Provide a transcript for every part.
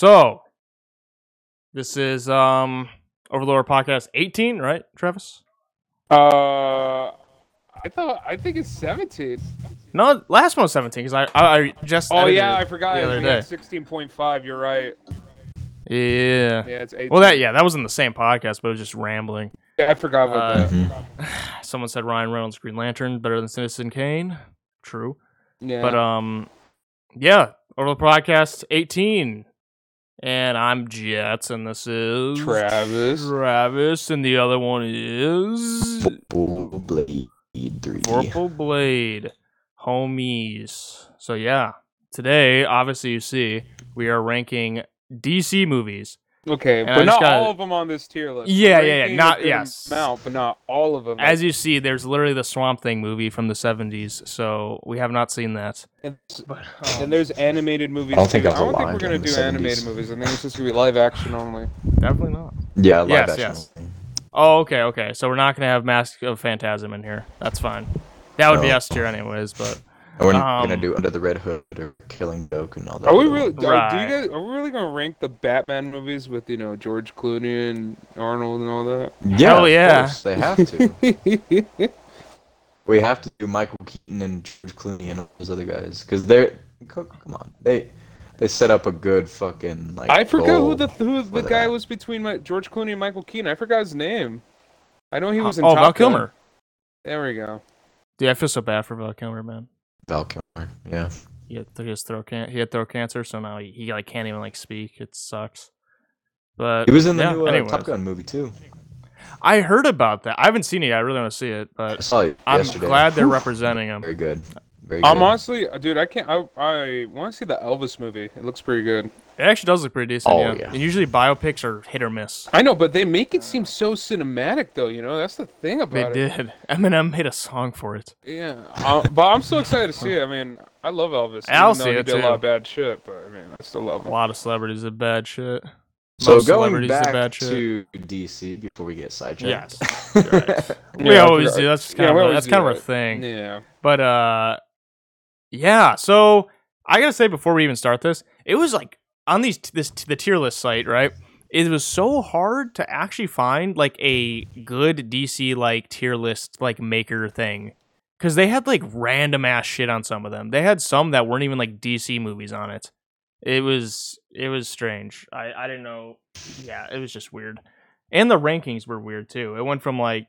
So, this is um Overlord Podcast 18, right, Travis? Uh, I thought I think it's 17. No, last one was 17 because I, I I just Oh yeah, I forgot. the other was day. 16.5. You're right. Yeah. Yeah, it's 18. Well, that yeah, that was in the same podcast, but it was just rambling. Yeah, I forgot about Uh, that. Someone said Ryan Reynolds Green Lantern better than Citizen Kane. True. Yeah. But um, yeah, Overlord Podcast 18, and I'm Jets, and this is Travis. Travis, and the other one is Vorpal Blade 3. Vorpal Blade, homies. So yeah, today, obviously, you see we are ranking DC movies. Okay, And but not gotta- all of them on this tier list. Yeah, yeah, yeah, not- yes. amount, but not all of them. As you see, there's literally the Swamp Thing movie from the 70s, so we have not seen that. and, But and um, there's animated movies. I don't think too. I don't think we're gonna in the do animated movies. I think it's just gonna be live action only. definitely not. Yeah, live Yes, action. yes. Oh, okay, okay. So we're not gonna have Mask of Phantasm in here. That's fine. That would be us S tier anyways, but And we're Um, gonna do Under the Red Hood or Killing Joke and all that. Are we really? ones. Are, do you guys? Are we really gonna rank the Batman movies with you know George Clooney and Arnold and all that? Yeah, Hell of yeah. course, they have to. we have to do Michael Keaton and George Clooney and all those other guys because they're come on they they set up a good fucking like. I forgot who the who the for guy that. was between my, George Clooney and Michael Keaton. I forgot his name. I know he was in oh, Top Val Gun. Kilmer. There we go. Dude, I feel so bad for Val Kilmer, man. Val Kilmer. Yeah. He had his throat can- he had throat cancer, so now he, he like can't even like speak. It sucks. But He was in the yeah, new uh. Top Gun movie too. I heard about that. I haven't seen it. yet. I really want to see it, I but saw it I'm yesterday. glad they're Whew. representing him. Very good. Very I'm good. honestly, dude, I can't. I I want to see the Elvis movie. It looks pretty good. It actually does look pretty decent. Oh, yeah. yeah. And usually biopics are hit or miss. I know, but they make it seem so cinematic, though. You know, that's the thing They about it. They did. Eminem made a song for it. Yeah, uh, but I'm so excited to see it. I mean, I love Elvis. I'll even see he it did a lot of bad shit, but I mean, I still love him. A lot of celebrities did bad shit. so most going back bad shit. to DC before we get sidetracked. Yes. Right. we Yeah, always forgot. do. That's just Yeah, kind we of a, always that's kind of a that. thing. Yeah. But uh yeah, so I gotta say before we even start this, it was like on these this the tier list site, right? It was so hard to actually find like a good DC like tier list like maker thing. Cause they had like random ass shit on some of them. They had some that weren't even like DC movies on it. It was it was strange. I I didn't know. Yeah, it was just weird. And the rankings were weird too. It went from like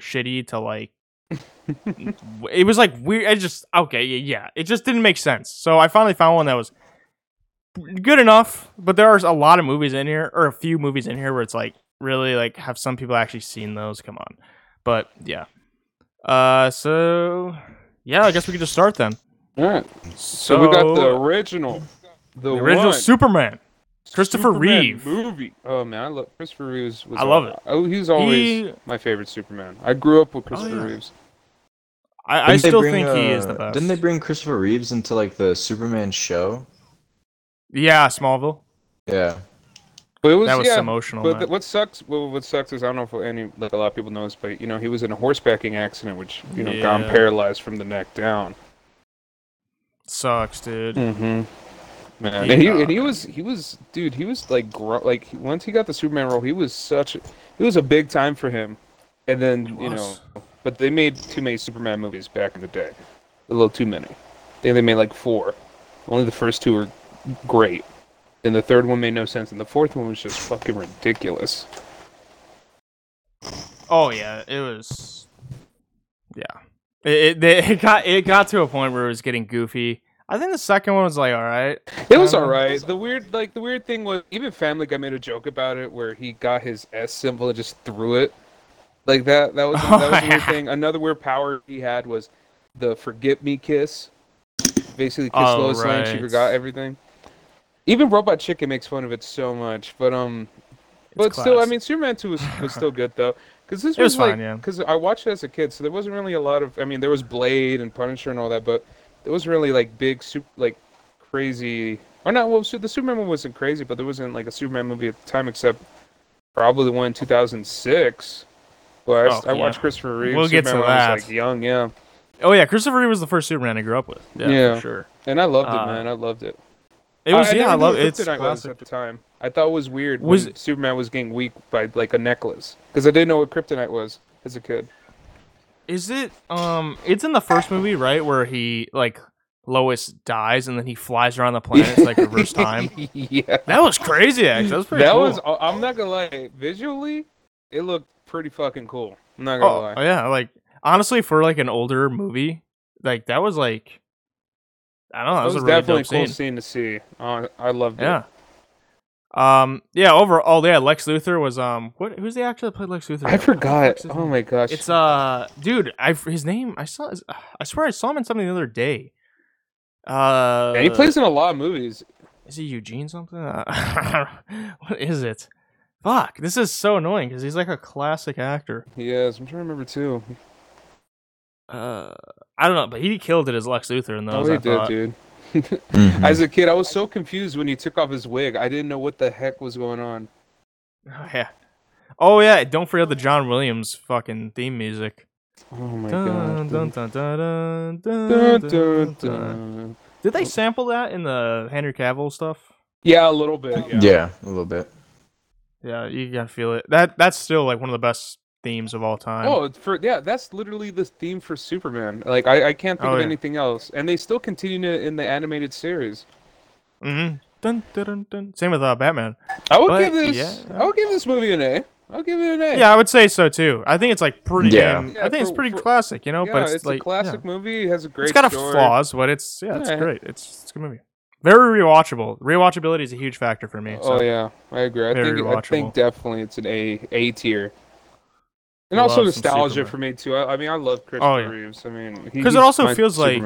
shitty to like it was like weird. I just okay, yeah, yeah. It just didn't make sense. So I finally found one that was good enough. But there are a lot of movies in here, or a few movies in here where it's like really like have some people actually seen those? Come on. But yeah. Uh, so yeah, I guess we could just start then. All right. So, we got the original, the, the original one, Superman. Christopher Superman Reeve. movie. Oh man, I love Christopher Reeves. Was I love it. Oh, he's always He- my favorite Superman. I grew up with Christopher yeah. Reeves. I, I still bring, think he is the uh, best. Didn't they bring Christopher Reeves into like the Superman show? Yeah, Smallville. Yeah. But it was, That was yeah, emotional. But th- what sucks? Well, what sucks is I don't know if any like a lot of people know this, but you know he was in a horsebacking accident, which you know got him paralyzed from the neck down. Sucks, dude. Mm-hmm. Man, He and he and he was he was dude. He was like gro- like once he got the Superman role, he was such. A, it was a big time for him. And then you know, but they made too many Superman movies back in the day. A little too many. I think they made like four. Only the first two were great. And the third one made no sense, and the fourth one was just fucking ridiculous. Oh yeah, it was. Yeah, it, it it got it got to a point where it was getting goofy. I think the second one was like all right. It was Um, alright. The weird, like the weird thing was, even Family Guy made a joke about it, where he got his S symbol and just threw it, like that. That was Oh, that was a weird yeah. thing. Another weird power he had was the "Forget Me" kiss. Basically, kiss Oh, Lois Lane. She forgot everything. Even Robot Chicken makes fun of it so much, but um, but It's still, I mean, Superman two was, was still good though, because this It was was, fine, yeah. like, because I watched it as a kid, so there wasn't really a lot of. I mean, there was Blade and Punisher and all that, but there wasn't really like big, super, like crazy. Or not. Well, the Superman one wasn't crazy, but there wasn't like a Superman movie at the time, except probably the one in 2006. Well, I, Oh, I watched yeah. Christopher Reeve. We'll get to Superman when I that. was like young, yeah, Oh yeah, Christopher Reeve was the first Superman I grew up with. Yeah, Yeah. for sure. and I loved Uh, it, man. I loved it. It was I, I yeah, I knew love what it's classic. at the time. I thought it was weird Was when it- Superman was getting weak by like a necklace because I didn't know what kryptonite was as a kid. Is it um it's in the first movie, right, where he like Lois dies and then he flies around the planet it's like reverse time. yeah, That was crazy actually. That was pretty that cool. was. I'm not gonna lie. Visually, it looked pretty fucking cool. I'm not gonna oh, lie. oh, yeah, like honestly for like an older movie, like that was like I don't know, that was, was, a really definitely a cool scene. scene to see. Uh, I loved it. Yeah. Um yeah, overall yeah, Lex Luthor was um what who's the actor that played Lex Luthor? I forgot. Oh my gosh. It's uh dude, I his name I saw I swear I saw him in something the other day. Uh Yeah, he plays in a lot of movies. Is he Eugene something? Uh, what is it? Fuck, this is so annoying because he's like a classic actor. He is. I'm trying to remember too. Uh, I don't know, but he killed it as Lex Luthor in Oh, those. he I did, thought. dude. Mhm. As a kid, I was so confused when he took off his wig. I didn't know what the heck was going on. Oh, yeah. Oh yeah, don't forget the John Williams fucking theme music. Oh my Dun, god. dun, dun, dun, dun, dun, Dun, dun, dun, dun. dun. Did they sample that in the Henry Cavill stuff? Yeah, a little bit. Yeah. yeah, a little bit. Yeah, you gotta feel it. That that's still like one of the best themes of all time. Oh, for yeah, that's literally the theme for Superman. Like I, I can't think Oh, of yeah. anything else, and they still continue it in the animated series. Mm-hmm. Dun, dun, dun, dun. Same with uh, Batman. I would But, give this. yeah. I would give this movie an A. I'll give it an A. Yeah, I would say so too. I think it's like pretty. Yeah. damn- Yeah, I think it's pretty for- classic, you know. Yeah, but it's, it's, like a classic yeah. movie. It has a great. It's got a story. flaws, but it's yeah, it's great. It's it's a good movie. Very rewatchable. Rewatchability is a huge factor for me. So. Oh yeah, I agree. I Very think I think definitely it's an A A tier. And also nostalgia for me too. I, I mean, I love Christopher Oh, yeah. Reeves. I mean, 'Cause it also my feels like-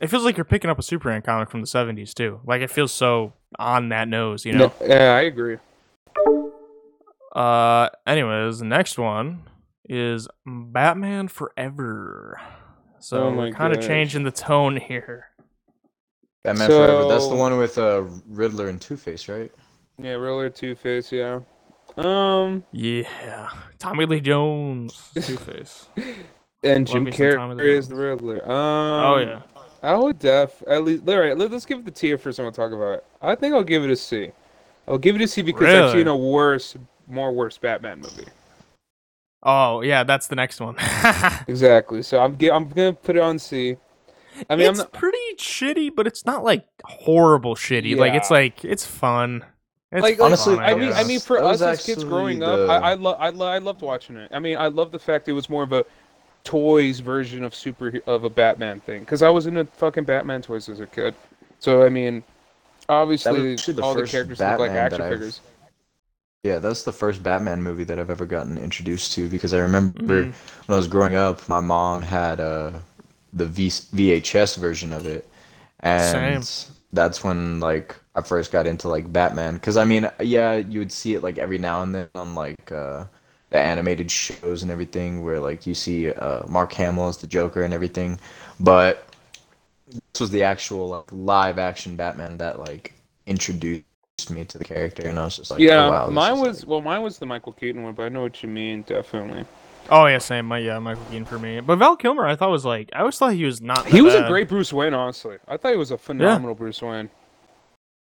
It feels like you're picking up a Superman comic from the '70s too. Like it feels so on that nose, you know. No, yeah, I agree. Uh, anyways, the next one is Batman Forever. So Oh we're kind of changing the tone here. Batman Forever. That's the one with uh, Riddler and Two Face, right? Yeah, Riddler, Two Face. Yeah. Um, Yeah, Tommy Lee Jones, Two Face. and Jim me some Tommy Lee Carrey is the Riddler. Um, oh yeah. I would def at least. All right, let, us give it the tier first. and we'll talk about it. I think I'll give it a C. I'll give it a C because I've Really? seen a worse, more worse Batman movie. Oh yeah, that's the next one. Exactly. So I'm I'm gonna put it on C. I mean, it's I'm not. pretty shitty, but it's not like horrible shitty. Like it's like it's fun. It's Like, fun, honestly, I mean, I mean, for That us as kids growing the- up, I I, lo- I, lo- I loved watching it. I mean, I love the fact it was more of a toys version of super of a Batman thing because I was into fucking Batman toys as a kid. So I mean, obviously, the all the first characters look like action figures. Yeah, that's the first Batman movie that I've ever gotten introduced to because I remember Mhm. when I was growing up, my mom had uh, the v- VHS version of it, and that's when like I first got into like Batman. Because I mean, yeah, you would see it like every now and then on like uh, the animated shows and everything, where like you see uh, Mark Hamill as the Joker and everything, but this was the actual like live action Batman that like introduced me to the character, and I was just like, yeah, oh, wow, mine was like- well, mine was the Michael Keaton one, but I know what you mean, definitely. Oh yeah, same. My yeah, Michael Keaton for me. But Val Kilmer, I thought was like I always thought he was not. He that was a great Bruce Wayne, honestly. I thought he was a phenomenal Bruce Wayne.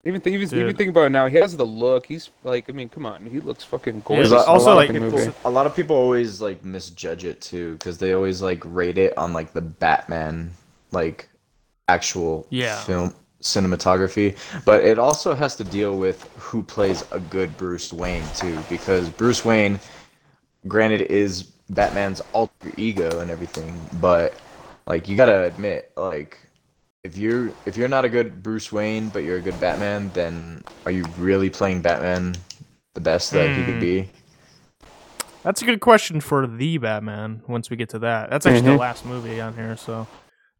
Even th- even, even think about it now, he has the look. He's like, I mean, come on, he looks fucking gorgeous. There's in also, the like, people, a lot of people always like misjudge it too because they always like rate it on like the Batman like actual Yeah. film cinematography but it also has to deal with who plays a good Bruce Wayne too because Bruce Wayne granted is Batman's alter ego and everything but like you got to admit like if you're if you're not a good Bruce Wayne but you're a good Batman then are you really playing Batman the best that he Hmm. could be That's a good question for the Batman. Once we get to that, that's actually Mhm. the last movie on here. So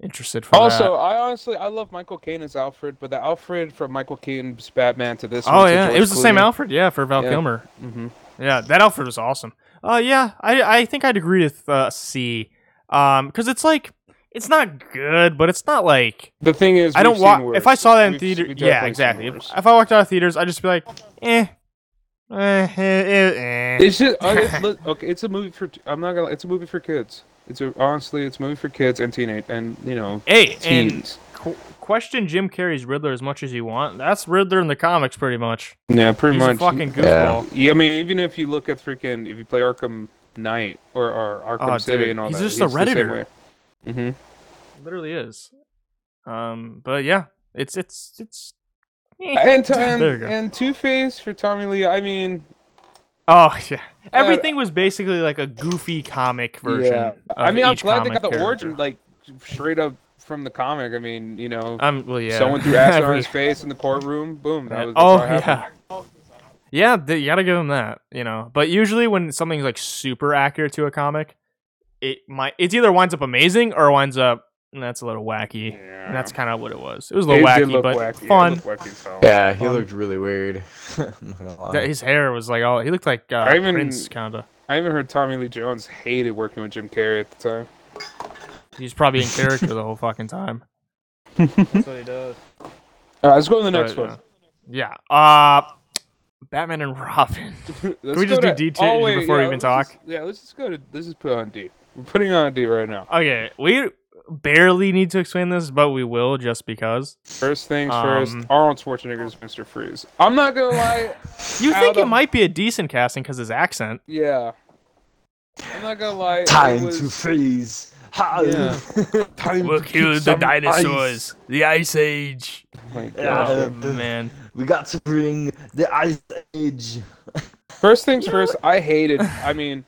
interested for Also, that. I honestly I love Michael Caine as Alfred, but the Alfred from Michael caine's Batman to this. Oh yeah, it was the same Alfred. Yeah, for Val Yeah. Kilmer. hmm Yeah, that Alfred was awesome. Uh, yeah, I I think I'd agree with uh, C. Um, because it's like it's not good, but it's not like The thing is, I don't watch. If I saw that in We've- theater, we've yeah, exactly. If, if I walked out of theaters, I'd just be like, eh, eh, eh, eh. It's just it's, okay. It's a movie for. I'm not gonna. It's a movie for kids. It's a honestly, it's a movie for kids and teenage and you know Hey, and qu- question Jim Carrey's Riddler as much as you want. That's Riddler in the comics, pretty much. Yeah, pretty He's much. fucking Yeah. goofball. Yeah, I mean, even if you look at freaking, if you play Arkham Knight or, or Arkham Oh, City dude, and all that he's just a Redditor. Mm-hmm. Literally is. Um, but yeah, it's it's it's. eh. And, to, and, Two Face for Tommy Lee. I mean, Oh yeah, everything was basically like a goofy comic version. yeah. Of I mean, I'm glad they got the character. origin like straight up from the comic. I mean, you know, Um, well, yeah. someone threw acid on his face in the courtroom. Boom. That was. oh how it happened. yeah. Yeah, you gotta give them that, you know. But usually, when something's like super accurate to a comic, it might it's either winds up amazing or winds up "Mm, that's a little wacky. Yeah. And that's kind of what it was. It was a little did wacky, but wacky. Yeah, fun. looked wacky as hell. Yeah, he Um, looked really weird. I'm not gonna lie. That- His hair was like oh, he looked like uh, I even- Prince kind of. I even heard Tommy Lee Jones hated working with Jim Carrey at the time. He's probably in character the whole fucking time. That's what he does. All right, let's go to the next But, one. uh, yeah. Uh, Batman and Robin. Let's we just do to- D two wait, before we even talk? just- yeah, let's just go to. Let's just put on D. We're putting on D right now. Okay, we barely need to explain this, but we will just because. First things first. Um, Arnold Schwarzenegger's Mr. Freeze. I'm not gonna lie. You Out think it might be a decent casting because his accent. Yeah. I'm not gonna lie. Time was- to freeze. Ha! Yeah. Time We'll to kill the some dinosaurs. The Ice Age. Oh my Yeah. Oh, man. We got to bring the ice age. First things first. I hated. I mean,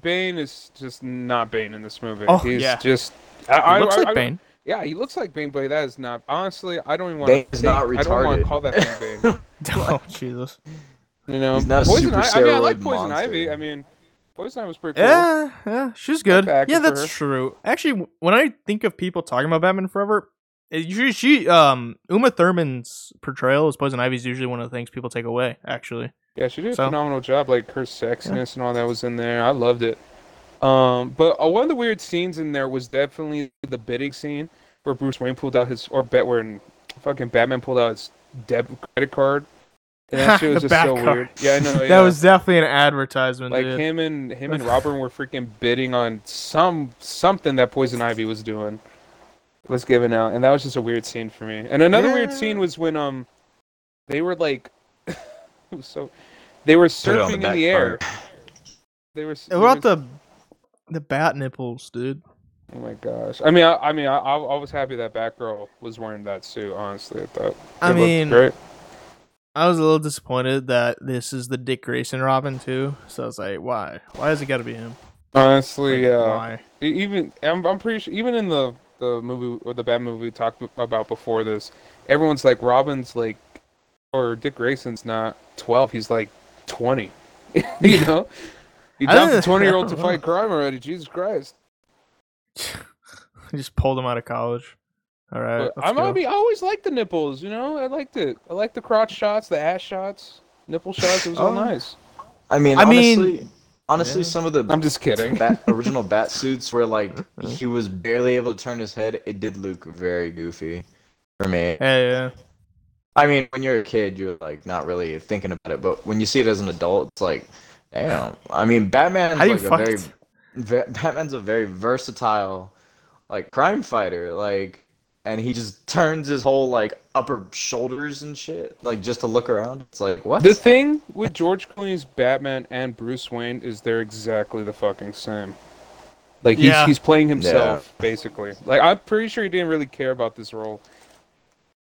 Bane is just not Bane in this movie. Oh, He's yeah. just. He I, I- looks I- like I- Bane. Yeah, he looks like Bane, but that is not. Honestly, I don't even want Bane to. is not I don't want to call that thing Bane. Oh, Jesus. You know, He's not a Poison super I, I mean, I like Poison monster. Ivy. I mean, Poison Ivy was pretty cool. Yeah, yeah, she's good. Yeah, that's true. Actually, when I think of people talking about Batman Forever, it usually she um Uma Thurman's portrayal as Poison Ivy is usually one of the things people take away. Actually, Yeah, she did a phenomenal job. Like her sexiness and all that was in there. I loved it. Um, but uh, one of the weird scenes in there was definitely the bidding scene where Bruce Wayne pulled out his or bet where fucking Batman pulled out his debit credit card. And that shit was just so card. weird. Yeah, I know. that was definitely an advertisement. like dude. him and him and Robin were freaking bidding on some something that Poison Ivy was doing. Was given out, and that was just a weird scene for me. And another weird scene was when um, they were like, it was so, they were Put it on surfing in the air. part. They were. What about the the bat nipples, dude? Oh my gosh! I mean, I, I mean, I, I I was happy that Batgirl was wearing that suit. Honestly, I thought. I mean, great. I was a little disappointed that this is the Dick Grayson Robin too. So I was like, why? Why has it got to be him? Honestly, Like, yeah. Why? E- Even I'm, I'm pretty sure even in the the movie or the bad movie we talked about before this, everyone's like Robin's like or Dick Grayson's not 12, he's like 20. you know? He I dumped a 20 year old to fight crime already. Jesus Christ. just pulled him out of college. All right. I'm go. I, mean, I always liked the nipples, you know? I liked it. I liked the crotch shots, the ass shots, nipple shots. It was all Oh. nice. I mean, I mean- honestly, honestly, Yeah. some of the I'm just kidding. bat, original bat suits where like he was barely able to turn his head. It did look very goofy for me. Hey, yeah. I mean, when you're a kid, you're like not really thinking about it, but when you see it as an adult, it's like, damn. I mean, Batman's How do you like a very, ve- Batman's a very versatile, like crime fighter, like, and he just turns his whole like upper shoulders and shit, like just to look around. It's like what? The thing with George Clooney's Batman and Bruce Wayne is they're exactly the fucking same. Like he's Yeah. he's playing himself basically. Like I'm pretty sure he didn't really care about this role.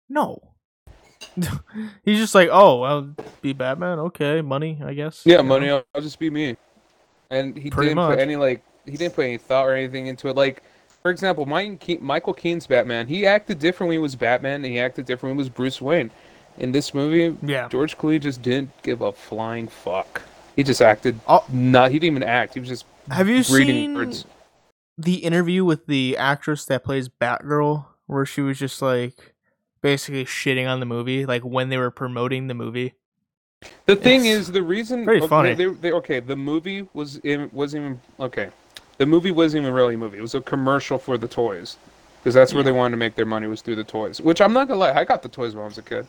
No. He's just like, oh, I'll be Batman. Okay, money, I guess. Yeah, You money. I'll, I'll just be me. And he Pretty didn't much. put any like he didn't put any thought or anything into it. Like for example, Mike Ke- Michael Keaton's Batman. He acted different when he was Batman, and he acted different when he was Bruce Wayne. In this movie, Yeah. George Clooney just didn't give a flying fuck. He just acted. Oh. Not. He didn't even act. He was just Have you reading seen words. the interview with the actress that plays Batgirl, where she was just like basically shitting on the movie, like when they were promoting the movie? The thing It's is, the reason very okay, oh, funny. They, they, okay, the movie was in, wasn't even okay. The movie wasn't even really a movie. It was a commercial for the toys, because that's where they wanted to make their money was through the toys. Which I'm not gonna lie, I got the toys when I was a kid.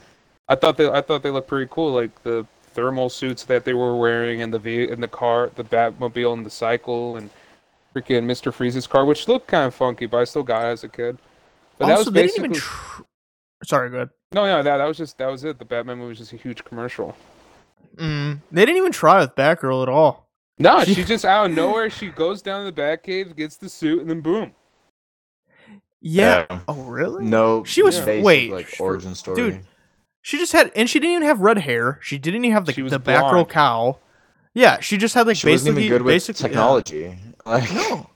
I thought they I thought they looked pretty cool, like the thermal suits that they were wearing, and the v and the car, the Batmobile, and the cycle, and freaking Mister Freeze's car, which looked kind of funky, but I still got it as a kid. But that also, was they basically didn't even. Tr- Sorry, go ahead. no, no, that that was just that was it. The Batman movie was just a huge commercial. Mm, they didn't even try with Batgirl at all. No, She- she just out of nowhere she goes down to the Batcave, gets the suit, and then boom. Yeah. Yeah. Oh, really? No, She was- basic, wait, like origin story. dude, She just had, and she didn't even have red hair. She didn't even have the the Batgirl cow. Yeah, she just had like she wasn't basically even good with basically yeah. technology. Like, No.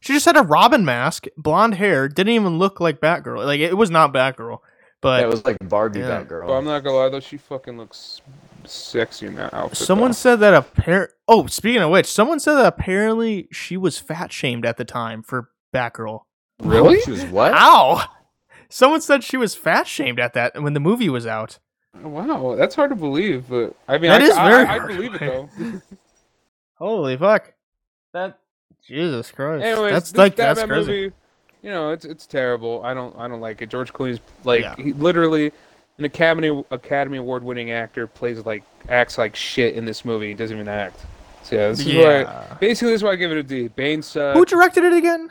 She just had a Robin mask, blonde hair, didn't even look like Batgirl. Like it was not Batgirl, but that was like Barbie Yeah. Batgirl. But I'm not gonna lie though, she fucking looks sexy in that outfit. someone though. said that appar- Oh, speaking of which, someone said that apparently she was fat shamed at the time for Batgirl. really? She was what? How? Someone said she was fat shamed at that when the movie was out. Wow, that's hard to believe, but I mean, That I, is I- very I, I hard believe it though. Holy fuck! That Jesus Christ! Anyways, that's this like Batman that's crazy. movie, you know, it's it's terrible. I don't I don't like it. George Clooney's like Yeah. he literally an Academy Academy Award winning actor plays like acts like shit in this movie. He doesn't even act. So yeah, this is why Yeah. basically this is why I give it a D. Bane. Who directed it again?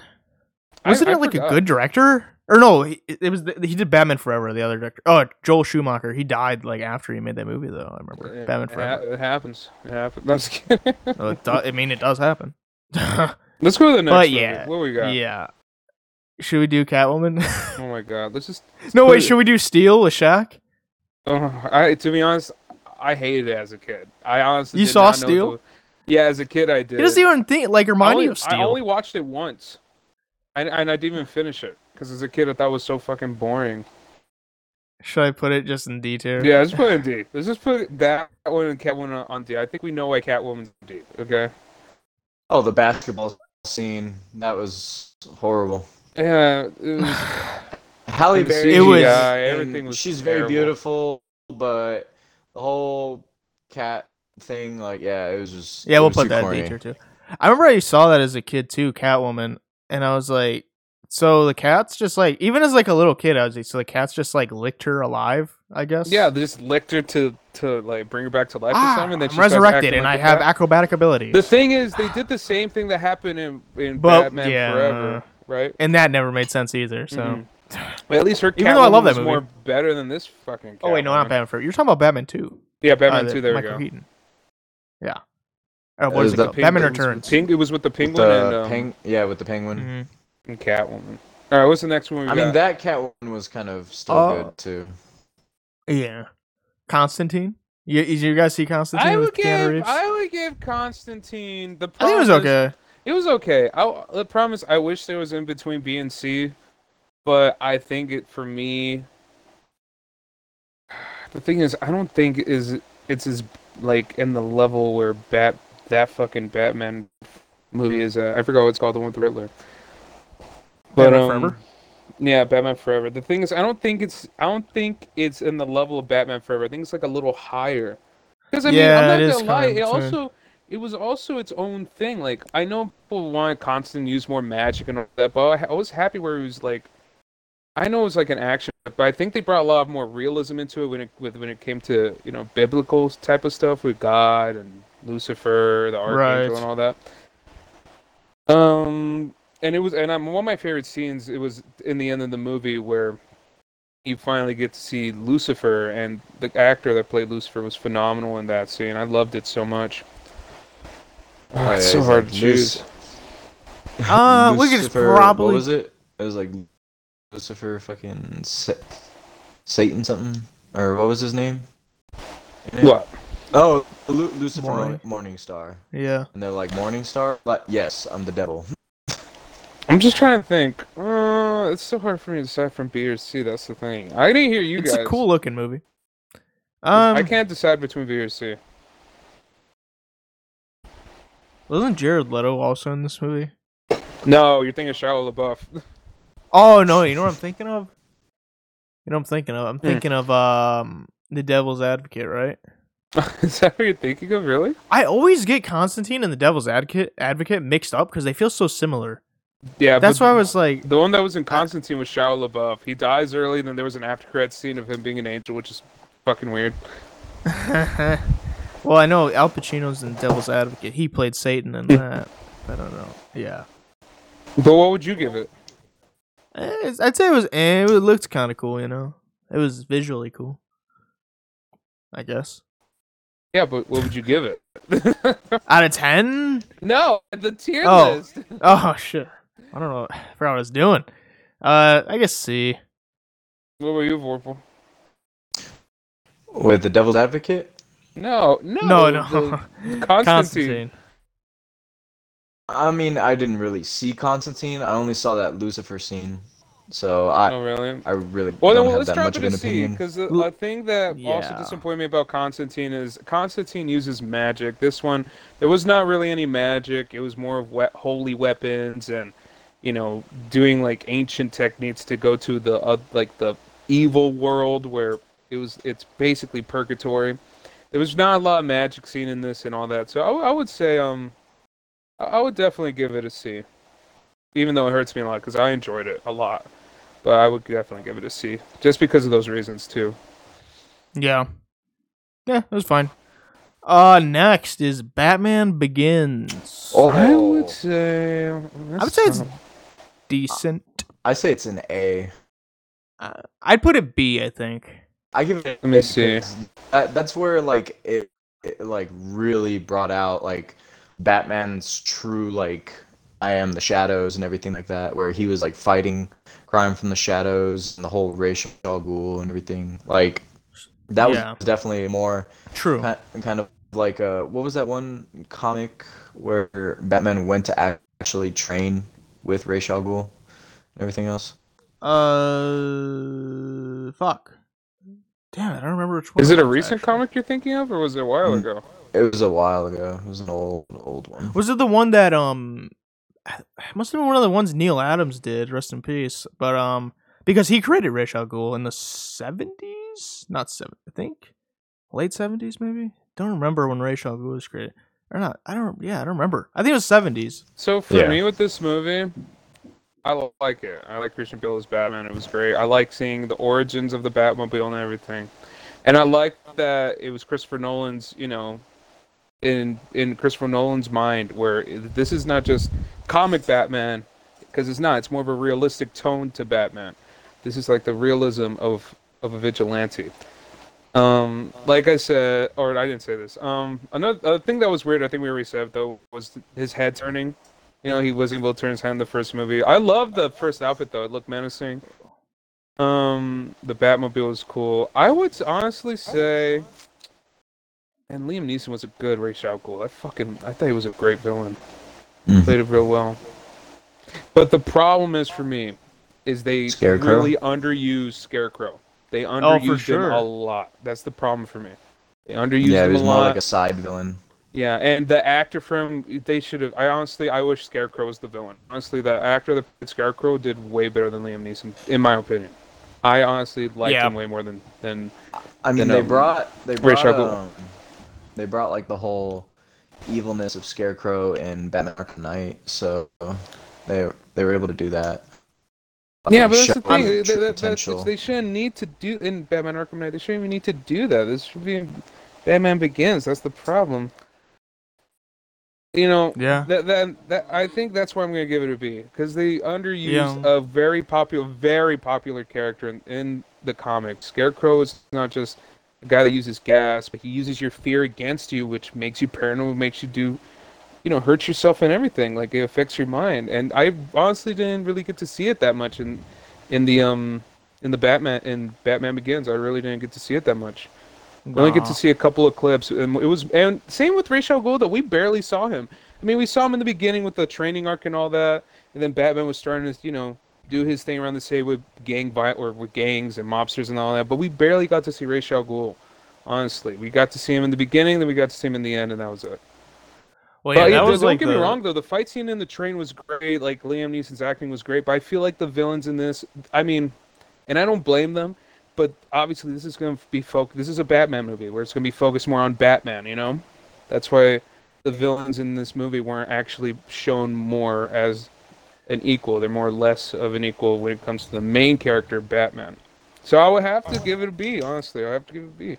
Wasn't I it like forgot. a good director? Or no, he, it was the, he did Batman Forever. The other director, oh Joel Schumacher. He died like after he made that movie, though. I remember It- Batman it, ha- Forever. it happens. It happens. No, I'm just kidding. It do- I mean, it does happen. Let's go to the next. but movie. yeah, what we got? yeah. Should we do Catwoman? Oh my god, let's just. no, put wait. it- Should we do Steel with Shaq? Oh, I to be honest, I hated it as a kid. I honestly You did saw not Steel? what to- Yeah, as a kid I did. He doesn't even think like I remind only, you of Steel. I only watched it once, and, and I didn't even finish it because as a kid I thought it was so fucking boring. Should I put it just in D tier? Yeah, let's put it in D. Let's just put that one and Catwoman on D. I think we know why Catwoman's in D. Okay. Oh, the basketball scene. That was horrible. Yeah. It was, Halle And the Berry. It was- everything was She's very beautiful, but the whole cat thing, like, yeah, it was just. Yeah, we'll put that in corny. D tier too. I remember I saw that as a kid too, Catwoman, and I was like, so the cat's just like, even as like a little kid, I was like, so the cat's just like licked her alive, I guess. yeah, they just licked her to to like bring her back to life or Ah, something. And then I'm she resurrected, acting and like I a have cat. acrobatic abilities. The thing is, they did the same thing that happened in in But, Batman yeah. Forever, right? and that never made sense either. So, Mhm. But at least her Even though I love that was movie. more better than this fucking. oh wait, no, not Catwoman. Batman Forever. You're talking about Batman Two. Yeah, Batman Uh, Two. There Michael we go. Keaton. Yeah. Uh, what Is is it the called? Ping- Batman Returns. Ping, it was with the With penguin the and, um, peng- yeah, with the penguin. Mhm. and Catwoman. All right, what's the next one? We I got? mean, that Catwoman was kind of still Oh. good too. Yeah. Constantine. You, you guys see Constantine I would give. I would give Constantine the. I think it was problem is- okay. It was okay. I problem is I wish there was in between B and C, but I think it for me. The thing is, I don't think is it's as like in the level where Bat that fucking Batman movie is. Uh, I forgot what it's called, the one with the Riddler. But Batman um, Forever? yeah, Batman Forever. The thing is, I don't think it's I don't think it's in the level of Batman Forever. I think it's like a little higher. Because I mean, Yeah, I'm not gonna lie. It also it was also its own thing. Like I know people want Constant use more magic and all that, but I was happy where it was like. I know it was like an action, but I think they brought a lot of more realism into it when it with when it came to you know biblical type of stuff with God and Lucifer, the archangel, Right. and all that. Um, and it was, and I'm one of my favorite scenes. It was in the end of the movie where you finally get to see Lucifer, and the actor that played Lucifer was phenomenal in that scene. I loved it so much. Oh, it's so hard to choose. Uh, we could just probably- What was it? It was like Lucifer, fucking Sa- Satan, something, or what was his name? What? Oh, Lu- Lucifer Morning. Morning. Star. Yeah. And they're like Morning Star. Like, yes, I'm the devil. I'm just trying to think. Uh, it's so hard for me to decide from B or C. That's the thing. I didn't hear you it's guys. It's a cool looking movie. Um, I can't decide between B or C. wasn't Jared Leto also in this movie? No, you're thinking Shia LaBeouf. Oh no, you know what I'm thinking of? You know what I'm thinking of? I'm Hmm. thinking of um the Devil's Advocate, right? Is that what you're thinking of? Really? I always get Constantine and the Devil's Advocate Advocate mixed up because they feel so similar. Yeah. That's why I was like, The one that was in Constantine was Shia LaBeouf. He dies early, and then there was an after credit scene of him being an angel, which is fucking weird. well, I know Al Pacino's in Devil's Advocate. He played Satan in that. I don't know. Yeah. But what would you give it? Eh, I'd say it was. Eh, it looked kind of cool. You know, it was visually cool. I guess. Yeah, but what would you give it? Out of ten? no, the tier Oh. list. Oh shit! I don't know. I forgot what I was doing. Uh, I guess C. What were you, Vorpal? With the Devil's Advocate, No, no, No, no. Constantine. Constantine. I mean, I didn't really see Constantine. I only saw that Lucifer scene, so I Oh, really? I really Well, don't then have let's that drop much it of to an C opinion. because the L- a thing that also disappointed me about Constantine is Constantine uses magic. This one, there was not really any magic. It was more of we- holy weapons and you know doing like ancient techniques to go to the uh, like the evil world where it was it's basically purgatory. There was not a lot of magic seen in this and all that. So I, I would say um I- I would definitely give it a C. Even though it hurts me a lot because I enjoyed it a lot. But I would definitely give it a C. Just because of those reasons too. Yeah. Yeah, it was fine. Uh, next is Batman Begins. Oh, I would say I would say it's decent. I say it's an A. Uh, I'd put it B. I think. I give it. Let me A see. That, that's where like it, it like really brought out like Batman's true like I am the shadows and everything like that, where he was like fighting crime from the shadows and the whole Ra's al Ghul and everything. Like that was definitely more True. ki- kind of like uh what was that one comic where Batman went to actually train with Ra's al Ghul and everything else? Uh, fuck. Damn, I don't remember which one. Is it a recent actually. comic you're thinking of, or was it a while Mm. ago? It was a while ago. It was an old old one. Was it the one that um? it Must have been one of the ones Neal Adams did. Rest in peace. But um, because he created Ra's al Ghul in the seventies, not seven, I think, late seventies maybe. Don't remember when Ra's al Ghul was created or not. I don't. Yeah, I don't remember. I think it was seventies. So for Yeah. me with this movie, I like it. I like Christian Bale as Batman. It was great. I like seeing the origins of the Batmobile and everything, and I like that it was Christopher Nolan's. You know, in in Christopher Nolan's mind, where this is not just comic Batman, because it's not. It's more of a realistic tone to Batman. This is like the realism of of a vigilante. Um, like I said, or I didn't say this. Um, another thing that was weird, I think we already said though, was his head turning. You know, he wasn't able to turn his hand in the first movie. I love the first outfit though; it looked menacing. Um, the Batmobile was cool. I would honestly say, and Liam Neeson was a good Ra's al Ghul. I fucking, I thought he was a great villain. Mhm. Played it real well. But the problem is for me, is they Scarecrow? really underuse Scarecrow. They Oh, for underused him sure. a lot. That's the problem for me. They underused yeah, it him was more like a side villain. Yeah, and the actor from they should have. I honestly, I wish Scarecrow was the villain. Honestly, the actor that played Scarecrow did way better than Liam Neeson, in my opinion. I honestly liked Yeah. him way more than than. I mean, Then, they um, brought they brought um, they brought like the whole evilness of Scarecrow in Batman Arkham Knight, so they they were able to do that. Yeah, but that's the thing. the That, that, that's, they shouldn't need to do in Batman Arkham Knight. They shouldn't even need to do that. This should be Batman Begins. That's the problem. You know, Yeah. that that that I think that's why I'm gonna give it a B because they underuse Yeah. a very popular, very popular character in, in the comics. Scarecrow is not just a guy that uses gas, but he uses your fear against you, which makes you paranoid, makes you do, you know, hurt yourself and everything. Like it affects your mind. And I honestly didn't really get to see it that much in in the um in the Batman in Batman Begins. I really didn't get to see it that much. We only get to see a couple of clips, and it was and same with Ghul that we barely saw him. I mean, we saw him in the beginning with the training arc and all that, and then Batman was starting to you know do his thing around the city with gang vi- or with gangs and mobsters and all that. But we barely got to see Ra's al Ghul. Honestly, we got to see him in the beginning, then we got to see him in the end, and that was it. Well, yeah, But that don't was like get the, me wrong though, the fight scene in the train was great. Like Liam Neeson's acting was great, but I feel like the villains in this, I mean, and I don't blame them, but obviously this is going to be focused. This is a Batman movie where it's going to be focused more on Batman. You know, that's why the villains in this movie weren't actually shown more as an equal. They're more or less of an equal when it comes to the main character, Batman. So I would have to give it a B. Honestly, I have to give it a B.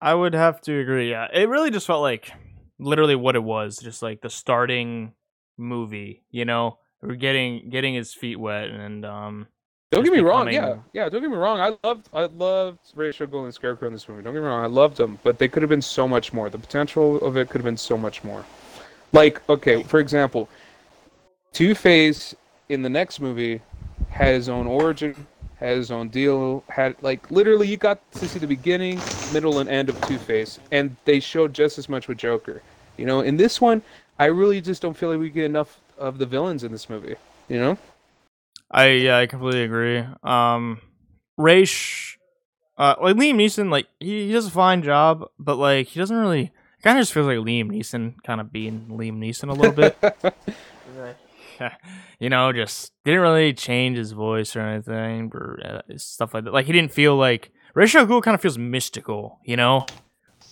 I would have to agree. Yeah, it really just felt like literally what it was, just like the starting movie. You know, we're getting getting his feet wet, and um, Don't get me wrong, yeah, yeah. Don't get me wrong. I loved, I loved Ra's al Ghul and Scarecrow in this movie. Don't get me wrong, I loved them, but they could have been so much more. The potential of it could have been so much more. Like, okay, for example, Two Face in the next movie had his own origin, had his own deal, had like literally you got to see the beginning, middle, and end of Two Face, and they showed just as much with Joker. You know, in this one, I really just don't feel like we get enough of the villains in this movie. You know. I yeah, I completely agree. Um, Raish, uh, like Liam Neeson, like he, he does a fine job, but like he doesn't really. Kind of just feels like Liam Neeson, kind of being Liam Neeson a little bit. you know, just didn't really change his voice or anything or uh, stuff like that. Like he didn't feel like Ra's al Ghul kind of feels mystical, you know?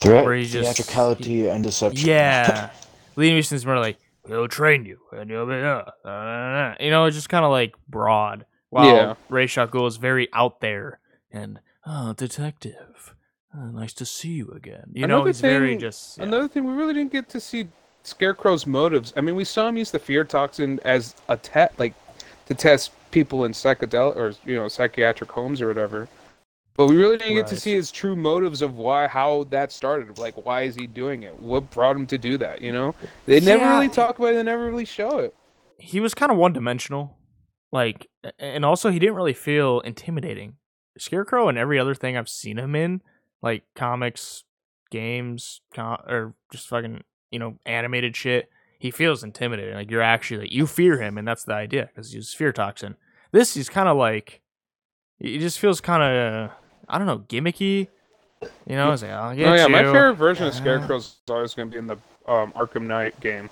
Threat, Where he just- theatricality, and deception. Yeah. Liam Neeson's more like he'll train you and you'll be uh, uh, uh," you know, it's just kind of like broad. While Yeah. Al Ghul is very out there and oh, detective. Oh, nice to see you again. You know, Another he's very thing- just yeah. Another thing, we really didn't get to see Scarecrow's motives. I mean, we saw him use the fear toxin as a test, like to test people in psychedelic or you know psychiatric homes or whatever. But we really didn't get to see his true motives of why, how that started. Like, why is he doing it? What brought him to do that? You know, they never Yeah. really talk about it. They never really show it. he was kind of one dimensional. Like, and also he didn't really feel intimidating. Scarecrow and every other thing I've seen him in, like comics, games, com- or just fucking, you know, animated shit, he feels intimidating. Like, you're actually, like, you fear him, and that's the idea, because he's fear toxin. This, he's kind of like, he just feels kind of, I don't know, gimmicky. You know, it's like, I'll get oh yeah, my favorite version of Uh, Scarecrow is always going to be in the um, Arkham Knight game.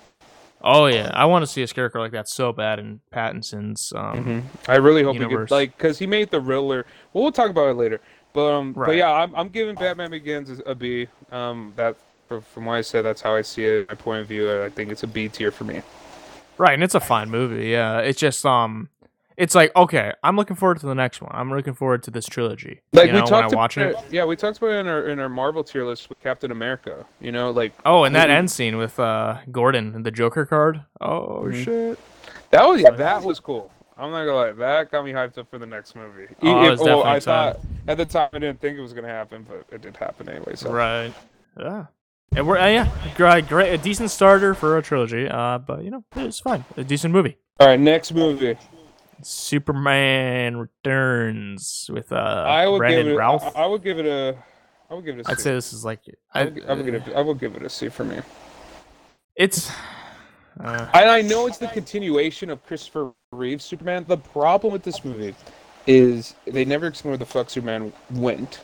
Oh, yeah. I want to see a Scarecrow like that so bad in Pattinson's. Um, hmm I really hope universe. get like because he made the Riddler. Well, we'll talk about it later. But um, but yeah, I'm, I'm giving Batman Begins a B. Um, that from what I said, that's how I see it. My point of view, I think it's a B tier for me. Right, and it's a fine movie. Yeah, it's just um, it's like okay, I'm looking forward to the next one. I'm looking forward to this trilogy. Like you we know, when talked about it. Yeah, we talked about it in our in our Marvel tier list with Captain America. You know, like Oh, and that Mhm. end scene with uh Gordon and the Joker card. Oh Mhm. shit! that was yeah, that was cool. I'm not gonna lie, that got me hyped up for the next movie. Oh, I If- was well, I excited. thought at the time I didn't think it was gonna happen, but it did happen anyway. So Right. Yeah. And we're uh, yeah, great, great, a decent starter for a trilogy. Uh, but you know, it's fine. A decent movie. all right, next movie. Superman Returns with uh I would Brandon give it. Routh. I, I would give it a. I would give it a C. I'd say this is like I I, would, I would give it. I would give it a C for me. it's. Uh, And I know it's the continuation of Christopher Reeve's Superman. The problem with this movie is they never explain where the fuck Superman went.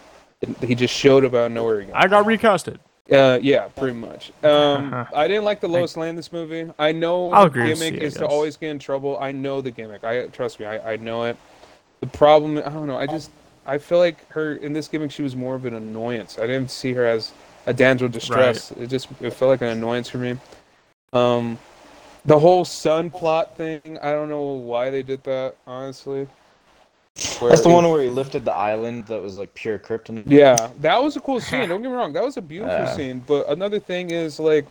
He just showed about nowhere again. I got recasted. Uh, yeah, pretty much. Um, I didn't like the Lois Lane this movie. I know I'll the gimmick you, is to always get in trouble. I know the gimmick. I trust me. I, I know it. The problem, I don't know. I just I feel like her in this gimmick she was more of an annoyance. I didn't see her as a damsel distress. It just it felt like an annoyance for me. Um, the whole sun plot thing. I don't know why they did that. Honestly, That's the it- one where he lifted the island that was like pure kryptonite. Yeah, that was a cool scene. Don't get me wrong, that was a beautiful Yeah. scene. But another thing is like,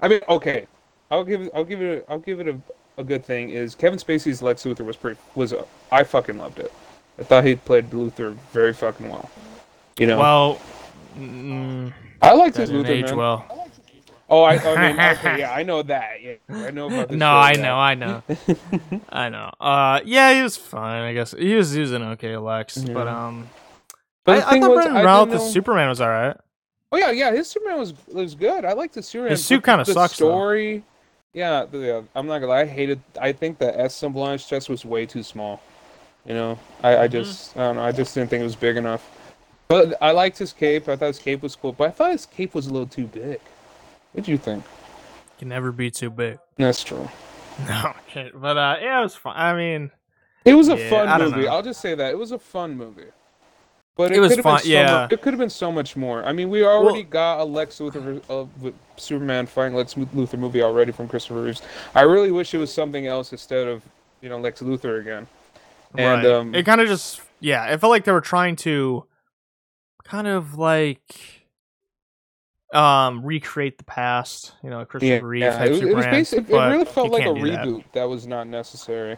I mean, okay, I'll give it, I'll give it, a, I'll give it a, a good thing. Is Kevin Spacey's Lex Luthor was pretty, was a, I fucking loved it. I thought he played Luthor very fucking well. You know, Well, mm, I liked that his didn't Luthor age man. well. Oh, I, I mean, okay, yeah, I know that. Yeah, I know about this. No, I know, I know, I know. Uh, yeah, he was fine. I guess he was using okay, Lex, but Yeah. um, But I, the I thought was, Brandon I Routh didn't know- Superman was all right. Oh yeah, yeah, his Superman was was good. I liked the Superman. His suit kinda the sucks, though. Story, yeah, yeah, I'm not gonna lie. I hated. I think the S symbol on his chest was way too small. You know, I, I Mhm. just I don't know. I just didn't think it was big enough. But I liked his cape. I thought his cape was cool. But I thought his cape was a little too big. What do you think? Can never be too big. That's true. No, okay, but uh, yeah, it was fine. I mean, It was a Yeah, fun movie. I'll just say that it was a fun movie. But it, It was could have been fun- so yeah. mu- it could have been so much more. I mean, we already got a Lex Luthor uh, with Superman fighting Lex Luthor movie already from Christopher Reeves. I really wish it was something else instead of you know Lex Luthor again. And right. um, it kind of just yeah, it felt like they were trying to kind of like um recreate the past. You know, Christopher yeah, Reeve yeah, type it, it was Superman. basi- it, it really felt like a can't that. reboot that. was not necessary.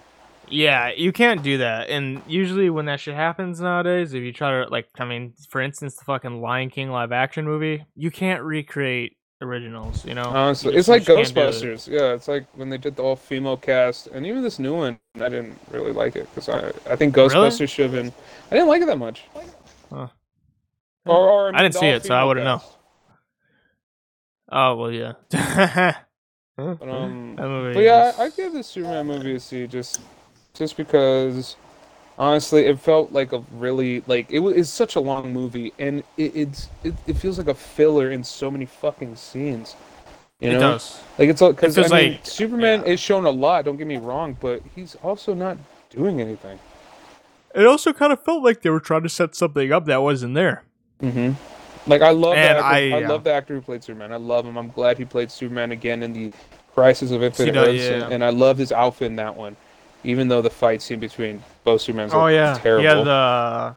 Yeah, you can't do that. And usually when that shit happens nowadays, if you try to like I mean, for instance, the fucking Lion King live action movie, you can't recreate originals, you know? Honestly, You it's just- like you just can't it. Ghostbusters. Yeah, it's like when they did the all female cast, and even this new one, I didn't really like it because I I think Ghostbusters should have been. I didn't like it that much. Huh. Or, or I didn't see it, so I wouldn't know. Cast. Oh well yeah. But, um, But yeah, I, I give the Superman movie a C just just because honestly it felt like a really like it was it's such a long movie and it, it's it, it feels like a filler in so many fucking scenes. You it know? does. Like it's all because I mean like- Superman yeah. is shown a lot, don't get me wrong, but he's also not doing anything. It also kind of felt like they were trying to set something up that wasn't there. Mm-hmm. Like I love And that. I, I, yeah. love the actor who played Superman. I love him. I'm glad he played Superman again in the Crisis of Infinite Earths, yeah. and, and I love his outfit in that one. Even though the fight scene between both Supermans Oh yeah, terrible. yeah. The uh,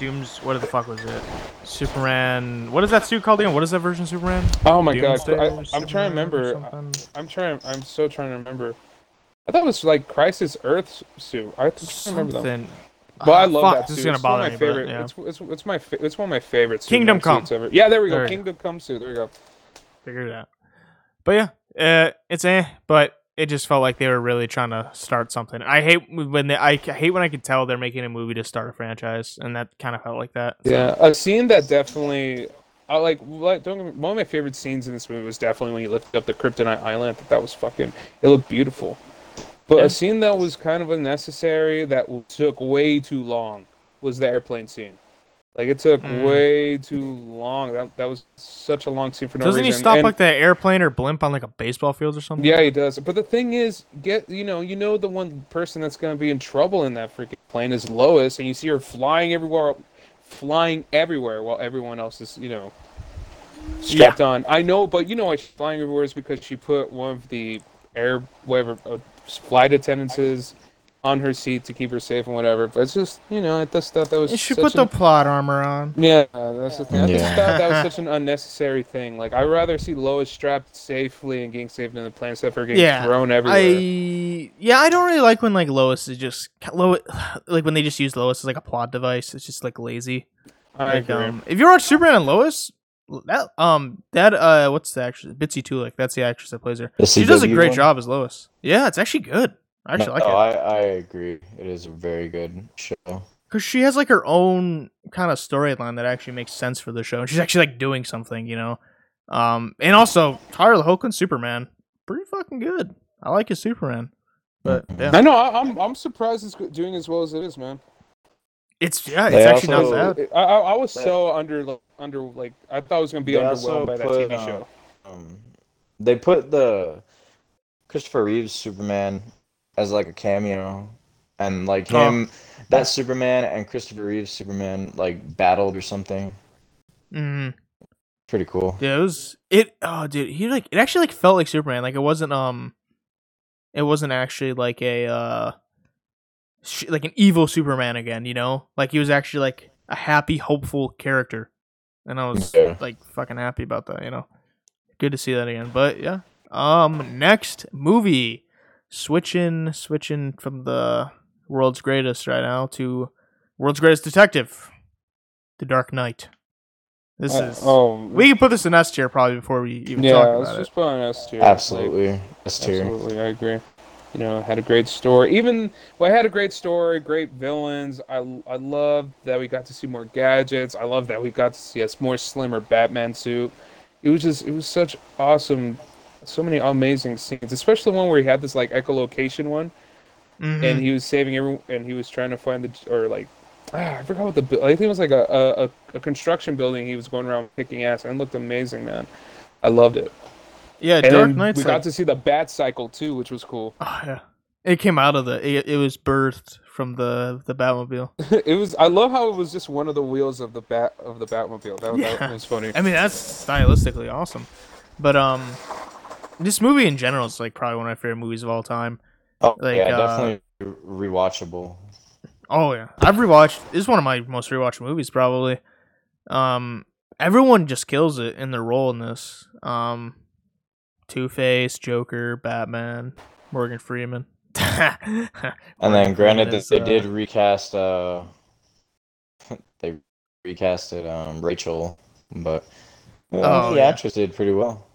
Dooms. What the fuck was it? Superman. What is that suit called again? What is that version of Superman? oh my god, Doomsday I, I'm trying to remember. I, I'm trying. I'm so trying to remember. I thought it was like Crisis Earth suit. I can't remember them. But I Ah, love fuck, that This suit. is gonna bother it's one of me, my but, favorite. yeah. It's, it's it's my fa- it's one of my favorites. Kingdom Come. Suits ever. Yeah, there we go. There you go. Kingdom Come suit. There we go. Figured it out. But yeah, uh, it's eh. But it just felt like they were really trying to start something. I hate when they. I hate when I can tell they're making a movie to start a franchise, and that kind of felt like that. So, Yeah, a scene that definitely, I like. like one of my favorite scenes in this movie was definitely when you lifted up the Kryptonite Island. I thought that was fucking. It looked beautiful. But Yeah. a scene that was kind of unnecessary that took way too long was the airplane scene. Like it took Mm. way too long. That that was such a long scene for no reason. Doesn't he stop And- like the airplane or blimp on like a baseball field or something? Yeah, he does. But the thing is, get you know, you know the one person that's gonna be in trouble in that freaking plane is Lois, and you see her flying everywhere, flying everywhere, while everyone else is, you know, strapped on. I know, but you know why she's flying everywhere is because she put one of the air, whatever, uh, flight attendants is on her seat to keep her safe and whatever. But it's just, you know, I just thought that was. You should put an- the plot armor on. yeah, that's the thing. I just thought that was such an unnecessary thing. Like, I'd rather see Lois strapped safely and getting saved in the plane instead of her getting Yeah, thrown everywhere. I yeah, I don't really like when like Lois is just Lois, like when they just use Lois as like a plot device. It's just like lazy. I Like, agree. um, if you watch Superman and Lois, that um that uh what's the actress Bitsie Tulloch? That's the actress that plays her. The She does a great one? job as Lois. Yeah, it's actually good. I actually no, like it I, I agree. It is a very good show. because she has like her own kind of storyline that actually makes sense for the show, and she's actually like doing something, you know. Um, and also Tyler Hoechlin Superman, pretty fucking good. I like his Superman, but Mhm. yeah, I know. I, I'm I'm surprised it's doing as well as it is, man. It's yeah, They it's actually also- not bad. I, I, I was They- so under like, under like I thought I was gonna be underwhelmed by that TV show. Um, they put the Christopher Reeves Superman as like a cameo, and like Oh. him, that Superman and Christopher Reeves Superman like battled or something. hmm Pretty cool. Yeah, it was it. Oh, dude, he like it actually like felt like Superman. Like it wasn't um, it wasn't actually like a uh, sh- like an evil Superman again. You know, like he was actually like a happy, hopeful character, and I was Yeah. like fucking happy about that. You know, good to see that again. But yeah, um, next movie, switching switching from the world's greatest right now to world's greatest detective, The Dark Knight. This Uh, is oh, we can put this in S tier probably before we even yeah. talk Let's about just it. put on S tier. Like, Absolutely, S tier. Absolutely, I agree. You know, had a great story. Even well, it had a great story, great villains. I I love that we got to see more gadgets. I love that we got to see a more slimmer Batman suit. It was just it was such awesome, so many amazing scenes, especially the one where he had this like echolocation one, Mhm. and he was saving everyone, and he was trying to find the or like. Ah, I forgot what the I think it was like a, a, a, a construction building. He was going around kicking ass, and it looked amazing, man. I loved it. Yeah, And Dark then Knight's we like, got to see the Bat Cycle too, which was cool. oh, yeah. It came out of the. It, it was birthed from the the Batmobile. it was. I love how it was just one of the wheels of the bat of the Batmobile. That, Yeah. that was funny. I mean, that's stylistically awesome. But um, this movie in general is like probably one of my favorite movies of all time. Oh Like, yeah, uh, definitely rewatchable. Oh yeah, I've rewatched. It's one of my most rewatched movies probably. Um, everyone just kills it in their role in this. Um, Two Face, Joker, Batman, Morgan Freeman. And then, granted, that they did recast. Uh, they recasted um Rachel, but well, Oh, the yeah. actress did pretty well.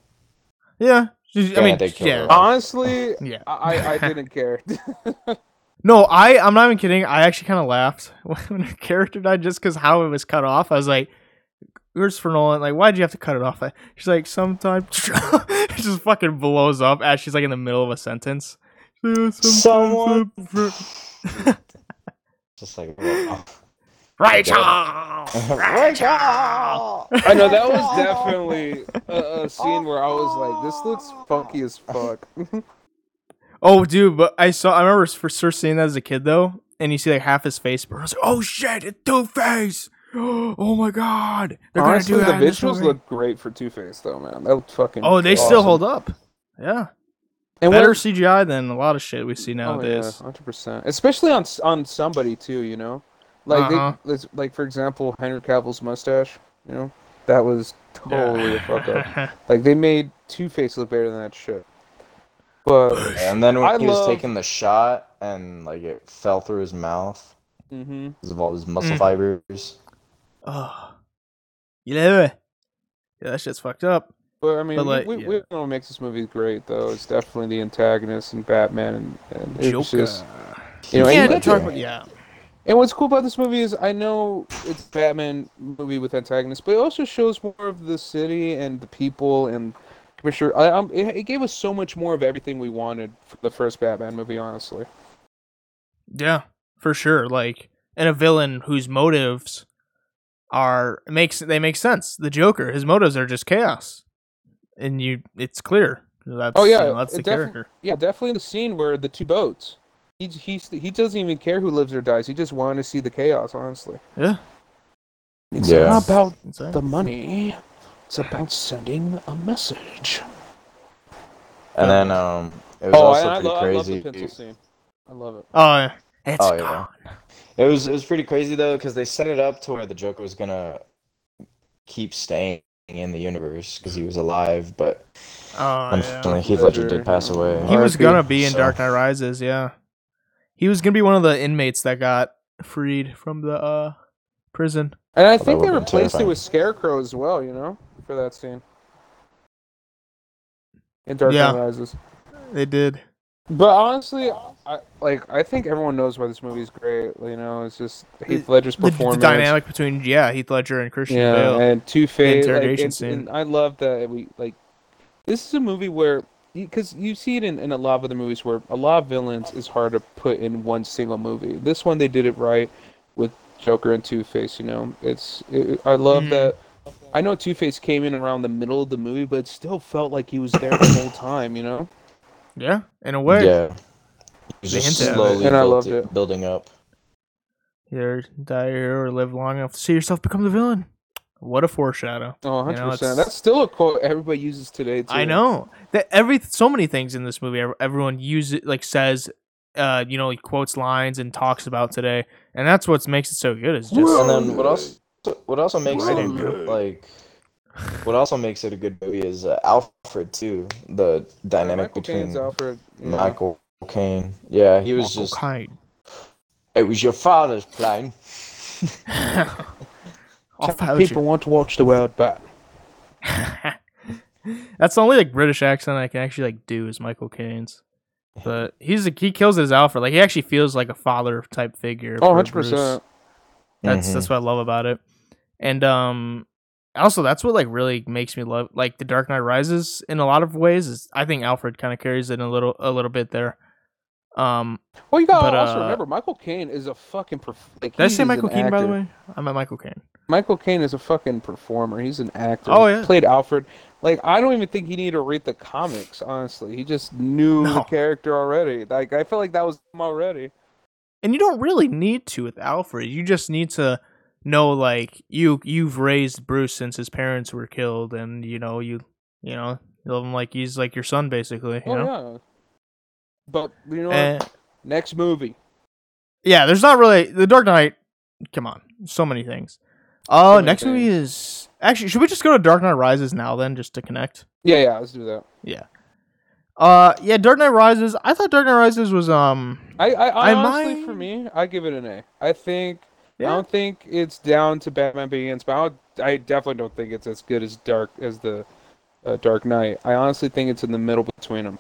Yeah, she's- I mean, they killed yeah. Honestly, yeah. I, I didn't care. No, I I'm not even kidding. I actually kind of laughed when her character died just because how it was cut off. I was like, Christopher Nolan, like, why'd you have to cut it off? She's like, sometimes it just fucking blows up as she's like in the middle of a sentence. "Yeah, Someone- Just like wow. Rachel, Rachel. I know that was definitely a, a scene where I was like, "This looks funky as fuck." Oh, dude, but I saw. I remember for sure seeing that as a kid though, and you see like half his face burn. I was like, "Oh shit, it's Two Face! Oh my god, they're Honestly, gonna do the that." in this visuals look great for Two Face, though, man. That looked fucking. Oh, they still hold up. Yeah, And better what- CGI than a lot of shit we see Oh yeah, nowadays. hundred percent. Especially on on somebody too, you know, like Uh-huh. they, like for example, Henry Cavill's mustache. You know, that was totally a fuck up. Like they made Two Face look better than that shit. But And then when I he was taking the shot and like it fell through his mouth hmm because of all his muscle Mm. fibers. Oh, yeah, yeah, that shit's fucked up. but I mean, But, like, we, yeah. we know what makes this movie great though. It's definitely the antagonist and Batman and, and it's Joker. just you know. yeah, and, to that's- talk about, yeah. and what's cool about this movie is I know it's Batman movie with antagonists, but it also shows more of the city and the people and Commissioner. I, um, it, it gave us so much more of everything we wanted for the first Batman movie, honestly. Yeah, for sure. Like, and a villain whose motives are makes they make sense. The Joker, his motives are just chaos, and you, it's clear. That's, Oh, yeah, you know, that's the defi- character. Yeah, definitely the scene where the two boats. He he he doesn't even care who lives or dies. He just wanted to see the chaos. Honestly, Yeah, it's Yeah. not about that's it. the money. It's about sending a message. And then um, it was Oh, also I, pretty lo- I love crazy. the pencil scene. I love it. Oh, yeah. it's Oh, yeah. Gone. It was it was pretty crazy though because they set it up to where the Joker was gonna keep staying in the universe because he was alive, but Oh, yeah. unfortunately Heath Ledger Ledger, did pass away. He was gonna be in so- Dark Knight Rises. Yeah, he was gonna be one of the inmates that got freed from the uh prison. And I that think they would've been replaced it with Scarecrow as well. You know, for that scene. In Dark Yeah. Knight Rises. They did. But honestly, I like. I think everyone knows why this movie is great. You know, it's just Heath Ledger's The, the dynamic between yeah Heath Ledger and Christian yeah, Bale. and Two Face. Like, interrogation and, scene. and I love that we like. This is a movie where, because you see it in, in a lot of other movies where a lot of villains is hard to put in one single movie. This one they did it right with Joker and Two Face. You know, it's. It, I love Mhm. that. I know Two Face came in around the middle of the movie, but it still felt like he was there the whole time. You know. yeah, in a way. Yeah, he was They just hinted slowly And I loved it- it. building up. Either die here or live long enough to see yourself become the villain. What a foreshadow. Oh, 100 know, percent. it's- That's still a quote everybody uses today too. I know that every so many things in this movie everyone uses like says uh you know like quotes lines and talks about today and that's what makes it so good is just And then what else? What also makes it like what also makes it a good movie is uh, Alfred too. The dynamic Michael between Alfred. yeah. Michael Caine. Yeah, he was Michael just. Caine. It was your father's plane. Off Some out people want to watch the world burn. That's the only like British accent I can actually like do is Michael Caine's. But he's a, he kills his as Alfred. Like he actually feels like a father type figure. Oh, 100 percent. That's Mhm. that's what I love about it. And um also that's what like really makes me love like the Dark Knight Rises in a lot of ways is I think Alfred kind of carries it a little a little bit there. Um Well, you gotta But, also uh, remember Michael Caine is a fucking. Perf- like, did I say Michael Keaton by the way? I'm at Michael Caine. Michael Caine is a fucking performer. He's an actor. Oh, He yeah. Played Alfred. Like I don't even think he needed to read the comics. Honestly, he just knew the character already. Like I feel like that was him already. And you don't really need to with Alfred. You just need to know like you you've raised Bruce since his parents were killed and you know you you know you love him like he's like your son basically, you oh know. yeah. But you know what? Eh, Next movie. yeah, there's not really the Dark Knight. Come on, so many things. Oh, many next movie is actually. Should we just go to Dark Knight Rises now then, just to connect? Yeah, yeah. Let's do that. Yeah. Uh, yeah, Dark Knight Rises. I thought Dark Knight Rises was um. I, I, I, I honestly, might- for me, I give it an A. I think yeah. I don't think it's down to Batman Begins, but I, I definitely don't think it's as good as Dark as the uh, Dark Knight. I honestly think it's in the middle between them.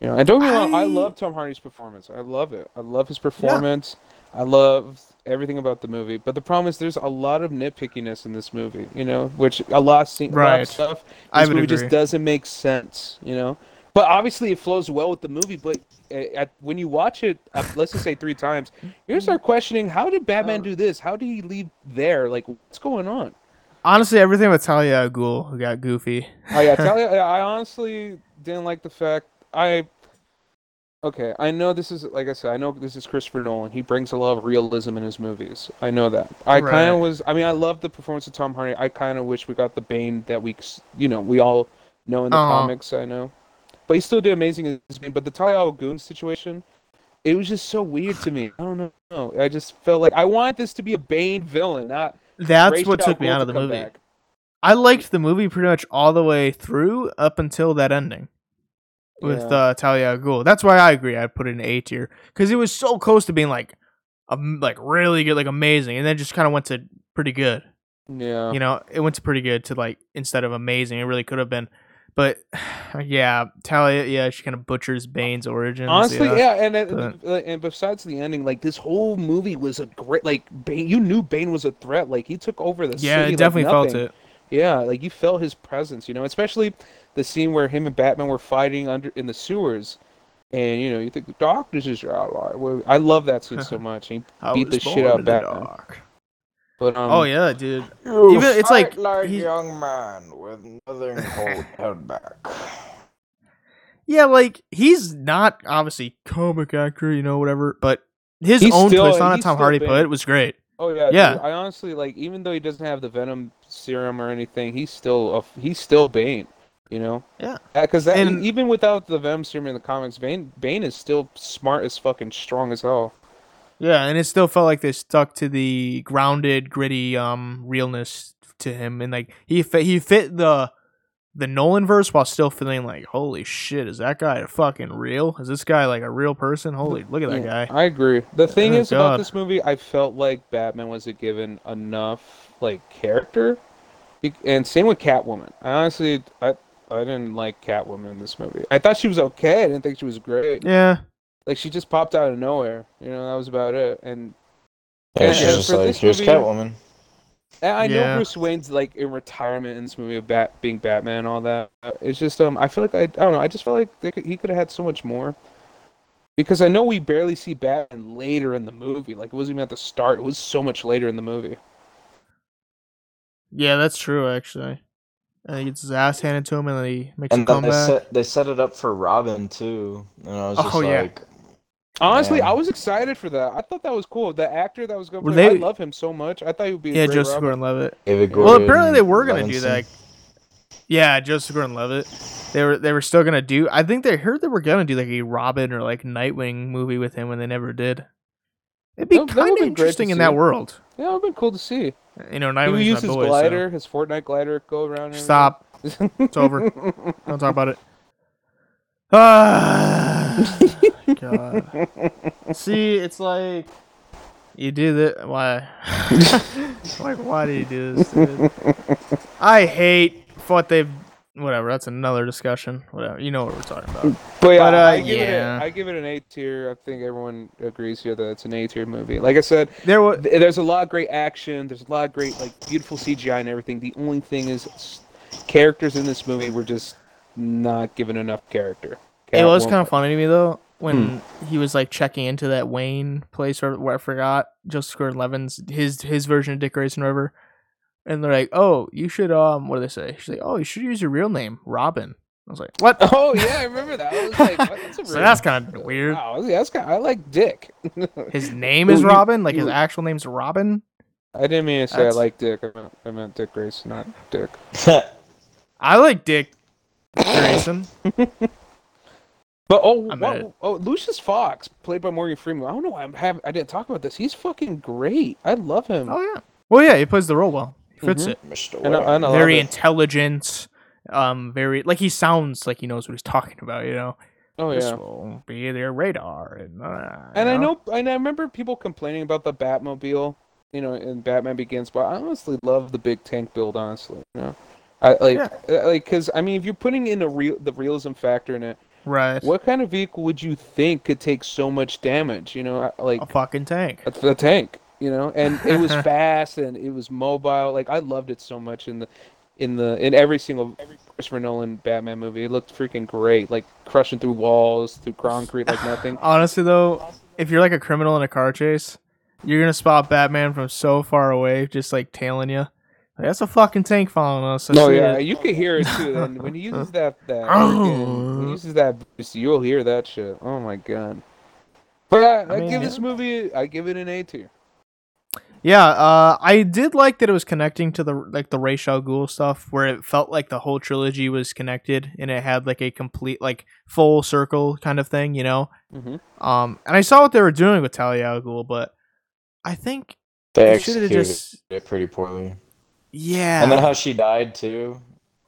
You know, and don't get me wrong, I I- love Tom Hardy's performance. I love it. I love his performance. I love everything about the movie. But the problem is, there's a lot of nitpickiness in this movie. You know, which a lot of, scene, a lot of stuff. This would movie agree. just doesn't make sense. You know. But obviously, it flows well with the movie. But at, when you watch it, uh, let's just say three times, you're gonna start questioning: How did Batman do this? How did he leave there? Like, what's going on? Honestly, everything with Talia al Ghul got goofy. Oh yeah, you, I honestly didn't like the fact I. Okay, I know this is like I said. I know this is Christopher Nolan. He brings a lot of realism in his movies. I know that. I kind of was. I mean, I love the performance of Tom Hardy. I kind of wish we got the Bane that we, you know, we all know in the Uh-huh. comics. I know, but he still did amazing as Bane. But the Talia al Ghul situation, it was just so weird to me. I don't know. I just felt like I wanted this to be a Bane villain, not. That's what took me out to of the movie. back. I liked the movie pretty much all the way through up until that ending with Yeah. uh, Talia al Ghul. That's why I agree. I put it in A tier because it was so close to being like, um, like really good, like amazing, and then just kind of went to pretty good. Yeah. You know, it went to pretty good to like instead of amazing. It really could have been, but yeah, Talia, yeah, she kind of butchers Bane's origins. Honestly, yeah. yeah, and but- and, uh, besides the ending, like this whole movie was a great like Bane. You knew Bane was a threat. Like he took over the yeah, city. it like definitely felt it. Yeah, like you felt his presence. You know, especially the scene where him and Batman were fighting under in the sewers, and you know you think the darkness is your ally. Well, I love that scene so much. He beat the shit out of Batman. dark. But um, oh yeah, dude. You Even- it's like fight like he's- young man with nothing hold held back. Yeah, like he's not obviously comic actor, you know, whatever, but his He's own still- twist on it, Tom Hardy Bane. put it was great. Oh yeah, Yeah. dude, I honestly like even though he doesn't have the Venom serum or anything, he's still a, he's still Bane. You know. Yeah. Because that And- even without the Venom serum in the comics, Bane Bane is still smart as fucking strong as hell. Yeah, and it still felt like they stuck to the grounded, gritty um realness to him, and like he fit, he fit the the Nolan verse while still feeling like, holy shit, is that guy fucking real? Is this guy like a real person? Holy, look at that Yeah, guy. I agree. The thing Oh, is about this movie, I felt like Batman wasn't given enough like character, and same with Catwoman. I honestly, I I didn't like Catwoman in this movie. I thought she was okay. I didn't think she was great. Yeah, Like she just popped out of nowhere. You know, that was about it. And Yeah, Yeah, she's yeah, just for like, this here's movie- Catwoman. And I know Yeah. Bruce Wayne's like in retirement in this movie of Bat being Batman and all that. It's just um I feel like I I don't know, I just felt like they could, he could have had so much more. Because I know we barely see Batman later in the movie. Like it wasn't even at the start. It was so much later in the movie. yeah, that's true actually. And he gets his ass handed to him, and then he makes a And then they comeback. set they set it up for Robin too. And I was oh, just Oh, yeah. Honestly, Yeah. I was excited for that. I thought that was cool. The actor that was going to Were play, I they- love him so much. I thought he would be a yeah, great Joseph Robin. Gordon-Levitt. David Well, apparently they were gonna do that. Yeah, Joseph Gordon-Levitt. They were they were still gonna do. I think they heard they were gonna do like a Robin or like Nightwing movie with him, and they never did. It'd be That- that kind of been great to interesting in see. that world. Yeah, it would have been cool to see. You know, He would Nightwing's use my his boy. so- glider, his Fortnite glider, go around. and Stop. It's over. Don't talk about it. Ah, God. See, it's like you do that. Why? like, why do you do this? Dude? I hate what they've. Whatever. That's another discussion. Whatever. You know what we're talking about. But yeah, But, uh, I give yeah. it. A, I give it an A tier. I think everyone agrees here that it's an A tier movie. Like I said, There was. th- there's a lot of great action. There's a lot of great, like, beautiful CGI and everything. The only thing is, characters in this movie were just not given enough character. It was Catwoman- kind of funny to me though when Hmm. he was like checking into that Wayne place or where I forgot Joseph Gordon-Levitt's his his version of Dick Grayson River, and they're like, "Oh, you should um, what do they say?" She's like, "Oh, you should use your real name, Robin." I was like, "What?" Oh yeah, I remember that. I was like, what? that's So that's kind of weird. Wow, yeah, that's kind. I like Dick. His name is Robin, like his actual name's Robin. I didn't mean to say That's- I like Dick. I meant, I meant Dick Grayson, not Dick. I like Dick Grayson. But oh, I'm what, oh, Lucius Fox, played by Morgan Freeman. I don't know why I'm have I didn't talk about this. He's fucking great. I love him. oh yeah. Well, yeah, he plays the role well. He fits Mhm. it. Mr. And and Very it. intelligent, um very like he sounds like he knows what he's talking about. You know, Oh this yeah. will be their radar, and uh, And you I know, and I remember people complaining about the Batmobile, you know, in Batman Begins. But I honestly love the big tank build. Honestly, you know, I like, uh, like, because I mean, if you're putting in a real the realism factor in it, right. what kind of vehicle would you think could take so much damage? You know, like a fucking tank. a, a tank. You know, and it was fast and it was mobile. Like I loved it so much in the in the in every single Christopher Nolan Batman movie. It looked freaking great, like crushing through walls, through concrete like nothing. Honestly, though, if you're like a criminal in a car chase, you're gonna spot Batman from so far away, just like tailing you. Like, That's a fucking tank following us. No, oh, see yeah, it. you can hear it too. And when he uses that that freaking- when he uses that, you'll hear that shit. Oh my god! But I, I, I mean, give this movie, I give it an A tier. Yeah, uh, I did like that it was connecting to the like the Ra's al Ghul stuff, where it felt like the whole trilogy was connected, and it had like a complete like full circle kind of thing, you know. Mhm. Um, and I saw what they were doing with Talia al Ghul, but I think They they should have just it pretty poorly. yeah. And then how she died too.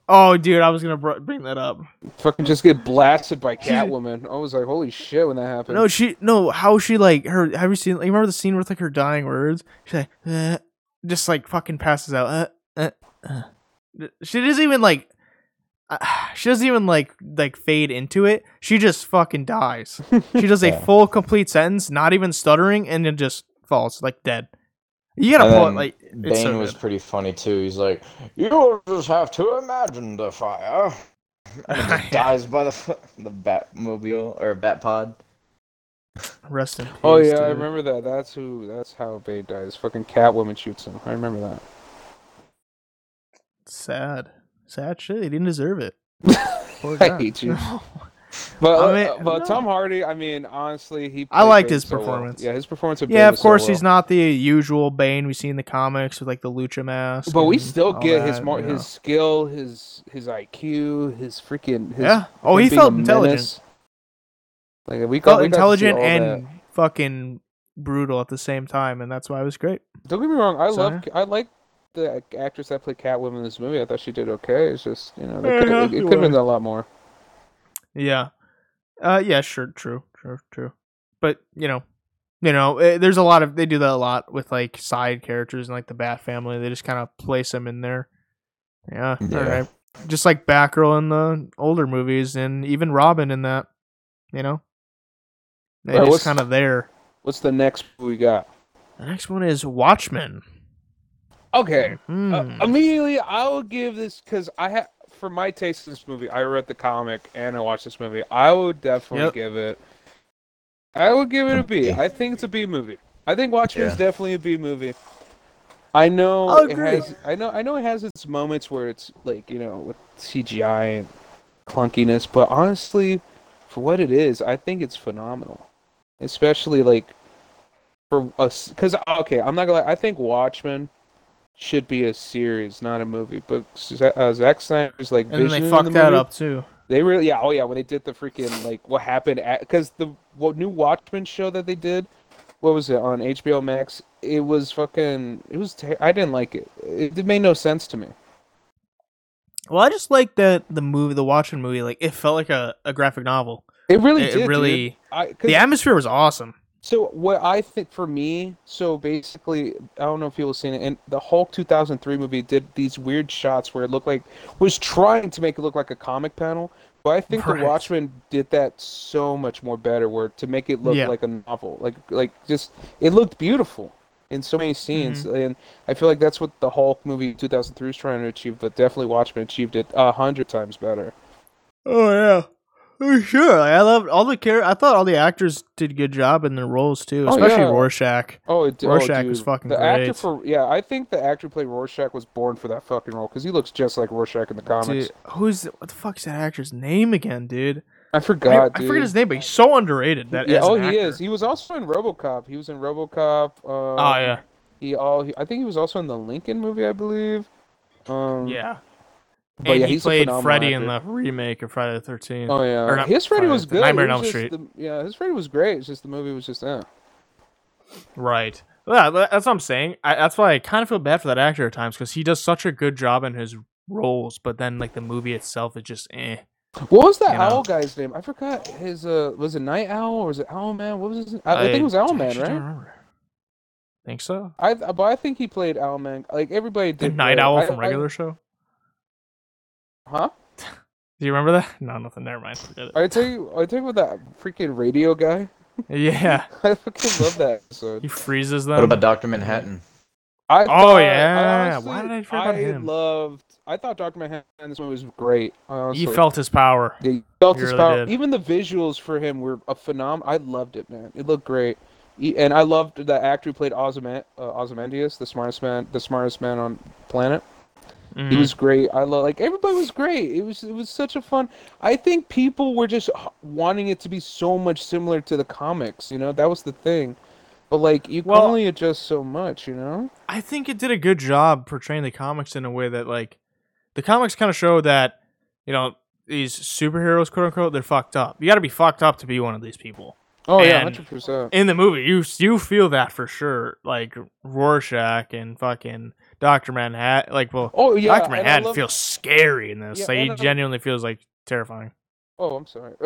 Oh, dude, I was gonna br- bring that up. Fucking just get blasted by Catwoman. I was like, holy shit, when that happened. No, she no how she like her. Have you seen? You remember the scene with like her dying words? She's like, uh, just like fucking passes out. Uh, uh, uh. She doesn't even like. Uh, she doesn't even like like fade into it. She just fucking dies. She does a full complete sentence, not even stuttering, and then just falls like dead. You gotta And pull it then like it's Bane so was good. pretty funny too. He's like, "You'll just have to imagine the fire." And just dies by the the Batmobile or Batpod. Rest in oh, peace. Oh yeah, I remember that. That's who. That's how Bane dies. Fucking Catwoman shoots him. I remember that. Sad, sad shit. He didn't deserve it. Poor I hate you. But, I mean, uh, but no. Tom Hardy, I mean, honestly, he. I played liked his so well. performance. Yeah, his performance. Of Yeah, Bane of was so course he's not the usual Bane we see in the comics with like the lucha mask. But we still all get his that, mar- you know. his skill, his his IQ, his freaking. His, Yeah. Oh, he felt intelligent. menace. Like we got, felt we got intelligent and that. fucking brutal at the same time, and that's why it was great. Don't get me wrong. I So, love. I like the actress that played Catwoman in this movie. I thought she did okay. It's just you know, Yeah, it, could have been a lot more. Yeah. Uh, yeah, sure, true, true, true. But you know, you know, eh, there's a lot of they do that a lot with like side characters and like the Bat family. They just kind of place them in there. Yeah, Yeah. all right. Just like Batgirl in the older movies, and even Robin in that. You know, they Alright, just kind of there. What's the next we got? The next one is Watchmen. Okay. Hmm. Uh, immediately, I will give this because I have, for my taste in this movie, I read the comic and I watched this movie. I would definitely Yep. give it. I would give it a B. I think it's a B movie. I think Watchmen is definitely a B movie. I know I'll it agree. has. I know. I know it has its moments where it's like you know with CGI and clunkiness, but honestly, for what it is, I think it's phenomenal. Especially like for us, because okay, I'm not gonna. lie, I think Watchmen should be a series, not a movie. But uh, Zack Snyder's like and vision they fucked the that movie, up too. They really, yeah, oh yeah, when they did the freaking like what happened at because the what new Watchmen show that they did, what was it on HBO Max? It was fucking. It was. Ter- I didn't like it. it. It made no sense to me. Well, I just like that the movie, the Watchmen movie, like it felt like a, a graphic novel. It really It did. dude. really, I, the atmosphere was awesome. So what I think for me, so basically, I don't know if people have seen it. And the Hulk 2003 movie did these weird shots where it looked like was trying to make it look like a comic panel. But I think Right. the Watchmen did that so much more better, where to make it look Yeah. like a novel, like like just it looked beautiful in so many scenes. Mm-hmm. And I feel like that's what the Hulk movie 2003 is trying to achieve. But definitely Watchmen achieved it a hundred times better. Oh yeah, for sure. Like, I loved all the care. I thought all the actors did a good job in their roles too, Oh, especially yeah. Rorschach. Oh, it, oh, Rorschach was dude. fucking the actor for yeah. I think the actor who played Rorschach was born for that fucking role because he looks just like Rorschach in the comics. Dude, who's what the fuck's that actor's name again, dude? I I, forgot, I dude. forget his name, but he's so underrated. That yeah, oh, he is. He was also in RoboCop. He was in RoboCop. Uh, Oh yeah, He all. He, I think he was also in the Lincoln movie, I believe. Um, yeah. But and yeah, he played Freddy in the remake of Friday the Thirteenth. Oh yeah, Or not his Freddy Friday was good. Nightmare on Elm Street. the- yeah, his Freddy was great. It's just the movie was just eh. Right. Yeah, that's what I'm saying. I, that's why I kind of feel bad for that actor at times because he does such a good job in his roles, but then like the movie itself is just eh. What was that You know? owl guy's name? I forgot his. Uh, was it Night Owl or was it Owl Man? What was his? I, I think it was Owl Man, right? remember. Think so? I but I think he played Owl Man. Like everybody The did. Night. Owl I- from regular show. Huh? Do you remember that? No, nothing. Never mind. Forget it. I tell you, I tell you about that freaking radio guy. Yeah, I fucking love that episode. he freezes them. What about Doctor Manhattan? I Oh, thought- I yeah. honestly- Why did I forget about I him? loved. I thought Doctor Manhattan this one was great. Honestly. he felt his power. Yeah, he felt He his really power. did. Even the visuals for him were a phenom. I loved it, man. It looked great. He- And I loved the actor who played Ozyman- uh, Ozymandias, the smartest man, the smartest man on planet. He Mhm. was great. I love like everybody was great. It was it was such a fun. I think people were just wanting it to be so much similar to the comics. You know that was the thing. But like you can only adjust so much. You know. I think it did a good job portraying the comics in a way that like the comics kind of show that you know these superheroes quote unquote they're fucked up. You got to be fucked up to be one of these people. Oh yeah, hundred percent. In the movie, you you feel that for sure. Like Rorschach and fucking Doctor Manhattan. Like, well, Oh yeah, Doctor Manhattan love- feels scary in this. Yeah, like, he genuinely feels like terrifying. Oh, I'm sorry.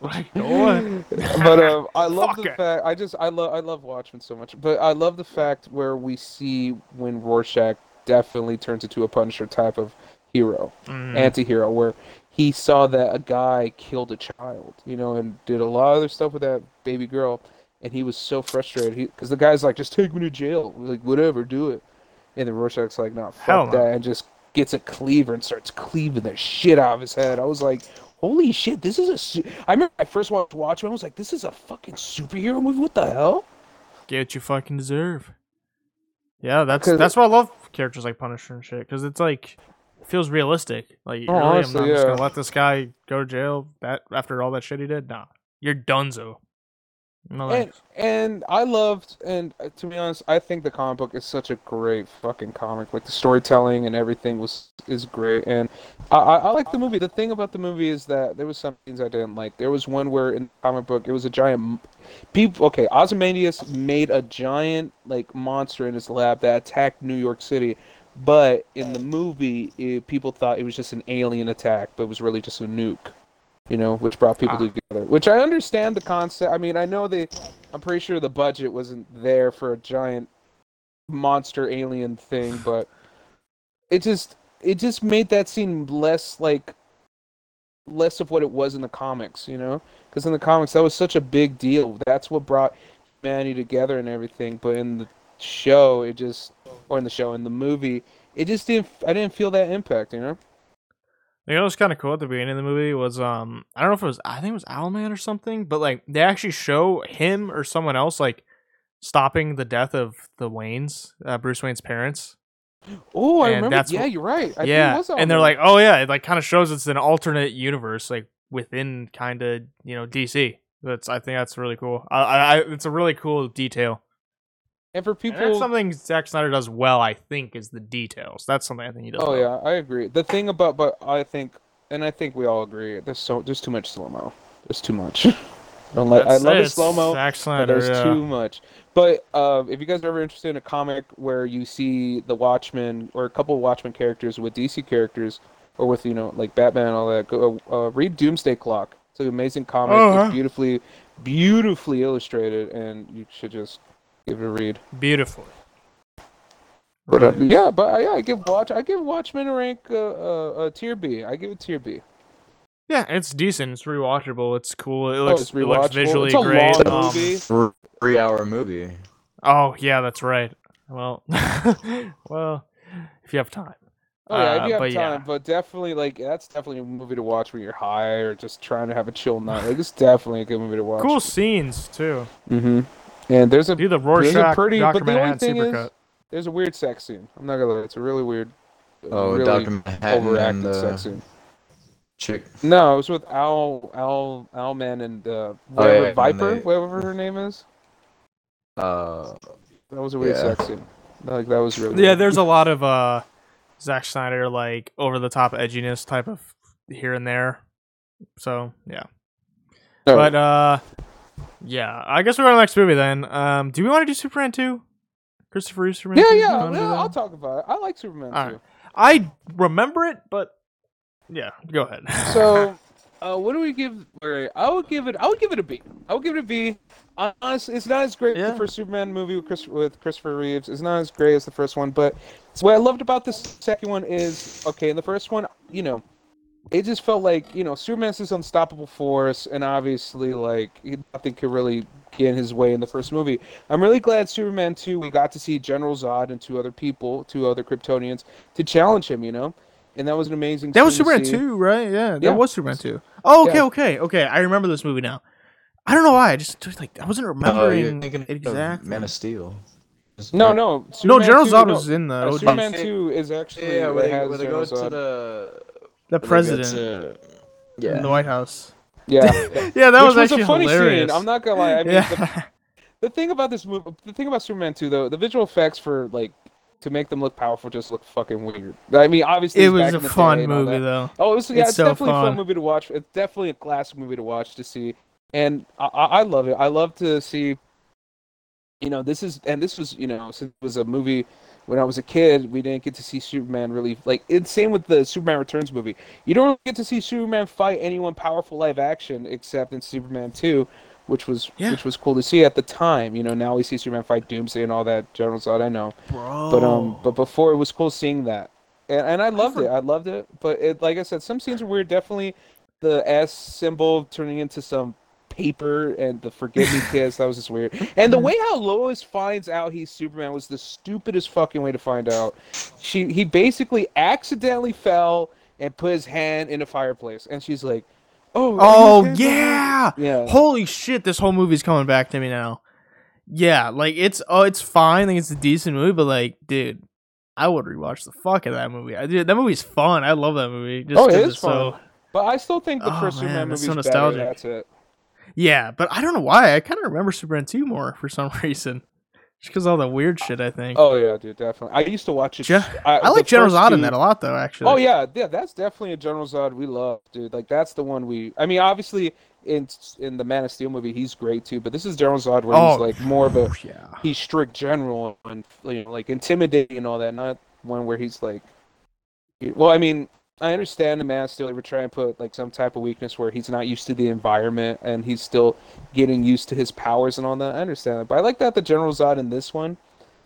Like, but um, I love Fuck the it. fact. I just I love I love Watchmen so much. But I love the fact where we see when Rorschach definitely turns into a Punisher type of hero, Mm. anti-hero, where he saw that a guy killed a child, you know, and did a lot of other stuff with that baby girl, and he was so frustrated. Because the guy's like, just take me to jail, like whatever, do it, and then Rorschach's like, nah, fuck that, and just gets a cleaver and starts cleaving the shit out of his head. I was like, holy shit, this is a. Su-. I remember I first watched Watchmen. I was like, this is a fucking superhero movie. What the hell? Get what you fucking deserve. Yeah, that's that's why I love characters like Punisher and shit because it's like feels realistic. Like Oh, really, honestly, I'm not just gonna let this guy go to jail that after all that shit he did. Nah, you're donezo. No And and I loved and uh, to be honest, I think the comic book is such a great fucking comic. Like the storytelling and everything was is great. And I, I, I like the movie. The thing about the movie is that there was some things I didn't like. There was one where in the comic book it was a giant people. Okay, Ozymandias made a giant like monster in his lab that attacked New York City. But in the movie, it, people thought it was just an alien attack, but it was really just a nuke you know, which brought people Ah. together. Which I understand the concept. I mean, I know they. I'm pretty sure the budget wasn't there for a giant monster alien thing, but it just it just made that scene less like less of what it was in the comics, you know? Because in the comics, that was such a big deal. That's what brought humanity together and everything. But in the show, it just, or in the show, in the movie, it just didn't. I didn't feel that impact, you know? You know what's kind of cool at the beginning of the movie was um I don't know if it was I think it was Owlman or something, but like they actually show him or someone else like stopping the death of the Waynes, uh, Bruce Wayne's parents. Oh, I And remember. that's yeah, what- you're right. I yeah, think it was and they're like, oh yeah, it like kind of shows it's an alternate universe, like within kind of you know DC. That's I think that's really cool. I, I, I it's a really cool detail. And for And people, that's something Zack Snyder does well. I think is the details. That's something I think he does. oh well. yeah, I agree. The thing about, but I think, and I think we all agree, there's so there's too much slow mo. There's too much. I don't like. I love the slow mo. Zack But there's yeah. too much. But uh, if you guys are ever interested in a comic where you see the Watchmen or a couple of Watchmen characters with DC characters, or with you know like Batman and all that, go uh, read Doomsday Clock. It's an amazing comic. Uh-huh. It's beautifully, beautifully illustrated, and you should just give it a read. Beautiful. But uh, yeah, but uh, yeah, I give Watch I give Watchmen a rank uh, uh, a tier B. I give it tier B. Yeah, it's decent. It's rewatchable. It's cool. It Oh, looks, it's it looks visually It's a great. long Um, movie. Three hour movie. oh yeah, that's right. Well, well, if you have time. Oh yeah, Uh, if you have but time, yeah. but definitely like that's definitely a movie to watch when you're high or just trying to have a chill night. Like it's definitely a good movie to watch. Cool scenes too. Mm-hmm. And there's a Do the there's a pretty, Doctor but the only Manhattan thing is, there's a weird sex scene. I'm not gonna lie, it's a really weird, Oh, really Doctor Manhattan overacted and sex scene. chick. No, it was with Owl, Owl, Owlman and uh, Oh, whatever, yeah, when Viper, they- whatever her name is. Uh, That was a weird Yeah. sex scene. Like that was really. Yeah, weird. there's a lot of uh, Zack Snyder like over the top edginess type of here and there. So yeah, Oh, but uh, yeah, I guess we're on the next movie then. Um, do we want to do Superman two? Christopher Reeve Superman? yeah, 2? Yeah, yeah. I'll talk about it. I like Superman All too. right. I remember it, but yeah, go ahead. So, uh, what do we give? Right, I would give it. I would give it a B. I would give it a B. Honestly, it's not as great as Yeah. the first Superman movie with, Chris, with Christopher Reeves. It's not as great as the first one, but what I loved about the second one is okay. In the first one, you know, it just felt like you know Superman's this unstoppable force, and obviously like he- nothing could really get in his way in the first movie. I'm really glad Superman 2 we got to see General Zod and two other people, two other Kryptonians to challenge him. You know, and that was an amazing. That was Superman see. 2, right? Yeah, that Yeah. was Superman 2. Oh, okay, Yeah. okay, okay. I remember this movie now. I don't know why. I just just, like I wasn't Oh, remembering you're thinking exactly. Man of Steel. No, no. no, General 2 Zod no, was in the uh, OG. Superman 2 is actually Yeah, it where they, has where they General go to the the where they go president in yeah. the White House. Yeah. Yeah, that Which was actually a funny hilarious. scene. I'm not gonna lie. I mean, the, yeah, the thing about this movie, the thing about Superman 2, though, the visual effects for like to make them look powerful just look fucking weird. I mean, obviously it was a in the fun movie though. Oh, it was, yeah, It's it's, so definitely a fun. fun movie to watch. It's definitely a classic movie to watch to see, and I, I I love it. I love to see. You know, this is and this was you know since it was a movie when I was a kid, we didn't get to see Superman really like. It's same with the Superman Returns movie. You don't really get to see Superman fight anyone powerful live action except in Superman Two, which was Yeah. which was cool to see at the time. You know, now we see Superman fight Doomsday and all that. General Zod, I know. Bro. But um, but before it was cool seeing that, and, and I loved for- it. I loved it. But it, like I said, some scenes were weird. Definitely, the S symbol turning into some paper and the forget me kiss that was just weird. And the way how Lois finds out he's Superman was the stupidest fucking way to find out. She he basically accidentally fell and put his hand in a fireplace, and she's like, "Oh, Oh okay, bro?" yeah. yeah." Holy shit, this whole movie's coming back to me now. Yeah, like it's oh it's fine, like it's a decent movie, but like, dude, I would rewatch the fuck out of that movie. I did that movie's fun. I love that movie. Just Oh, it is it's so fun. But I still think the Oh, first man, Superman movie so is better. That's it. Yeah, but I don't know why. I kind of remember Superman 2 more for some reason. Just because all the weird shit, I think. Oh yeah, dude, definitely. I used to watch it. Ge- I, I like General Zod in that a lot, though, actually. Oh yeah, yeah, that's definitely a General Zod we love, dude. Like that's the one we. I mean, obviously in in the Man of Steel movie, he's great too. But this is General Zod where Oh, he's like more of a oh, yeah. he's strict general and you know like intimidating and all that. Not one where he's like. Well, I mean, I understand the Man. They were trying to put like some type of weakness where he's not used to the environment and he's still getting used to his powers and all that. I understand that, but I like that the General Zod in this one,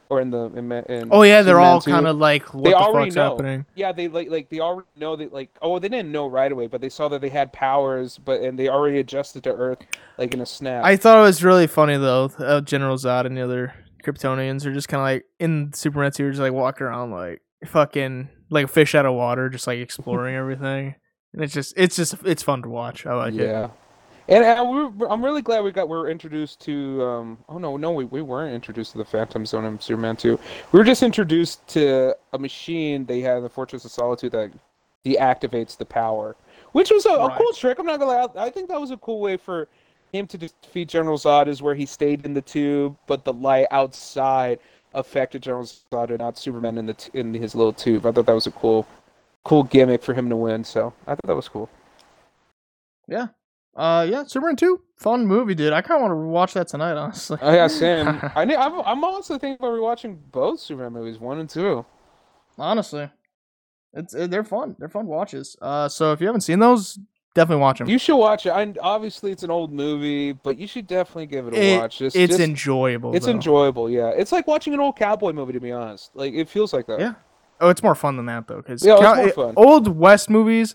or in the in, in Oh, yeah, they're all kind of like, what they the already fuck's know. happening? Yeah, they like like they already know that like oh they didn't know right away, but they saw that they had powers, but and they already adjusted to Earth like in a snap. I thought it was really funny though. Uh, General Zod and the other Kryptonians are just kind of like in Superman 2, just like walking around like fucking like a fish out of water, just like exploring everything. And it's just, it's just, it's fun to watch. I like it. yeah, and, and we're, I'm really glad we got we were introduced to um oh no no we, we weren't introduced to the Phantom Zone in Superman 2. We were just introduced to a machine they had in the Fortress of Solitude that deactivates the power, which was a, a cool trick. I'm not gonna lie, I think that was a cool way for him to defeat General Zod is where he stayed in the tube, but the light outside affected General Zod not Superman in the t- in his little tube. I thought that was a cool, cool gimmick for him to win. So I thought that was cool. Yeah. Uh, yeah, Superman 2, fun movie, dude. I kind of want to watch that tonight, honestly. Oh yeah, Sam. I ne- I'm, I'm also thinking about rewatching both Superman movies, one and two. honestly. It's it, they're fun. They're fun watches. Uh, so if you haven't seen those, definitely watch them. You should watch it. I, obviously, it's an old movie, but you should definitely give it a It- watch. Just, it's just- enjoyable. it's though. enjoyable. Yeah, it's like watching an old cowboy movie. To be honest, like it feels like that. Yeah. Oh, it's more fun than that though, because Yeah, it's more fun. old West movies,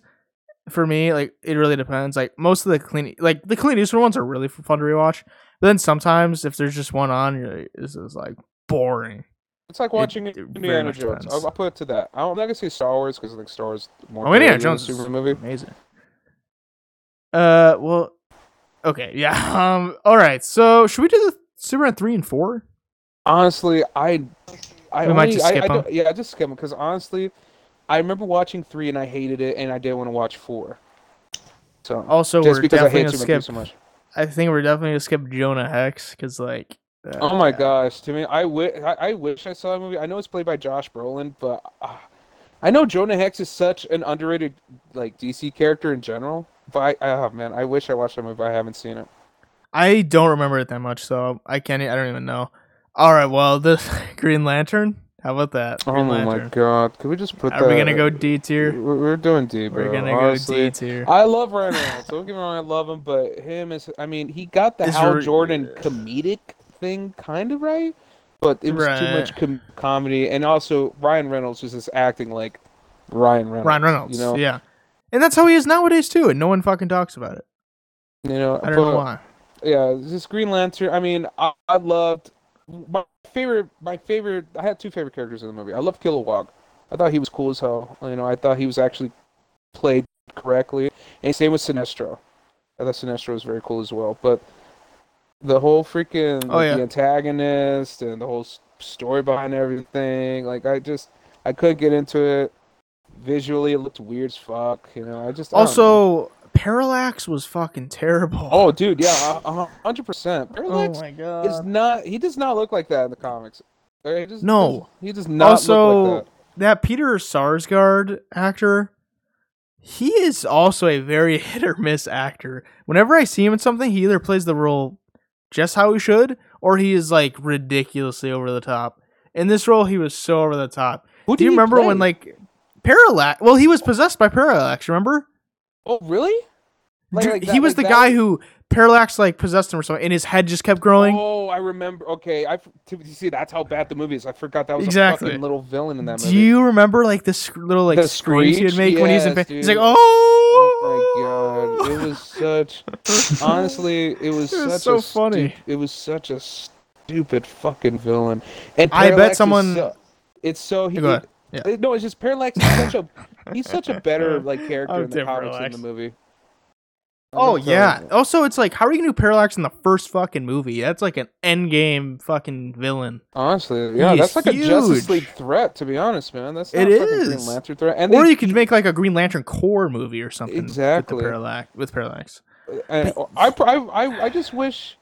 for me, like it really depends. Like most of the clean, like the Clint Eastwood ones are really fun to rewatch. But then sometimes if there's just one on, you're like, this is like boring. It's like watching it very Indiana Jones. I'll, I'll put it to that. I don't- I'm not gonna say Star Wars because I think Star Wars more. Oh, Indiana Jones Super movie. amazing. Uh, well, okay, yeah. Um, all right. So should we do the Superman three and four? Honestly, I, I We might only- just I- skip I 'em. don't- yeah, just skip them because honestly, I remember watching three and I hated it, and I didn't want to watch four. So Also, just we're because I hate Superman skip. so much. I think we're definitely gonna skip Jonah Hex because like. uh, Oh my gosh, to me, I wish I, I wish I saw a movie. I know it's played by Josh Brolin, but uh, I know Jonah Hex is such an underrated like DC character in general. But I, oh man, I wish I watched that movie. I haven't seen it. I don't remember it that much, so I can't. I don't even know. All right, well, the Green Lantern. How about that? Oh Green my god! Could we just put that? Are that? we gonna go D tier? We're, we're doing D, bro. We're gonna Honestly. go D tier. I love Ryan Reynolds. Don't get me wrong, I love him, but him is. I mean, he got the Is Hal re- Jordan comedic thing kind of right, but it was too much com- comedy, and also Ryan Reynolds was just acting like Ryan Reynolds. Ryan Reynolds. You know, Yeah. And that's how he is nowadays too, and no one fucking talks about it. you know. I don't know why. yeah, this Green Lantern. I mean, I, I loved my favorite. My favorite. I had two favorite characters in the movie. I loved Kilowog. I thought he was cool as hell. You know, I thought he was actually played correctly. And same with Sinestro. I thought Sinestro was very cool as well. But the whole freaking Oh, yeah. the antagonist and the whole story behind everything, like I just I couldn't get into it. Visually, it looked weird as fuck. You know, I just I. Also, Parallax was fucking terrible. Oh, dude, yeah, hundred percent. Oh Parallax Oh my god. is not. He does not look like that in the comics. He just, No. he does not also, look like that. that Peter Sarsgaard actor, he is also a very hit or miss actor. Whenever I see him in something, he either plays the role just how he should, or he is like ridiculously over the top. In this role, he was so over the top. Who Do you remember when like Parallax? Well, he was possessed by Parallax. Remember? Oh, really? Like- Dude, like he was like the that guy who Parallax like possessed him or something, and his head just kept growing. Oh, I remember. Okay, I to- see that's how bad the movie is. I forgot that was Exactly. a fucking little villain in that movie. Do you remember like the sc- little like The screams he would screech? make when he's in? Yes, pa- He's like, oh, Oh my god, it was such. honestly, it was It was such so a funny. stu- it was such a stupid fucking villain. And I bet someone- so- it's so he. Go ahead. Yeah. No, it's just Parallax is such a. He's such a better like character I'm in the comics Parallax. in the movie. I'm Oh yeah. telling you. Also, it's like, how are you gonna do Parallax in the first fucking movie? That's like an endgame fucking villain. Honestly, yeah, He that's is like a Justice. League threat. To be honest, man, that's It not fucking Green. Lantern threat. And or they- you could make like a Green Lantern Corps movie or something. Exactly. With Parallax. With Parallax. And I, I, I, I just wish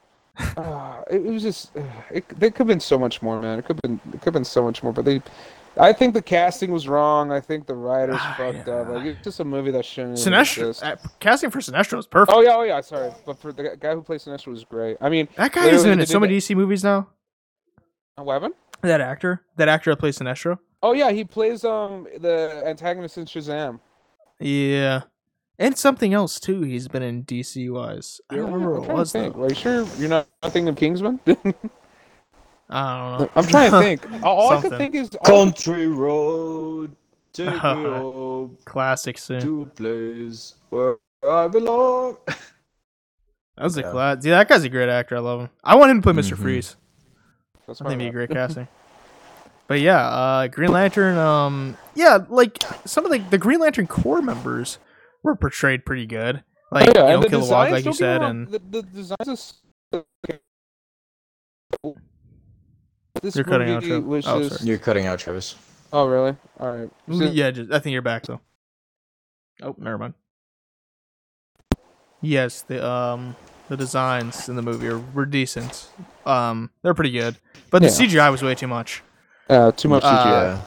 uh, it, it was just uh, it, they could have been so much more, man. It could have been it could have been so much more, but they. I think the casting was wrong. I think the writers Ah, fucked yeah. up. Like it's just a movie that shouldn't Sinestro. Uh, casting for Sinestro was perfect. Oh yeah, oh yeah. Sorry, but for the guy who plays Sinestro was great. I mean, that guy literally, has been they in so many DC movies now. that- what happened? That actor. That actor that plays Sinestro. Oh yeah, he plays um the antagonist in Shazam. Yeah. And something else too. He's been in DC wise. I don't remember what it was though. Are you sure you're not thinking of Kingsman? I don't know. I'm trying to think. All, all I could Something. think is Country road, take me home Classic soon. to a place where I belong. That was a Yeah. class. Dude, that guy's a great actor. I love him. I want him to play mister Mhm. Freeze. That's I think he'd be a great casting. But yeah, uh, Green Lantern. Um, yeah, like some of the the Green Lantern Corps members were portrayed pretty good. Like Oh, yeah, you and know, the Kilowog, designs, like you don't get me said, wrong, and the, the designs is this You're cutting out, movie Trev. was Oh, just. You're cutting out, Travis. oh really all right So- yeah, just, I think you're back though. Oh, never mind. Yes, the um the designs in the movie are were decent. Um, they're pretty good, but the CGI was way too much. uh, too much Uh, CGI Yeah.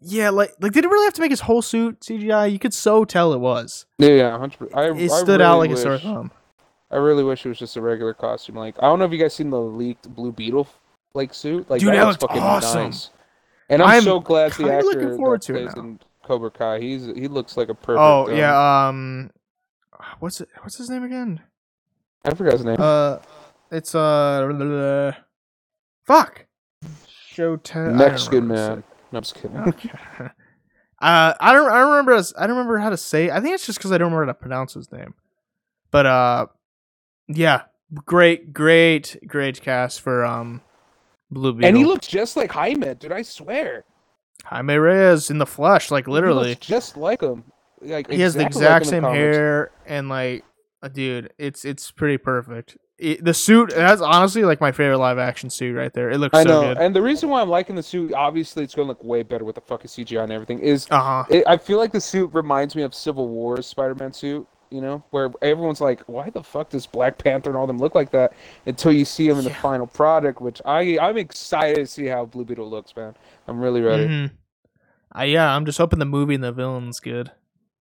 Yeah, like like did it really have to make his whole suit CGI? You could so tell it was. yeah yeah 100%. I, It I stood out really like a sore wish- thumb. I really wish it was just a regular costume like I don't know if you guys seen the leaked Blue Beetle like suit like Dude, that, that looks fucking awesome. nice and I'm, I'm so glad the actor looking forward that to plays in Cobra Kai he's he looks like a perfect Oh um, yeah, um, what's it? What's his name again? I forgot his name Uh, it's uh, fuck, Showtime. Mexican man no, I'm just kidding Okay. Uh, I don't. I don't remember. His, I don't remember how to say. I think it's just because I don't remember how to pronounce his name. But uh, yeah, great, great, great cast for um, Blue Beetle. and he looks just like Jaime dude I swear Jaime Reyes in the flesh, like He literally. looks just like him. Like He has the exactly like exact same comics. hair and like, uh, dude, it's it's pretty perfect. It, the suit that's honestly like my favorite live action suit right there. It looks I so know, good. and the reason why I'm liking the suit, obviously, it's gonna look way better with the fucking CGI and everything. Is Uh huh. it, I feel like the suit reminds me of Civil War's Spider-Man suit. You know, where everyone's like, "Why the fuck does Black Panther and all them look like that?" Until you see them in the Yeah. final product, which I I'm excited to see how Blue Beetle looks, man. I'm really ready. hmm Uh, yeah, I'm just hoping the movie and the villain's good.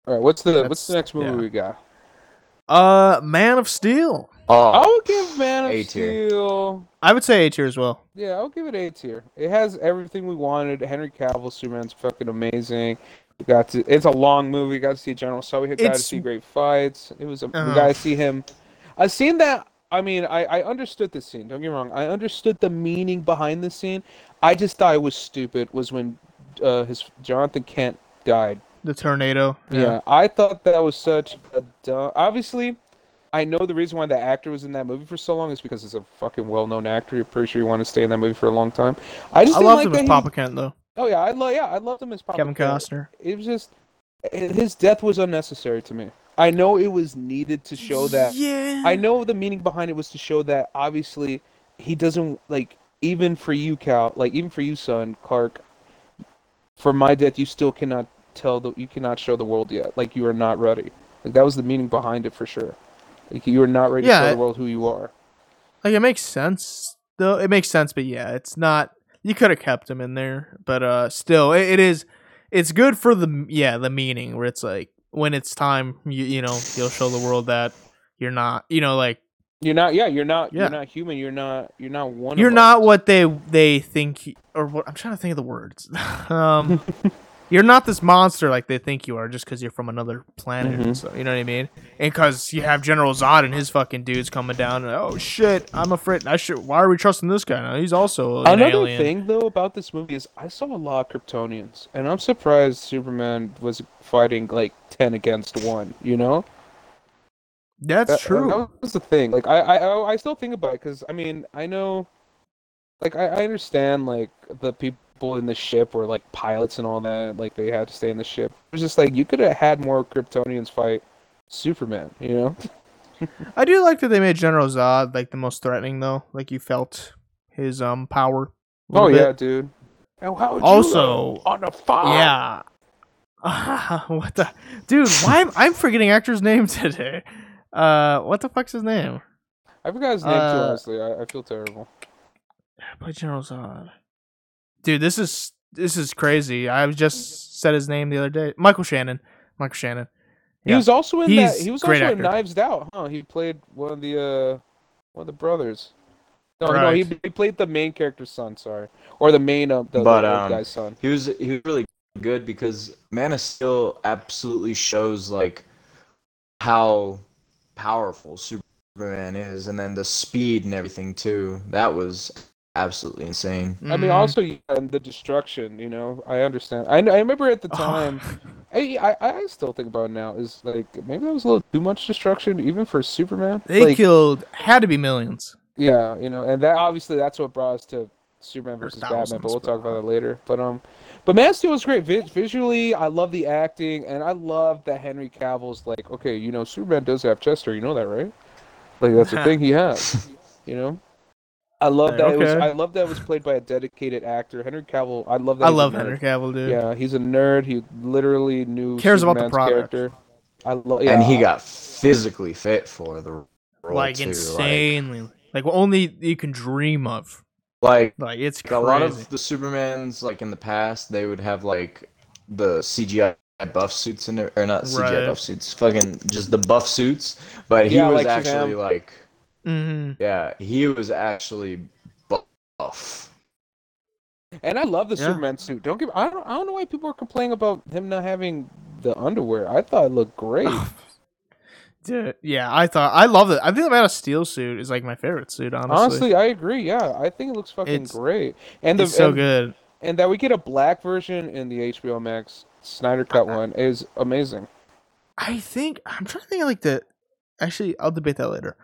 All right, what's the what's the next movie yeah. we got? Uh, Man of Steel. Oh, I would give Man of A tier. Steel. I would say A tier as well. Yeah, I'll give it A tier. It has everything we wanted. Henry Cavill, Superman's fucking amazing. We got to. It's a long movie. We got to see General. We got to see great fights. It was. A, Uh-huh. We got to see him. A scene that I mean, I I understood the scene. Don't get me wrong. I understood the meaning behind the scene. I just thought it was stupid. Was when uh, his Jonathan Kent died. The tornado. Yeah. I thought that was such a dumb. Obviously, I know the reason why the actor was in that movie for so long is because he's a fucking well-known actor. You're pretty sure you want to stay in that movie for a long time. I just I loved like him as he- Papa Kent though. Oh yeah, I love yeah, I loved him as Papa Kevin Kent. Costner. It was just his death was unnecessary to me. I know it was needed to show that. Yeah. I know the meaning behind it was to show that obviously he doesn't like even for you, Cal, like even for you, son, Clark. For my death, you still cannot tell the you cannot show the world yet. Like you are not ready. Like that was the meaning behind it for sure. Like you are not ready Yeah, to show it- the world who you are. Like it makes sense though. It makes sense, but yeah, it's not. You could have kept him in there, but uh, still, it, it is. It's good for the yeah the meaning where it's like when it's time, you you know, you'll show the world that you're not, you know, like You're not. Yeah, you're not. Yeah. You're not human. You're not. You're not one. you're not us. what they they think or what I'm trying to think of the words. um, you're not this monster like they think you are just because you're from another planet. Mhm. So you know what I mean? And because you have General Zod and his fucking dudes coming down. And, oh shit! I'm afraid. I should. Why are we trusting this guy now? He's also an Another alien. thing though about this movie is I saw a lot of Kryptonians, and I'm surprised Superman was fighting like ten against one. You know, That's That- true. That was the thing. Like I, I, I- I still think about it because I mean I know, like I, I understand like the people in the ship were like pilots and all that. Like they had to stay in the ship. It was just like you could have had more Kryptonians fight Superman. You know? I do like that they made General Zod like the most threatening though. Like you felt his um power. a Oh bit. yeah, dude. And how would Also- look on a fire? Yeah. what the dude? Why am I'm forgetting actor's name today? Uh, what the fuck's his name? I forgot his name too. Uh, Honestly, I, I feel terrible. Play General Zod. Dude, this is this is crazy. I just said his name the other day. Michael Shannon. Michael Shannon. He was also in that. He was great also in. Knives Out, huh? He played one of the uh, one of the brothers. No, no, he, he played the main character's son. Sorry, or the main uh, the, But, the old um, guy's son. he was he was really good because Man of Steel absolutely shows like how powerful Superman is, and then the speed and everything too. That was absolutely insane. I mean, Mhm. also yeah, and the destruction. You know, I understand. I, I remember at the time. I, I I still think about it now. Is like maybe that was a little too much destruction, even for Superman. they like, killed had to be millions. Yeah, you know, and that obviously that's what brought us to Superman versus Batman, but we'll talk about that later. But um, but Man of Steel was great. Vi- visually, I love the acting, and I love that Henry Cavill's like, okay, you know, Superman does have chest hair, you know that, right? Like that's the thing he has, you know. I love that it was. I love that it was played by a dedicated actor, Henry Cavill. I love that. I love. Henry Cavill, dude. Yeah, he's a nerd. He literally knew Cares about the product. character. I love. Yeah, And he got physically fit for the role like too. insanely, like, only you can dream of. Like, Like it's like crazy. a lot of the Supermans, like in the past, they would have like the CGI buff suits in there, or not CGI Right. buff suits, fucking just the buff suits. But he Yeah, was like actually Shazam. like, hmm yeah, he was actually buff. And I love the Yeah. Superman suit. Don't give. I don't. I don't know why people are complaining about him not having the underwear. I thought it looked great. Dude, yeah, I thought I love it. I think the Man of Steel suit is like my favorite suit. Honestly, Honestly, I agree. Yeah, I think it looks fucking It's- great. And the it's so and, good. and that we get a black version in the HBO Max Snyder cut Uh-huh. one is amazing. I think I'm trying to think of like the. Actually, I'll debate that later.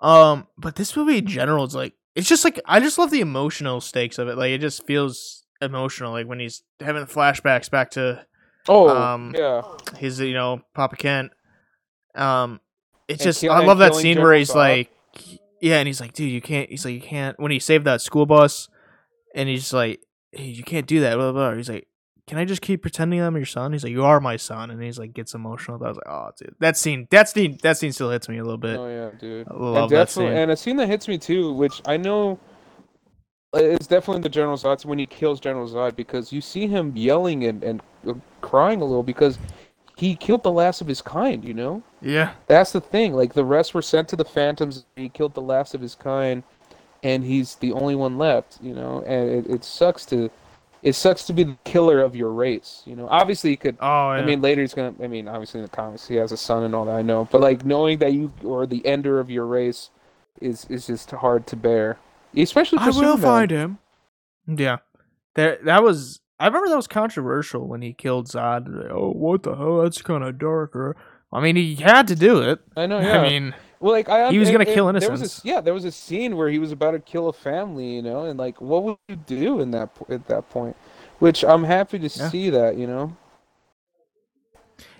Um, but this movie in general is like it's just like I just love the emotional stakes of it. Like it just feels emotional. Like when he's having flashbacks back to Oh, Um, yeah. his you know Papa Kent. Um, it's And just kill- I love that scene General where he's like, yeah, and he's like, dude, you can't. He's like, you can't. When he saved that school bus, and he's like, hey, you can't do that. Blah, blah, blah. He's like, can I just keep pretending I'm your son? He's like, you are my son, and he's like, gets emotional. I was like, oh, dude, that scene, that scene, that scene still hits me a little bit. Oh yeah, dude. I and love that scene. and a scene that hits me too, which I know is definitely the General Zod when he kills General Zod because you see him yelling and, and uh, crying a little because he killed the last of his kind. You know, Yeah. that's the thing. Like the rest were sent to the Phantoms. He killed the last of his kind, and he's the only one left. You know, and it, it sucks to, it sucks to be the killer of your race. You know, obviously he could. Oh, yeah. I mean, later he's gonna. I mean, obviously in the comics he has a son and all that. I know, but like knowing that you are the ender of your race, is is just hard to bear, especially for I will find him. Yeah. There that was I remember that was controversial when he killed Zod. Oh, what the hell? That's kind of dark. Or, I mean, he had to do it. I know. Yeah. I mean, Well, like I He was and- gonna kill and There was innocents. a, yeah, there was a scene where he was about to kill a family, you know, and like, what would you do in that at that point? Which I'm happy to Yeah. see that, you know.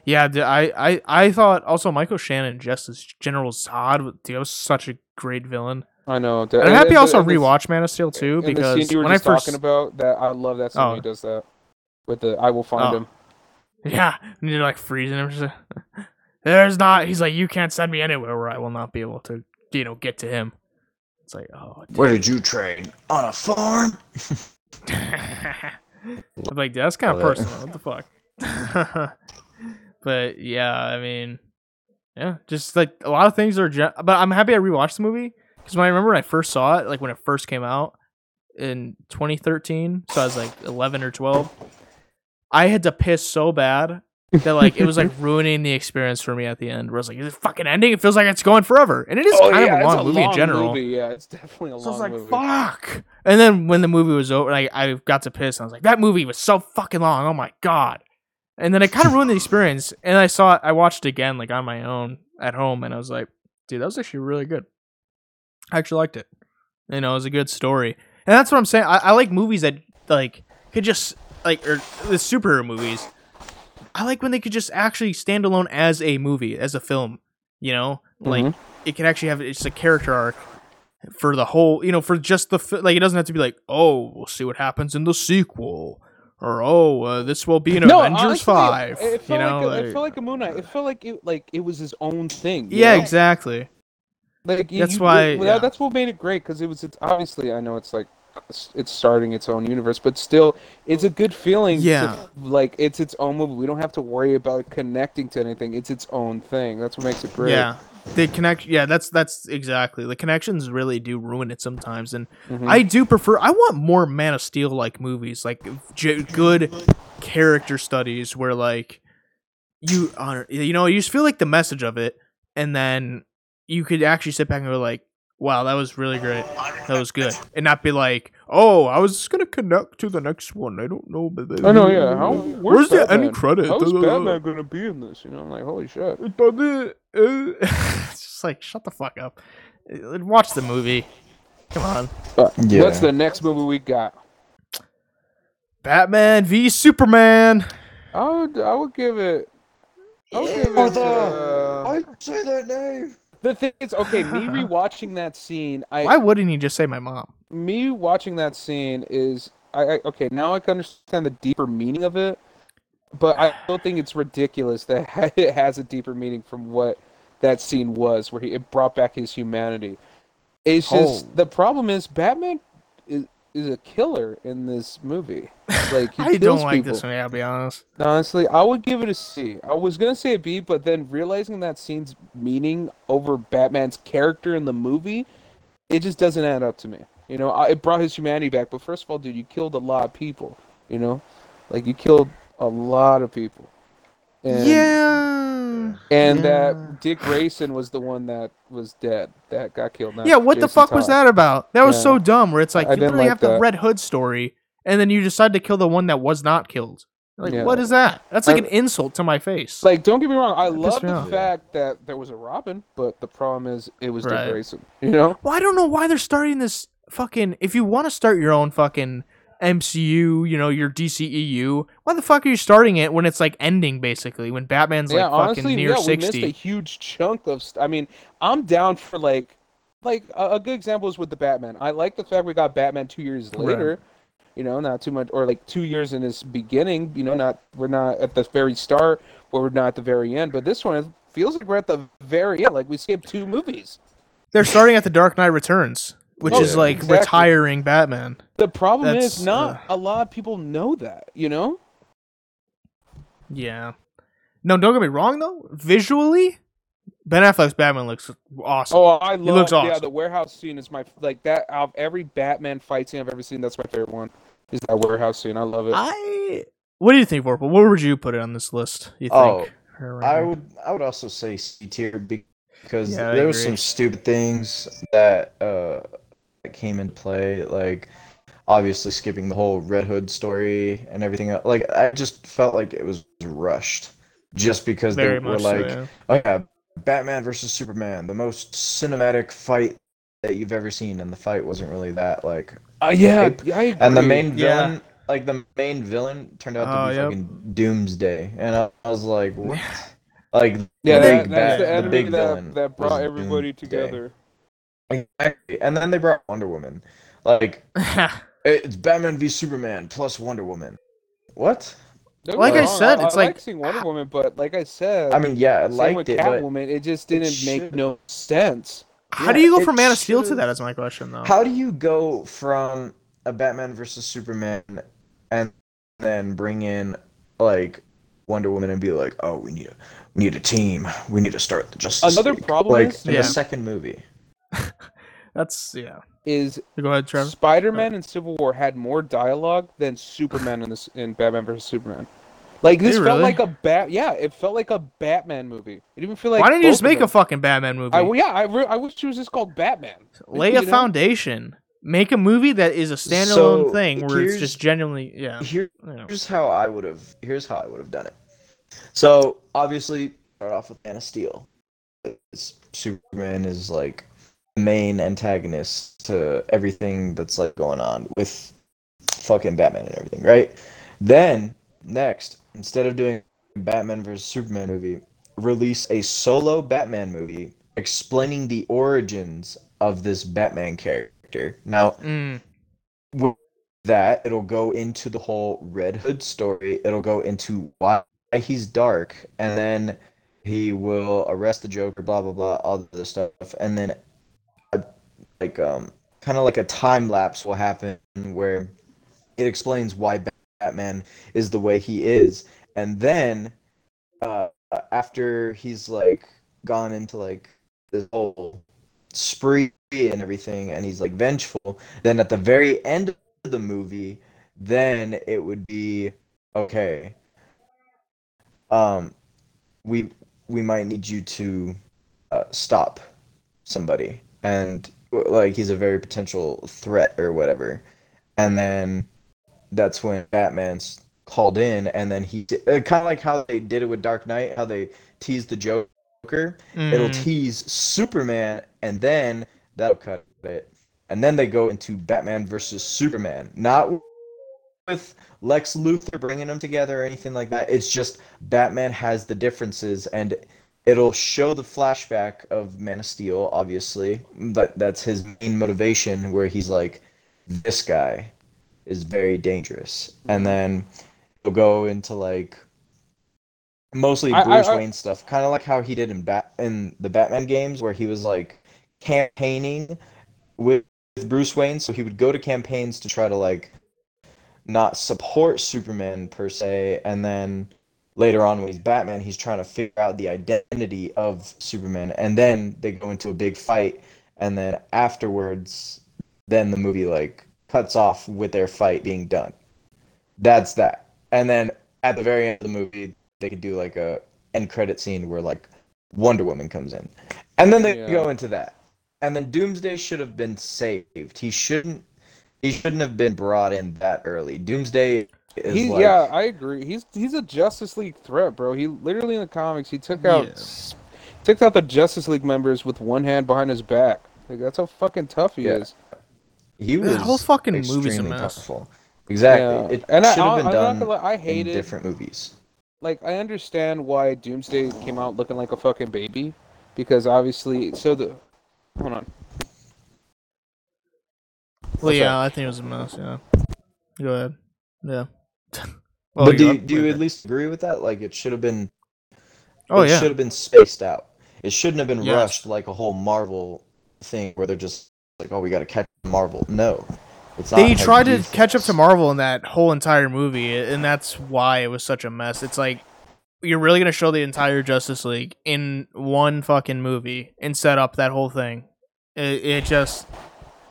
yeah, I, I, I thought also Michael Shannon just as General Zod. was- such a great villain. I know. And I'm happy also rewatch Man of Steel too And because when I first talking about that, I love that scene Oh. he does that with the "I will find Oh. him." Yeah, and you're like freezing him. Just, like, There's not. He's like, you can't send me anywhere where I will not be able to, you know, get to him. It's like, oh, Where did you train? On a farm? I'm like, that's kind of Love it. personal. What the fuck? but yeah, I mean, yeah, just like a lot of things are. Gen- but I'm happy I rewatched the movie because when I remember when I first saw it, like when it first came out in 2013, so I was like 11 or 12. I had to piss so bad that like it was like ruining the experience for me at the end. Where I was like, is it fucking ending? It feels like it's going forever, and it is Oh kind yeah, of a long movie in general. Movie. Yeah, it's definitely a long movie. So I was like, movie. fuck. And then when the movie was over, like I got to piss. And I was like, that movie was so fucking long. Oh my god. And then it kind of ruined the experience. And I saw it. I watched it again, like on my own at home, and I was like, dude, that was actually really good. I actually liked it. You know, it was a good story. And that's what I'm saying. I, I like movies that like could just like or the superhero movies. I like when they could just actually stand alone as a movie, as a film. You know, like Mhm. it can actually have it's a character arc for the whole. You know, for just the like it doesn't have to be like, oh, we'll see what happens in the sequel, or oh, uh, this will be in Avengers honestly, Five. It, it you know, like, a, it felt like a Moon Knight. It felt like it like it was his own thing. yeah, know? exactly. Like That's you- why- yeah. that's what made it great because it was. It's obviously I know it's like it's starting its own universe, but still, it's a good feeling. to- Yeah. like it's its own movie. We don't have to worry about connecting to anything. It's its own thing. That's what makes it great. Yeah, the connection. Yeah, that's that's exactly the connections really do ruin it sometimes, and Mhm. I do prefer. I want more Man of Steel like movies, like j- good character studies where like you honor, you know, you just feel like the message of it, and then you could actually sit back and go like, "Wow, that was really great. That was good," and not be like, "Oh, I was just gonna connect to the next one. I don't know." But I know. Yeah. How, Where's the end credit? How's. Batman gonna be in this? You know, I'm like, holy shit. But the- uh, it's just like shut the fuck up. Uh, Watch the movie. Come on. But Yeah. What's the next movie we got? Batman v Superman. I would. I would give it. I would give it. Martha! Uh, I say that name. The thing is, okay, me rewatching that scene, I Why wouldn't he just say my mom? me watching that scene is I, I okay now I can understand the deeper meaning of it, but I still think it's ridiculous that it has a deeper meaning from what that scene was, where he it brought back his humanity. It's just Oh. the problem is Batman is a killer in this movie. Like he I don't like people. this movie. I'll be honest. Honestly, I would give it a C. I was gonna say a B, but then realizing that scene's meaning over Batman's character in the movie, it just doesn't add up to me. You know, I, it brought his humanity back, but first of all, dude, you killed a lot of people. You know, like you killed a lot of people. And, yeah. And yeah. that Dick Grayson was the one that was dead. That got killed. not Yeah, what the Jason fuck was that about? That was Yeah. so dumb. Where it's like I you didn't literally like have the. Red Hood story, and then you decide to kill the one that was not killed. Like, Yeah. what is that? That's like I- an insult to my face. Like, don't get me wrong, I love the off. fact that there was a Robin, but the problem is it was Right. Dick Grayson. You know? well, I don't know why they're starting this fucking. If you want to start your own fucking MCU, you know, your DCEU, why the fuck are you starting it when it's like ending basically? When Batman's like yeah, fucking honestly, near yeah, we missed a huge chunk of. St- I mean, I'm down for like, like a, a good example is with the Batman. I like the fact we got Batman two years later. Right. You know, not too much, or like two years in his beginning. You know, not we're not at the very start, or we're not at the very end. But this one feels like we're at the very end. Like we skipped two movies. They're starting at the Dark Knight Returns, which Oh, is like exactly. retiring Batman. The problem That's, is not uh, a lot of people know that. You know. Yeah. No, don't get me wrong though. Visually, Ben Affleck's Batman looks awesome. Oh, I love. looks awesome. Yeah, the warehouse scene is my like that. Of every Batman fight scene I've ever seen, that's my favorite one. Is that warehouse scene? I love it. I. What do you think, Vorpal? Where would you put it on this list? You think? Oh, I would I would also say C tier because Yeah, there was some stupid things that uh that came into play, like obviously skipping the whole Red Hood story and everything. else. Like I just felt like it was rushed, just because Very they were much so, like, yeah. oh yeah, Batman versus Superman, the most cinematic fight that you've ever seen, and the fight wasn't really that like. Uh, yeah, Hype. I agree. And the main Yeah. villain, like the main villain, turned out to Oh, be yep. fucking Doomsday, and I, I was like, what? Like yeah, the that, big that's bat, the the, enemy big that, villain that brought everybody Doomsday. together. Exactly. And then they brought Wonder Woman. Like it's Batman v Superman plus Wonder Woman. What? Don't Like I wrong, said, I, it's I like- seeing Wonder Woman, but like I said, I mean, yeah, I same liked with it, but Catwoman, it just didn't make no sense. How do you go from Man of Steel to should've- that? Is my question though. how do you go from a Batman versus Superman and then bring in like Wonder Woman and be like, oh, we need a we need a team. We need to start the Justice Another League." problem like is- in Yeah. the second movie. That's yeah. Is Go ahead, Trevor. Spider-Man and Civil War had more dialogue than Superman in this in Batman vs Superman. Like this Did it felt really? like a bat. Yeah, it felt like a Batman movie. It didn't feel like. Why didn't you just make a them. fucking Batman movie? I, well, yeah, I, re- I wish it was just called Batman. Lay You a know? foundation. Make a movie that is a standalone So, thing where it's here's- just genuinely yeah. Here, you know. here's how I would have. Here's how I would have done it. So obviously, start off with Man of Steel. It's- Superman is like the main antagonist to everything that's like going on with fucking Batman and everything, right? Then next, instead of doing Batman versus Superman movie, release a solo Batman movie explaining the origins of this Batman character. Now, Mm, with that it'll go into the whole red hood story it'll go into why he's dark and then he will arrest the joker blah blah blah all this stuff and then like um kind of like a time lapse will happen where it explains why batman is the way he is. And then uh after he's like gone into like this whole spree and everything and he's like vengeful then at the very end of the movie then it would be okay um we we might need you to uh, stop somebody. And like he's a very potential threat or whatever and then that's when batman's called in and then he uh, kind of like how they did it with dark knight how they teased the joker it'll mm. tease Superman, and then that'll cut it. And then they go into Batman versus Superman, not with Lex Luthor bringing them together or anything like that. It's just Batman has the differences, and it'll show the flashback of Man of Steel, obviously, but that's his main motivation, where he's like, this guy is very dangerous, and then it'll go into like mostly I- I- Bruce I- Wayne stuff, kind of like how he did in Bat in the Batman games, where he was like campaigning with Bruce Wayne. So he would go to campaigns to try to like not support Superman per se, and then later on when he's Batman, he's trying to figure out the identity of Superman, and then they go into a big fight, and then afterwards, then the movie like cuts off with their fight being done. That's that, and then at the very end of the movie, they could do like a end credit scene where like Wonder Woman comes in, and then they Yeah. go into that, and then Doomsday should have been saved. He shouldn't. He shouldn't have been brought in that early. Doomsday He, like yeah, I agree. He's he's a Justice League threat, bro. He literally in the comics he took out Yeah. took out the Justice League members with one hand behind his back. Like that's how fucking tough he Yeah. is. he The was whole fucking movie's a mess. powerful. Exactly. Yeah. It And I- should have been I'm done gonna lie, I in hated- different movies. Like I understand why Doomsday came out looking like a fucking baby, because obviously, so the hold on. Well, What's yeah, I think it was a mess. Yeah. Go ahead. Yeah. Well, but do you're you, up do you at least agree with that? Like it should have been. Oh it yeah. should have been spaced out. It shouldn't have been Yes. rushed like a whole Marvel thing where they're just like, oh, we got to catch Marvel. No, it's not. They tried to catch up to. Marvel in that whole entire movie, and that's why it was such a mess. It's like you're really gonna show the entire Justice League in one fucking movie and set up that whole thing. It, it just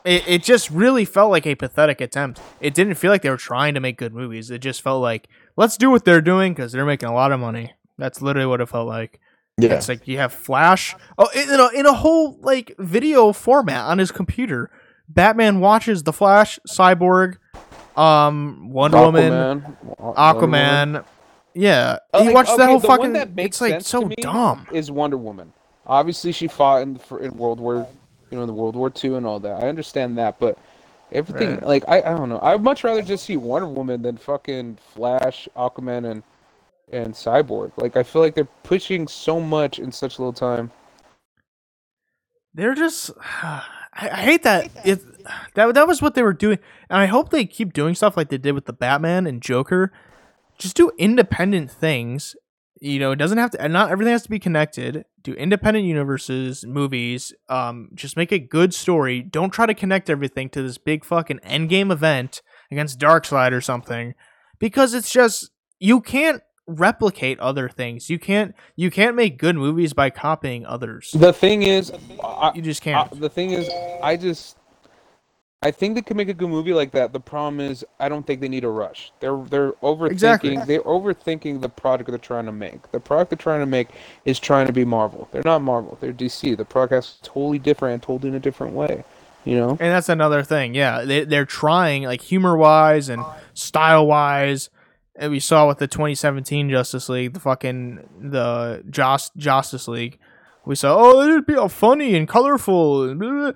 it, it just really felt like a pathetic attempt. It didn't feel like they were trying to make good movies. It just felt like let's do what they're doing because they're making a lot of money. That's literally what it felt like. Yeah. It's like you have Flash. Oh, in a, in a whole like video format on his computer. Batman watches the Flash, Cyborg, um, Wonder Woman, Aquaman. Aquaman. Yeah, Uh, he like, watched that whole the one fucking. that makes It's like sense so to me dumb. Is Wonder Woman? Obviously, she fought in for in World War, you know, the World War Two and all that. I understand that, but everything Right. like I, I don't know. I'd much rather just see Wonder Woman than fucking Flash, Aquaman, and and Cyborg. Like I feel like they're pushing so much in such little time. They're just. I, I hate that. It that that was what they were doing, and I hope they keep doing stuff like they did with the Batman and Joker. Just do independent things. You know, it doesn't have to. and Not everything has to be connected. Do independent universes, movies. Um, just make a good story. Don't try to connect everything to this big fucking endgame event against Darkseid or something, because it's just you can't replicate other things. You can't you can't make good movies by copying others. The thing is, I, You just can't. the thing is, I just I think they can make a good movie like that. The problem is, I don't think they need a rush. They're they're overthinking. Exactly. They're overthinking the product they're trying to make. The product they're trying to make is trying to be Marvel. They're not Marvel. They're DC. The product is totally different and told in a different way. You know. And that's another thing. Yeah, they they're trying like humor wise and style wise. And we saw with the 2017 Justice League, the fucking the Joss Justice League. We saw oh it'd be all funny and colorful. And blah, blah,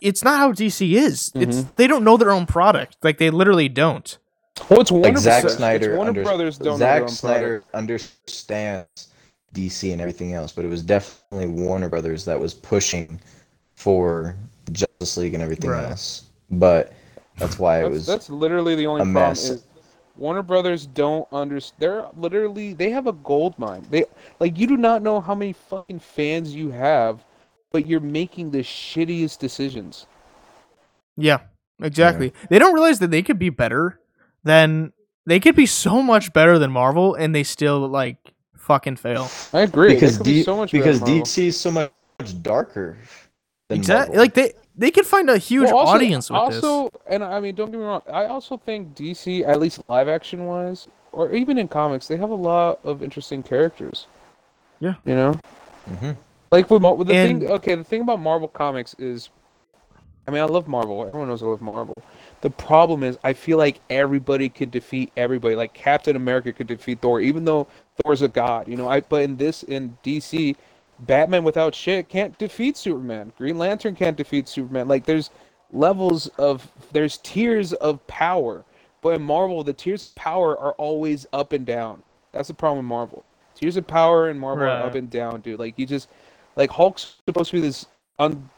It's not how DC is. It's mm-hmm. they don't know their own product. Like they literally don't. Well, it's Warner like Zack Brothers. Snyder, It's Warner under- Brothers don't know their Zack own Snyder product. understands DC and everything else, but it was definitely Warner Brothers that was pushing for Justice League and everything Right. else. But that's why it That's, was. that's literally the only a problem mess. is Warner Brothers don't understand. They're literally they have a gold mine. They like you do not know how many fucking fans you have, but you're making the shittiest decisions. Yeah, exactly. They don't realize that they could be better than they could be so much better than Marvel, and they still like fucking fail. I agree. Because could be so much because. DC is so much darker. Exactly. Like they they could find a huge Well, also- audience with this. also, and I mean, don't get me wrong. I also think DC, at least live action wise, or even in comics, they have a lot of interesting characters. Yeah. You know. Mhm. Like with, the And- thing, okay, the thing about Marvel comics is, I mean, I love Marvel. Everyone knows I love Marvel. The problem is, I feel like everybody could defeat everybody. Like Captain America could defeat Thor, even though Thor's a god. You know, I but in this in DC, Batman without shit can't defeat Superman. Green Lantern can't defeat Superman. Like there's levels of there's tiers of power. But in Marvel, the tiers of power are always up and down. That's the problem with Marvel. Tiers of power in Marvel are up and down, dude. Like you just like Hulk's supposed to be this un,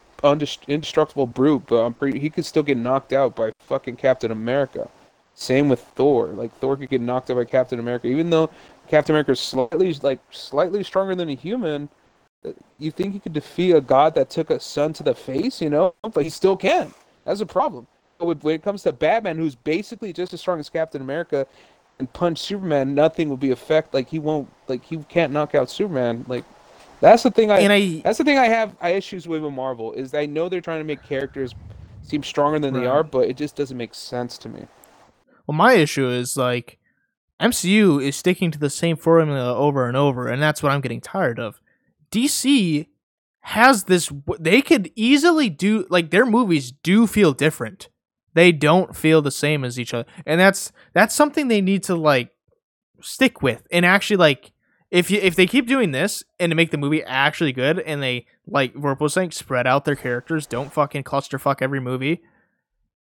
indestructible brute, but I'm pretty he could still get knocked out by fucking Captain America. Same with Thor. Like Thor could get knocked out by Captain America, even though Captain America is slightly like slightly stronger than a human. uh, You think he could defeat a god that took a son to the face, you know? But he still can. That's a problem. But when- it comes to Batman, who's basically just as strong as Captain America, and punch Superman, nothing will be effect. Like he won't. Like he can't knock out Superman. Like that's the thing I. and I That's the thing I have I issues with with Marvel is I know they're trying to make characters seem stronger than they are, but it just doesn't make sense to me. well, my issue is like MCU is sticking to the same formula over and over, and that's what I'm getting tired of. DC has this; they could easily do like their movies do feel different. They don't feel the same as each other, and that's that's something they need to like stick with and actually like if you if they keep doing this and to make the movie actually good and they like was saying spread out their characters don't fucking clusterfuck every movie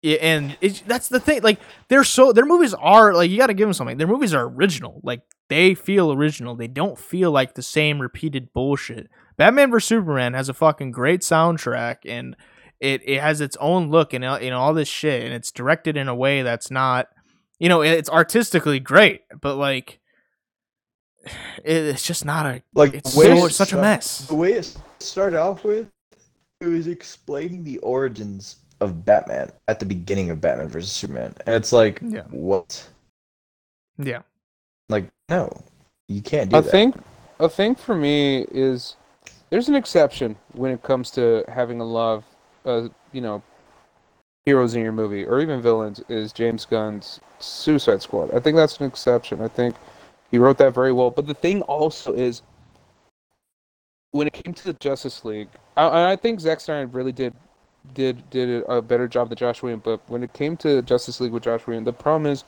and that's the thing like they're so their movies are like you got to give them something. Their movies are original. Like they feel original. They don't feel like the same repeated bullshit. Batman vs. Superman has a fucking great soundtrack and it, it has its own look and, and all this shit and it's directed in a way that's not you know it's artistically great but like it's just not a like it's so it's such a mess The way it started off with, it was explaining the origins of Batman at the beginning of Batman versus Superman, and it's like, Yeah. what? yeah Like, no, You can't do that. I that. think a thing for me is there's an exception when it comes to having a lot of uh, you know heroes in your movie or even villains is James Gunn's Suicide Squad. I think that's an exception. I think he wrote that very well. But the thing also is when it came to the Justice League, I, I think Zack Snyder really did did did a better job than Josh Whedon. But when it came to Justice League with Josh Whedon, the problem is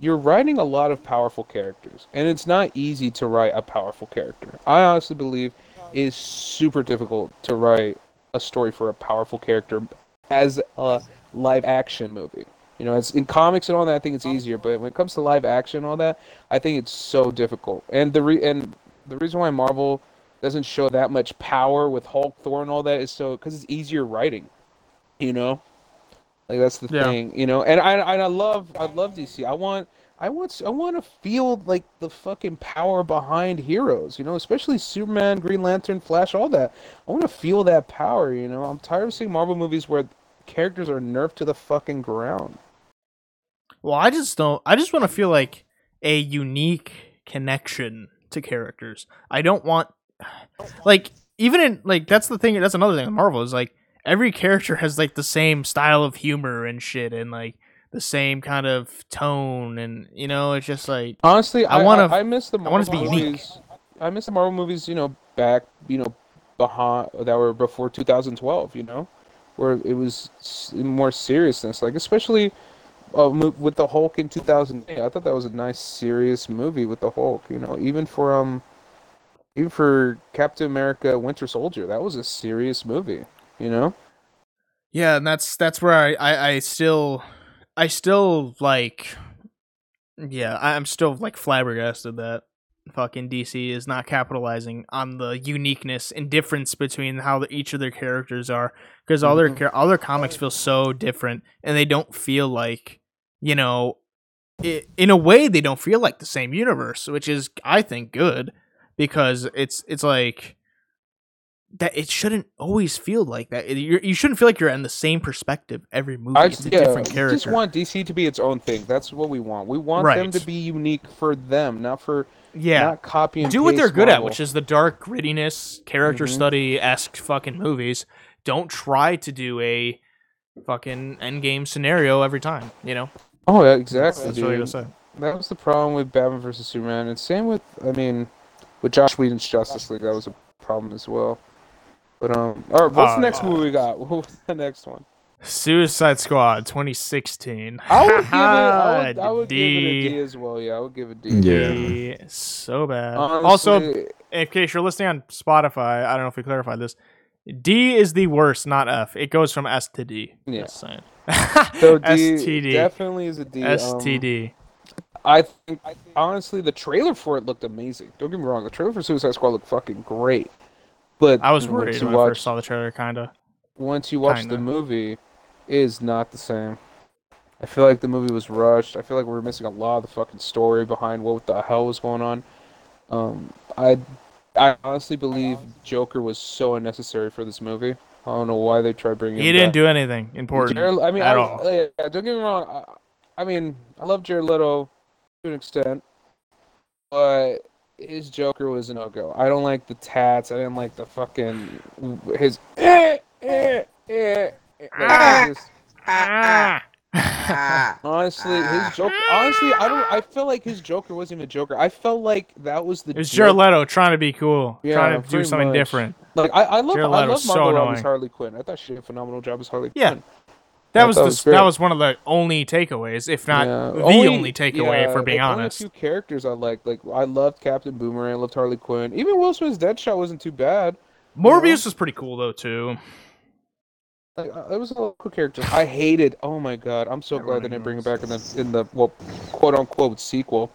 you're writing a lot of powerful characters, and it's not easy to write a powerful character. I honestly believe it is super difficult to write a story for a powerful character as a live action movie. You know, it's in comics and all that. I think it's easier, but when it comes to live action and all that, I think it's so difficult. And the re- and the reason why Marvel doesn't show that much power with Hulk, Thor, and all that is so because it's easier writing. You know, like that's the Yeah. thing. You know, and I and I love I love DC. I want I want I want to feel like the fucking power behind heroes. You know, especially Superman, Green Lantern, Flash, all that. I want to feel that power. You know, I'm tired of seeing Marvel movies where characters are nerfed to the fucking ground. Well, I just don't. I just want to feel like a unique connection to characters. I don't want like even in like that's the thing. That's another thing. with Marvel is like every character has like the same style of humor and shit, and like the same kind of tone, and you know, it's just like Honestly, I I, wanna- I, I miss the I want Marvel to be unique. I miss the Marvel movies. You know, back you know behind that were before 2012. You know, where it was more seriousness. Like especially uh, with the Hulk in 2008. I thought that was a nice serious movie with the Hulk. You know, even for um, even for Captain America: Winter Soldier, that was a serious movie. You know. Yeah, and that's that's where I, I, I still I still like yeah, I'm still like flabbergasted that fucking DC is not capitalizing on the uniqueness and difference between how the, each of their characters are because all their Mhm. char- all their comics feel so different and they don't feel like you know i in a way they don't feel like the same universe, which is I think good because it's it's like that it shouldn't always feel like that. It- you're, you shouldn't feel like you're in the same perspective every movie. I it's a yeah, different we character. just want DC to be its own thing. That's what we want. We want them to be unique for them, not for yeah, not copy and do what they're good at, which is the dark grittiness, character Mhm. study esque fucking movies. Don't try to do a fucking endgame scenario every time. You know, oh yeah, exactly. that's what I gotta say. That was the problem with Batman versus Superman, and same with I mean, with Josh Whedon's Justice League, that was a problem as well. But um, all right, what's Oh, the next yeah. movie we got? What's the next one? Suicide Squad 2016. I would give it. I would, I would give it D. a D as well. Yeah, I would give it a D. Yeah. D, so bad. Honestly, also, in case you're listening on Spotify, I don't know if we clarified this. D is the worst, not F. It goes from S to D. Yeah. Just saying. so D STD. definitely is a D. um, STD. I think honestly, the trailer for it looked amazing. Don't get me wrong, the trailer for Suicide Squad looked fucking great. But I was worried when I first saw the trailer, kinda. once you watch Kinda. the movie, it is not the same. I feel like the movie was rushed. I feel like we are missing a lot of the fucking story behind what the hell was going on. Um, I, I honestly believe Joker was so unnecessary for this movie. I don't know why they tried bringing. He didn't back. do anything important. Jared, I mean, at I, all. yeah, don't get me wrong. I, I mean, I love Jared Leto to an extent, but his Joker was a no go. I don't like the tats. I didn't like the fucking his. Eh, eh, eh, eh, like, he just- Ah. honestly, his Joker. Honestly, I don't. I feel like his Joker wasn't even a Joker. I felt like that was the. It was joke- Jared Leto trying to be cool, Yeah, trying to do something much. different. Like I, I love, Jared I Leto love was so Margot Robbie's. Harley Quinn. I thought she did a phenomenal job as Harley Yeah. Quinn. That was the was that was one of the only takeaways, if not Yeah, the only, takeaway, yeah, if we're being honest. Only a few characters I liked. Like I loved Captain Boomerang. I loved Harley Quinn. Even Will Smith's Deadshot wasn't too bad. Morbius was pretty cool though too. Like uh, it was a cool character. I hated. Oh my god! I'm so glad they didn't bring it back in the in the well, quote unquote sequel.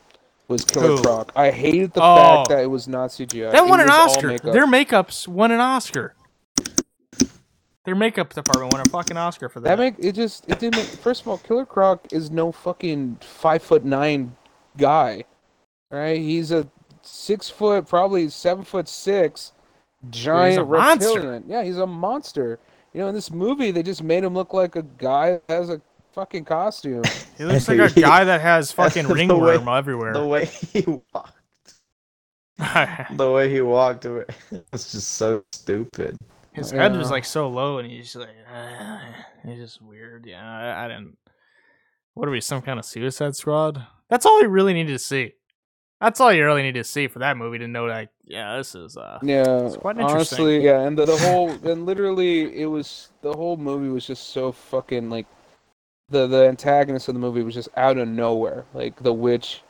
Was Killer? Croc. I hated the Oh. fact that it was not CGI. That won an Oscar. makeup. Their makeups won an Oscar. Their makeup department won a fucking Oscar for that. That make it just it didn't. Make, first of all, Killer Croc is no fucking five foot nine guy, right? He's a six foot, probably seven foot six, giant monster. reptilian. Yeah, he's a monster. You know, in this movie, they just made him look like a guy that has a fucking costume. he looks like a guy that has fucking ringworm way- everywhere. The way he walked. the way he walked away was just so stupid. His head was like so low, and he's just like, uh, he's just weird. Yeah, I, I didn't. What are we? Some kind of Suicide Squad? That's all you really needed to see. That's all you really need to see for that movie to know that. Yeah, this is. uh Yeah, it's quite interesting. honestly, yeah, and the, the whole and literally it was the whole movie was just so fucking like the the antagonist of the movie was just out of nowhere, like the witch.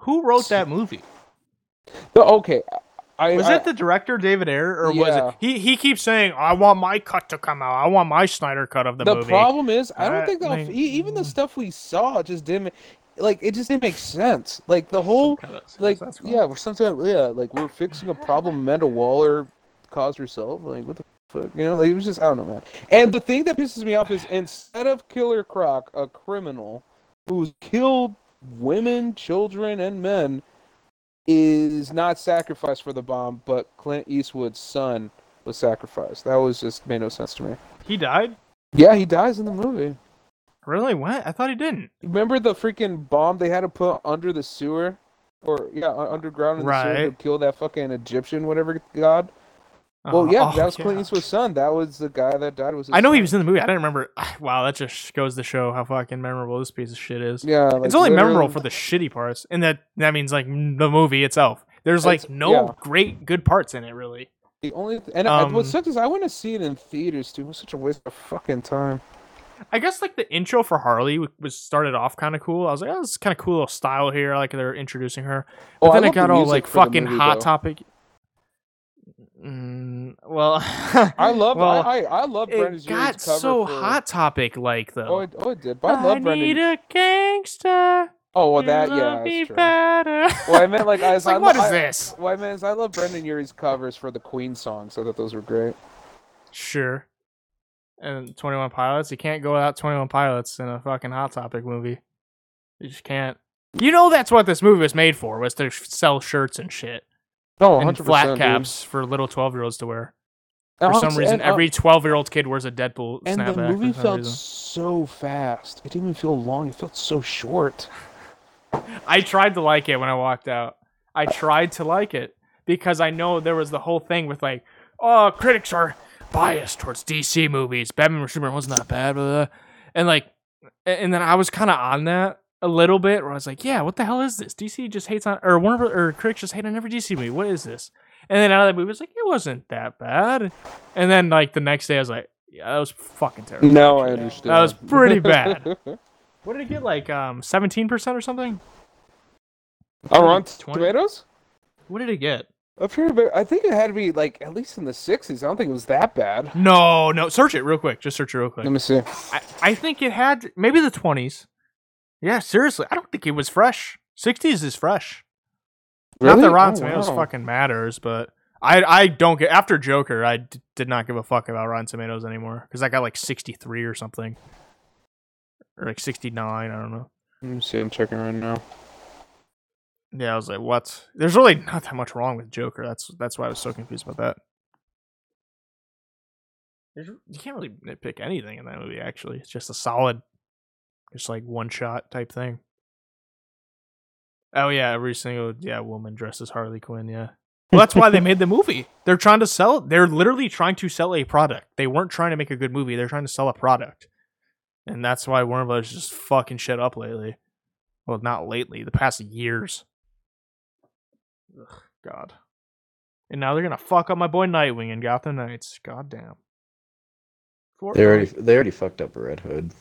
Who wrote that movie? The, okay, I Was I, that the director David Ayer, or was it? He he keeps saying, "I want my cut to come out. I want my Snyder cut of the, the movie." The problem is I don't I think that mean- even the stuff we saw just didn't like it just didn't make sense. Like the whole like yeah, we're sometimes yeah, like we're fixing a problem Amanda Waller caused herself. Like what the fuck, you know? Like it was just I don't know, man. And the thing that pisses me off is instead of Killer Croc, a criminal who's killed women, children, and men, is not sacrificed for the bomb, but Clint Eastwood's son was sacrificed. That was just made no sense to me. he died. Yeah, he dies in the movie. Really? What? I thought he didn't. Remember the freaking bomb they had to put under the sewer, or yeah, underground in the sewer to kill that fucking Egyptian whatever god? Well, Uh, yeah, oh, that was Clint yeah. Eastwood's son. That was the guy that died. Was I know he was in the movie. I didn't remember. Wow, that just goes to show how fucking memorable this piece of shit is. Yeah, like, it's only memorable for the shitty parts, and that that means like the movie itself. There's like It's- no yeah. great good parts in it, really. the only. And I- um, what sucks is I want to see it in theaters too. It was such a waste of fucking time. I guess like the intro for Harley was started off kind of cool. I was like, oh, this is kind of cool little style here. Like they're introducing her, but Oh, then it got all like fucking movie, hot though. topic. Mm, well, I love. Well, I, I I love it Brendon got Urie's cover so for, hot topic like though. Oh, it, oh, it did. But I love need Brendon. a gangster. Oh, well, that yeah, that's true. better. Well, I meant like I was like, I, what is I- this? Well, I meant is I love Brendon Urie's covers for the Queen songs. I thought those were great. Sure. And Twenty One Pilots, you can't go without Twenty One Pilots in a fucking Hot Topic movie. You just can't. You know that's what this movie was made for, was to sell shirts and shit Oh, and 100%, flat dude. caps for little twelve year olds to wear. And For some reason, and, uh, every twelve year old kid wears a Deadpool and the movie felt reason. so fast. It didn't even feel long. It felt so short. I tried to like it when I walked out. I tried to like it because I know there was the whole thing with like, oh, critics are biased towards DC movies. Batman vs Superman wasn't that bad, blah, blah. and like, and then I was kind of on that a little bit, where I was like, yeah, what the hell is this? DC just hates on, or Warner or critics just hate on every DC movie. What is this? And then out of that movie, I was like, it wasn't that bad. And then like the next day, I was like, yeah, that was fucking terrible. No, I understand. That was pretty bad. What did it get? Like um, seventeen percent or something? oh, on 20? Tomatoes? What did it get? Up here, I think it had to be like at least in the 60s. I don't think it was that bad. No, no. Search it real quick. Just search it real quick. Let me see. I, I think it had maybe the twenties. Yeah, seriously. I don't think it was fresh. Sixties is fresh. Not Really? that Rotten Oh, Tomatoes wow. fucking matters, but I I don't get after Joker. I d- did not give a fuck about Rotten Tomatoes anymore because I got like sixty three or something, or like sixty nine. I don't know. Let me see. I'm checking right now. Yeah, I was like, what? There's really not that much wrong with Joker. That's that's why I was so confused about that. There's, you can't really nitpick anything in that movie. Actually, it's just a solid, just like one shot type thing. Oh yeah, every single yeah woman dresses Harley Quinn. Yeah, well that's why they made the movie. They're trying to sell. They're literally trying to sell a product. They weren't trying to make a good movie. They're trying to sell a product, and that's why Warner Brothers just fucking shit up lately. Well, not lately. The past years. Ugh, God. And now they're gonna fuck up my boy Nightwing and Gotham Knights. God damn. They already they already fucked up Red Hood.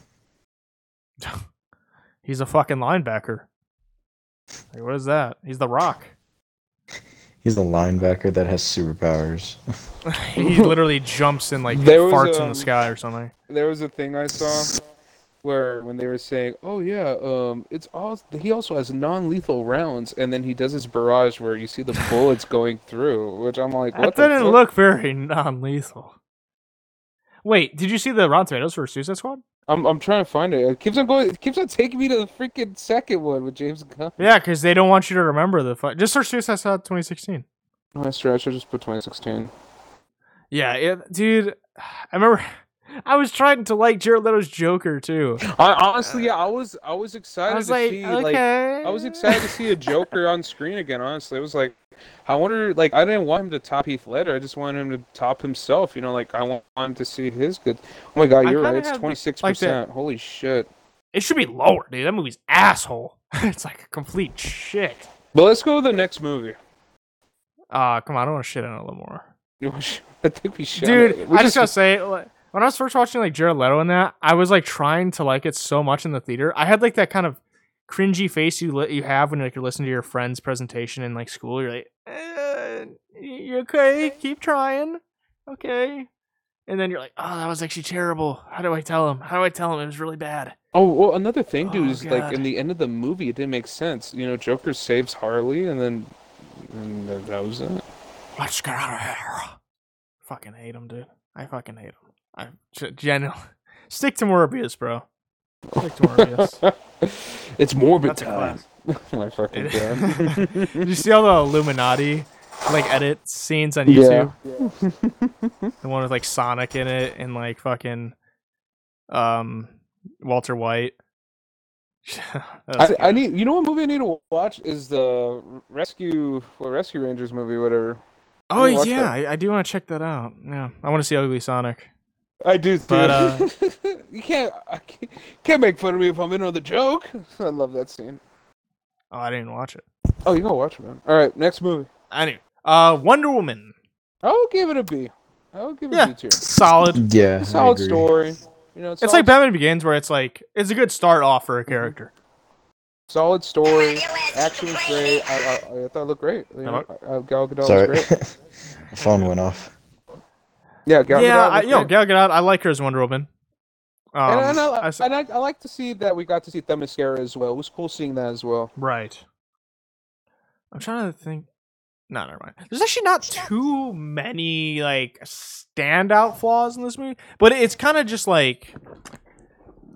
He's a fucking linebacker. Like, what is that? He's the Rock. He's a linebacker that has superpowers. he literally jumps and like There was, farts in um, the sky or something. There was a thing I saw where when they were saying, "Oh yeah, um, it's all he also has non-lethal rounds," and then he does his barrage where you see the bullets going through, which I'm like, That "What the didn't fuck?" look very non-lethal. Wait, did you see the Rotten Tomatoes for Suicide Squad? I'm I'm trying to find it. It keeps on going. It keeps on taking me to the freaking second one with James Gunn. Yeah, because they don't want you to remember the. Fu- just search Suicide Squad 2016. Oh, that's true. I should just put 2016. Yeah, it, dude. I remember. I was trying to like Jared Leto's Joker too. I honestly, yeah, I was I was excited I was to like, see okay. like I was excited to see a Joker on screen again. Honestly, it was like I wonder, like, I didn't want him to top Heath Ledger. I just wanted him to top himself. You know, like I want him to see his good. Oh my god, you're right. It's twenty six percent. Holy shit. It should be lower, dude. That movie's asshole. it's like a complete shit. But let's go to the next movie. Uh, come on, I don't want to shit on it a little more. I think we should. Dude, We I just gotta say, like, when I was first watching like Jared Leto in that, I was like trying to like it so much in the theater. I had like that kind of cringy face you li- you have when like you're listening to your friend's presentation in like school. You're like, eh, you okay? Keep trying, okay. And then you're like, oh, that was actually terrible. How do I tell him? How do I tell him it was really bad? Oh well, another thing, dude, Oh, is like in the end of the movie, it didn't make sense. You know, Joker saves Harley, and then and that- was it. Let's get out of here. Fucking hate him, dude. I fucking hate him. I genuinely stick to Morbius, bro. Stick to Morbius. it's morbid time. My fucking god. Did you see all the Illuminati like edit scenes on Yeah. YouTube? The one with like Sonic in it and like fucking um Walter White. I, I need. You know what movie I need to watch is the Rescue, well, Rescue Rangers movie, whatever. oh yeah. I, I do want to check that out. Yeah, I want to see Ugly Sonic. I do. Too. But, uh, you can't. I can't, can't make fun of me if I'm in on the joke. I love that scene. Oh, I didn't watch it. Oh, you gotta watch it, man. All right, next movie. I Anyway, uh, Wonder Woman. I'll give it a B. I'll give it Yeah, a B tier. solid. Yeah, I Solid agree. story. You know, It's solid, like Batman Begins, where it's like it's a good start off for a character. solid story. Action was great. I, I, I thought it looked great. You know, uh, Gal Gadot Sorry, was great. my phone went off. Yeah, Gal yeah, Gadot I, yo. Gal Gadot, I like her as Wonder Woman. Um, and, and, I, I and I, I like to see that we got to see Themyscira as well. It was cool seeing that as well. Right. I'm trying to think. No, never mind. There's actually not too many like standout flaws in this movie, but it's kind of just like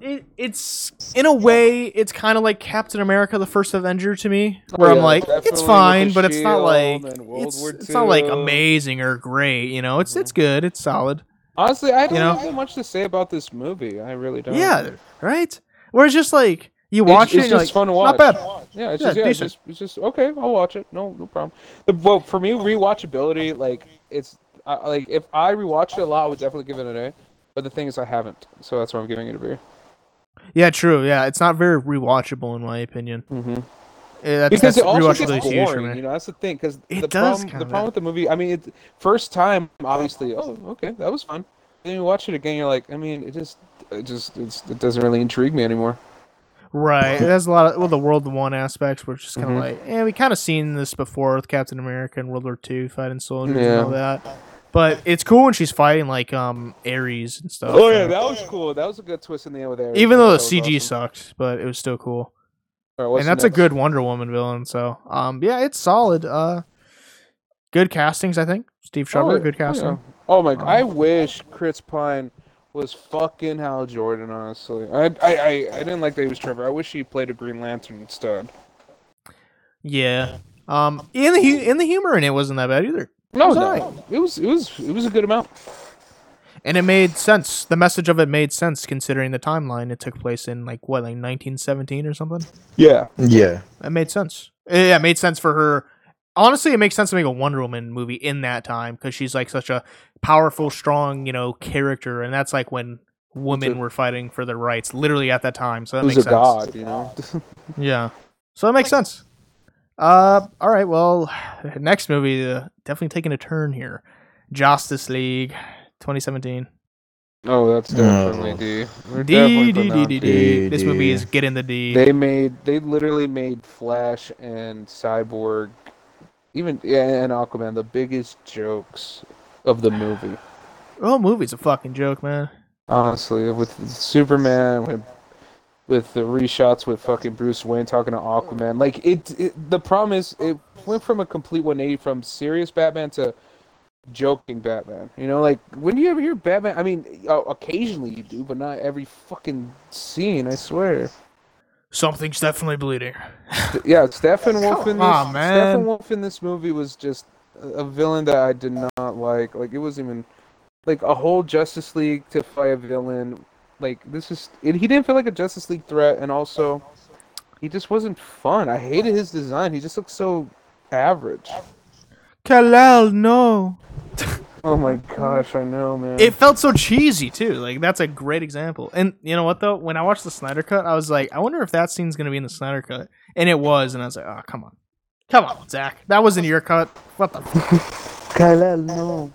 it, it's in a way it's kind of like Captain America: The First Avenger to me, where Oh, I'm like it's fine, but it's not like shield and World it's, it's not like amazing or great. You know, it's it's good, it's solid. Honestly, I don't You know? have much to say about this movie. I really don't. Yeah, right. Where it's just like you watch it's, it, it's just like, fun to watch. not bad. Yeah, it's Yeah, just yeah, it's just, it's just okay. I'll watch it. No, no problem. The well for me rewatchability, like it's uh, like if I rewatched it a lot, I would definitely give it an A. But the thing is, I haven't, so that's why I'm giving it a B. Yeah, true. Yeah, it's not very rewatchable in my opinion. Mm-hmm. Eh, That's, Because that's it also gets boring. You know, that's the thing. Because It the does problem, the problem with the movie, I mean, it first time, obviously, oh, okay, that was fun. Then you watch it again, you're like, I mean, it just, it just, it's, it doesn't really intrigue me anymore. Right. It has a lot of well the World War One aspects, which is kind of Mhm. like, yeah, we kind of seen this before with Captain America and World War Two fighting soldiers Yeah. and all that. But it's cool when she's fighting like um Ares and stuff. Oh yeah, that was cool. That was a good twist in the end with Ares. even though the CG awesome. sucked, but it was still cool. Right, and that's a good Wonder Woman villain. So um yeah, it's solid. Uh, good castings, I think. Steve Trevor, Oh, good yeah. casting. Oh my! Um, I wish Chris Pine was fucking Hal Jordan. Honestly, I, I I I didn't like that he was Trevor. I wish he played a Green Lantern instead. Yeah. Um, in the in the humor in it wasn't that bad either. No, was no, alright. it was it was it was a good amount. and it made sense. The message of it made sense considering the timeline. It took place in like what, like 1917 or something. Yeah, Yeah, It made sense. Eh, yeah, it made sense for her. Honestly, it makes sense to make a Wonder Woman movie in that time because she's like such a powerful, strong, you know, character, and that's like when women a- were fighting for their rights, literally at that time. So that makes a sense. god, you know. Yeah. So it makes sense. Uh, all right. Well, next movie, uh, definitely taking a turn here. Justice League, 2017. oh, that's definitely Oh. D. We're D definitely D D D D. D, This movie is getting the D. They made they literally made Flash and Cyborg, even yeah, and Aquaman the biggest jokes of the movie. Oh, movie's a fucking joke, man. Honestly, with Superman, with with the reshots with fucking Bruce Wayne talking to Aquaman, like it, it. The problem is, it went from a complete 180 from serious Batman to joking Batman. You know, like when do you ever hear Batman? I mean, occasionally you do, but not every fucking scene. I swear. Something's definitely bleeding. Yeah, Steppenwolf in this. on, man. Stephen Wolf in this movie was just a a villain that I did not like. Like it wasn't even like a whole Justice League to fight a villain. Like this is. It, he didn't feel like a Justice League threat, and also he just wasn't fun. I hated his design. He just looked so average. Kal-El, no. Oh my gosh, I know, man. It felt so cheesy too. Like that's a great example. And you know what though? When I watched the Snyder cut, I was like, I wonder if that scene's gonna be in the Snyder cut. And it was, and I was like, oh come on. Come on, Zach. That wasn't your cut. What the? Kal-El, no.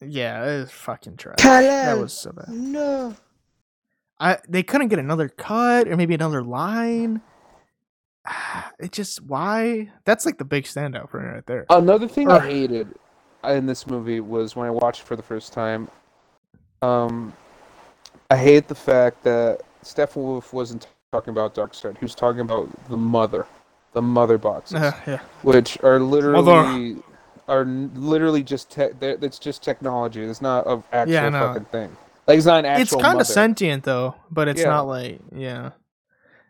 Yeah, it was fucking trash. That was so bad. No. I they couldn't get another cut or maybe another line. It just why? That's like the big standout for me right there. Another thing I hated in this movie was when I watched it for the first time. Um, I hate the fact that Steppenwolf wasn't talking about Darkseid. He was talking about the mother, the mother boxes, Uh, yeah. which are literally are literally just te- it's just technology. It's not an actual Yeah, know. fucking thing. Like it's not an actual. It's kind mother. of sentient though, but it's Yeah. not like yeah.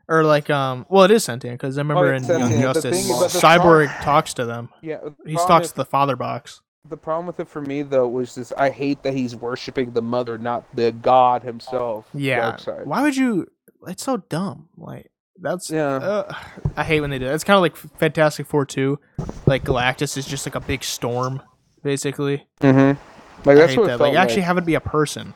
Or like um, well, it is sentient because I remember it's in Young sentient. The Justice, Cyborg star- talks to them. Yeah, the He talks to the father box. the problem with it for me though was this: I hate that he's worshiping the mother, not the god himself. Yeah. Why would you? It's so dumb. Like that's Yeah. Uh, I hate when they do. that. It's kind of like Fantastic Four two. Like Galactus is just like a big storm, basically. Mm-hmm. Like I that's hate what it that. felt Like actually have it be a person.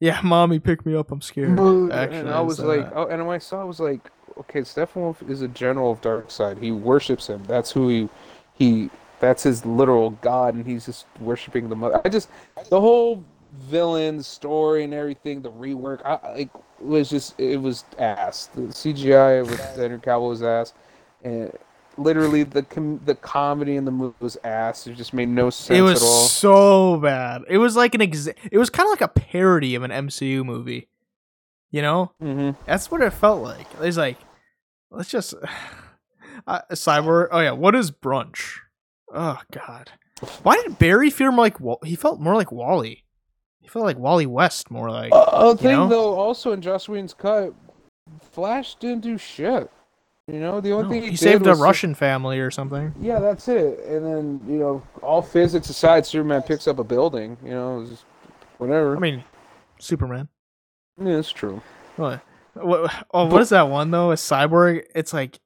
Yeah, mommy, pick me up. I'm scared. Actually, and I was like, oh, and when I saw, it, I was like, okay, Steppenwolf is a general of Darkseid. He worships him. That's who he, he, that's his literal god, and he's just worshiping the mother. I just, the whole villain story and everything, the rework, I I- like was just, it was ass. The CGI with Henry Cavill was ass, and literally the com- the comedy in the movie was ass. It just made no sense it was at all. so bad. It was like an ex. It was kind of like a parody of an MCU movie. You know, hmm that's what it felt like. It's like, let's just uh, cyber. Oh yeah, what is brunch? Oh god, why did Barry feel more like Wa- he felt more like Wally? He felt like Wally West more like. Uh, thing know? though, also in Joss Whedon's cut, Flash didn't do shit. You know, the only No, thing he, he, saved a Russian family or something. Yeah, that's it. And then you know, all physics aside, Superman picks up a building. You know, whatever. I mean, Superman. yeah, it's true. What? What? Oh, what is that one though? A cyborg. It's like,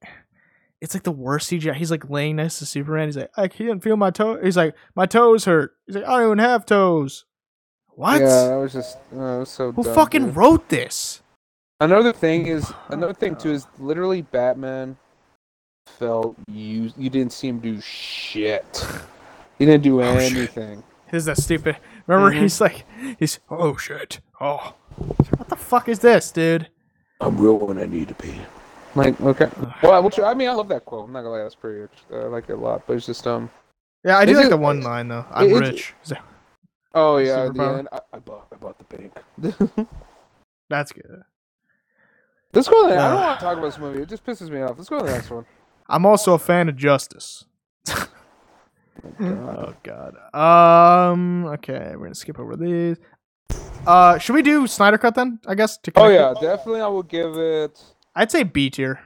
it's like the worst CGI. He's like laying next to Superman. He's like, I can't feel my toe. He's like, my toes hurt. He's like, I don't even have toes. What? Yeah, that was just uh, was so. Who dumb, fucking dude. wrote this? Another thing is another thing too is literally Batman felt you you didn't see him do shit. He didn't do Oh, shit. anything. Is that stupid? Remember, Mhm. he's like, he's oh shit. Oh, what the fuck is this, dude? I'm real when I need to be. Like okay. Well, which I mean, I love that quote. I'm not gonna lie, that's pretty. Uh, I like it a lot, but it's just um. Yeah, I do like it- the one line though. I'm it's- rich. He's like, Oh yeah, at the end, I, I bought I bought the bank. That's good. Let's go to the. I don't want to talk about this movie. It just pisses me off. Let's go to the next one. I'm also a fan of Justice. Oh god. Um. Okay, we're gonna skip over these. Uh, should we do Snyder Cut then? I guess. To Oh yeah, it? definitely. I will give it. I'd say B tier.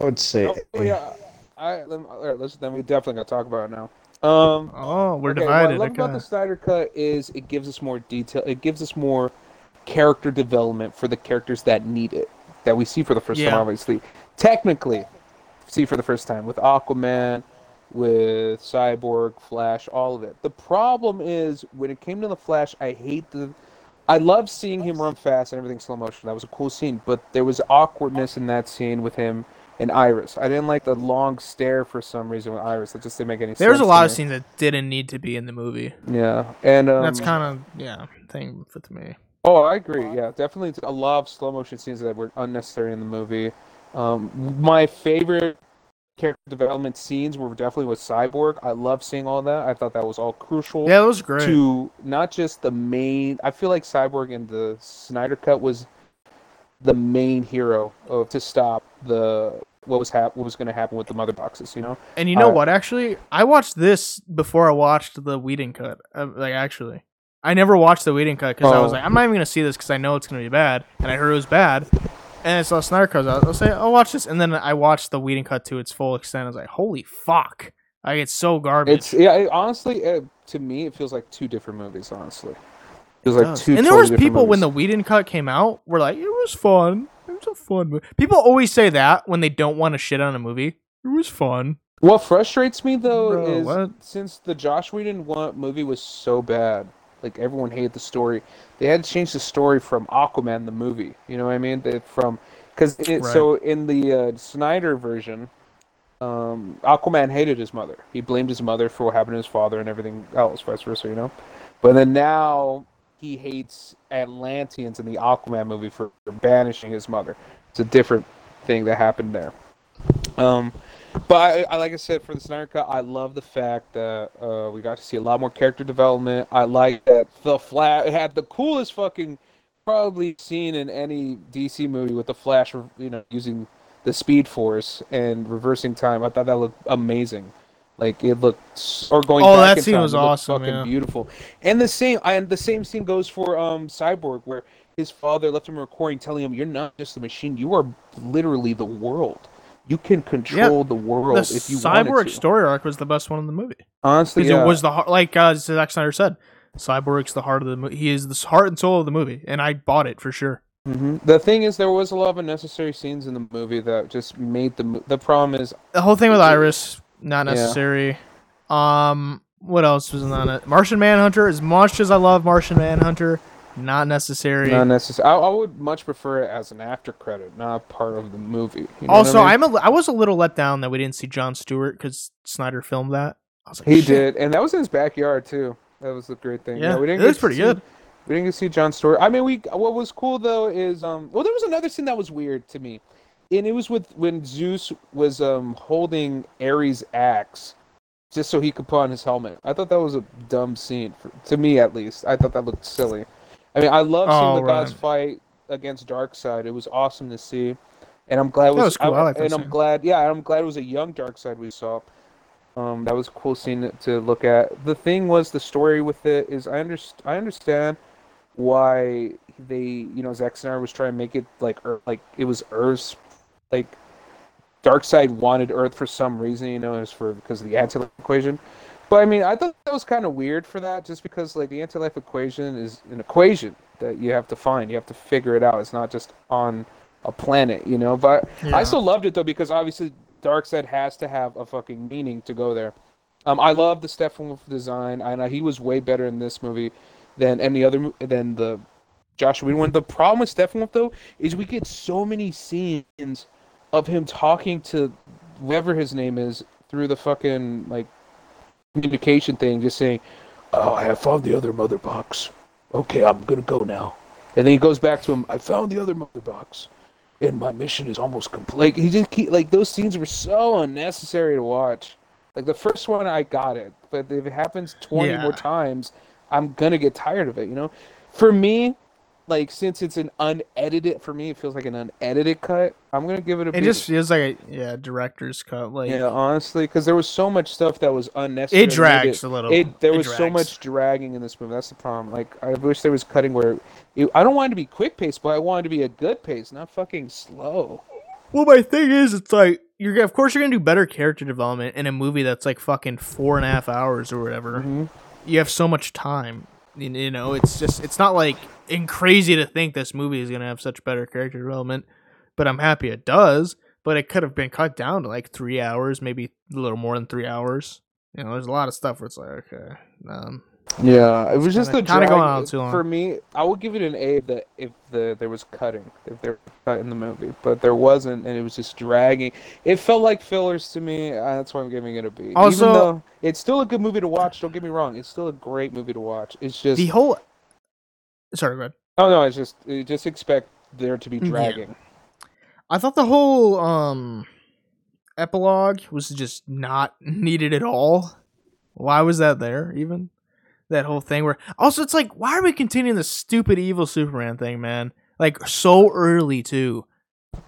I would say. Oh yeah. I let me, all right, let's then we definitely gotta talk about it now. Um. Oh, we're okay, divided. What I love about the Snyder Cut is it gives us more detail. It gives us more character development for the characters that need it, that we see for the first Yeah. time. Obviously, technically, see for the first time with Aquaman, with Cyborg, Flash, all of it. The problem is when it came to the Flash, I hate the. I love seeing him run fast and everything slow motion. That was a cool scene, but there was awkwardness in that scene with him and Iris. I didn't like the long stare for some reason with Iris. That just didn't make any sense. There's a lot of scenes that didn't need to be in the movie. Yeah, and um, That's kind of yeah thing for me. Oh, I agree. Yeah, definitely a lot of slow motion scenes that were unnecessary in the movie. Um, my favorite character development scenes were definitely with Cyborg. I love seeing all that. I thought that was all crucial Yeah, that was great. to not just the main. I feel like Cyborg in the Snyder Cut was the main hero of to stop the what was hap- what was going to happen with the mother boxes. You know. And you know Uh, what? Actually, I watched this before I watched the Whedon cut. Uh, like, actually, I never watched the Whedon cut because I was Oh. like, I'm not even gonna see this because I know it's gonna be bad, and I heard it was bad. And I saw Snyder cut. I was like, I'll watch this, and then I watched the Whedon cut to its full extent. I was like, holy fuck! Like, it's so garbage. It's yeah. It, honestly, it, to me, it feels like two different movies. Honestly, it feels like does. two. and there was people when the movies. Whedon cut came out were like, it was fun. It was a fun movie. People always say that when they don't want to shit on a movie. It was fun. What frustrates me though Bro, is what? since the Joss Whedon one movie was so bad, like everyone hated the story, they had to change the story from Aquaman the movie. You know what I mean? They, from because Right. so in the uh, Snyder version, um, Aquaman hated his mother. He blamed his mother for what happened to his father and everything else, vice versa. You know, but then now he hates Atlanteans in the Aquaman movie for, for banishing his mother. It's a different thing that happened there. Um, but I, I, like I said, for the Snyder Cut, I love the fact that uh, we got to see a lot more character development. I like that the Flash had the coolest fucking probably scene in any DC movie with the Flash, you know, using the Speed Force and reversing time. I thought that looked amazing. Like it looked, or going. Oh, back that in scene time, was awesome, Fucking yeah. beautiful. And the same, and the same scene goes for um Cyborg, where his father left him a recording telling him, "You're not just a machine. You are literally the world. You can control the world The if you Cyborg to." story arc was the best one in the movie Honestly, because yeah. it was the like uh, Zack Snyder said. Cyborg's the heart of the movie. He is the heart and soul of the movie, and I bought it for sure. hmm The thing is, there was a lot of unnecessary scenes in the movie that just made the. The problem is, The whole thing with Iris not Yeah. necessary. Um, what else was on it? Martian Manhunter. As much as I love Martian Manhunter, not necessary. not necessary. I, I would much prefer it as an after credit, not part of the movie. You know also, I mean? I'm a, I was a little let down that we didn't see John Stewart because Snyder filmed that. I was like, He "Shit." did, and that was in his backyard too. That was a great thing. Yeah, we didn't it to pretty see- good. We didn't get to see John Stewart. I mean, we what was cool though is um well there was another scene that was weird to me, and it was with when Zeus was um holding Ares' axe, just so he could put on his helmet. I thought that was a dumb scene for, to me at least. I thought that looked silly. I mean, I love seeing Oh, the gods fight against Darkseid. It was awesome to see, and I'm glad it was. was cool. I like that and I'm glad, yeah, I'm glad it was a young Darkseid we saw. Um, that was a cool scene to look at. The thing was, the story with it is, I underst- I understand why they, you know, Zack Snyder was trying to make it like, Earth, like it was Earth's, like, Darkseid wanted Earth for some reason, you know, it was for because of the anti-life equation. But I mean, I thought that was kind of weird for that, just because like the anti-life equation is an equation that you have to find, you have to figure it out. It's not just on a planet, you know. But Yeah. I still loved it though because obviously Dark Darkseid has to have a fucking meaning to go there. Um, I love the Steppenwolf design. I know he was way better in this movie than any other than the Joshua Whedon one. The problem with Steppenwolf though is we get so many scenes of him talking to whoever his name is through the fucking like communication thing, just saying, "Oh, I have found the other mother box. Okay, I'm gonna go now." And then he goes back to him. I found the other mother box, and my mission is almost complete. Like he just keep like those scenes were so unnecessary to watch. Like the first one, I got it, but if it happens twenty Yeah. more times, I'm gonna get tired of it. You know, for me, like since it's an unedited, for me it feels like an unedited cut. I'm gonna give it a. It B. just feels like a yeah director's cut. Like yeah, honestly, because there was so much stuff that was unnecessary. it drags a little. It there It was so much dragging in this movie. That's the problem. Like I wish there was cutting where it, I don't want it to be quick pace, but I want it to be a good pace, not fucking slow. Well, my thing is, it's like you're of course you're gonna do better character development in a movie that's like fucking four and a half hours or whatever. Mhm. You have so much time. You know, it's just it's not like in crazy to think this movie is gonna have such better character development, but I'm happy it does. But it could have been cut down to like three hours, maybe a little more than three hours. You know, there's a lot of stuff where it's like, okay, um, Yeah, it was just the Kinda- kinda going on too long. For me, I would give it an A if the if the there was cutting, if there was cut in the movie, but there wasn't, and it was just dragging. It felt like fillers to me. Uh, that's why I'm giving it a B. Also- Even though it's still a good movie to watch. Don't get me wrong. It's still a great movie to watch. It's just the whole. Sorry, go ahead. oh no, it's just you just expect there to be Yeah. dragging. I thought the whole um epilogue was just not needed at all. Why was that there even? That whole thing where also it's like why are we continuing this stupid evil Superman thing, man? Like so early too.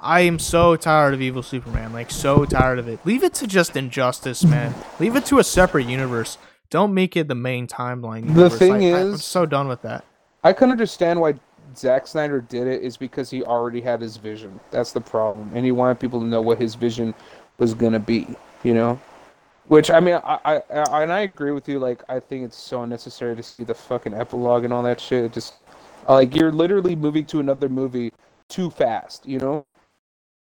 I am so tired of evil Superman, like so tired of it. Leave it to just injustice, man. Leave it to a separate universe. Don't make it the main timeline. universe. The thing Like, I- I'm is- so done with that. I can understand why Zack Snyder did it is because he already had his vision. That's the problem, and he wanted people to know what his vision was gonna be. You know, which I mean, I, I, I and I agree with you. Like, I think it's so unnecessary to see the fucking epilogue and all that shit. It just like you're literally moving to another movie too fast. You know.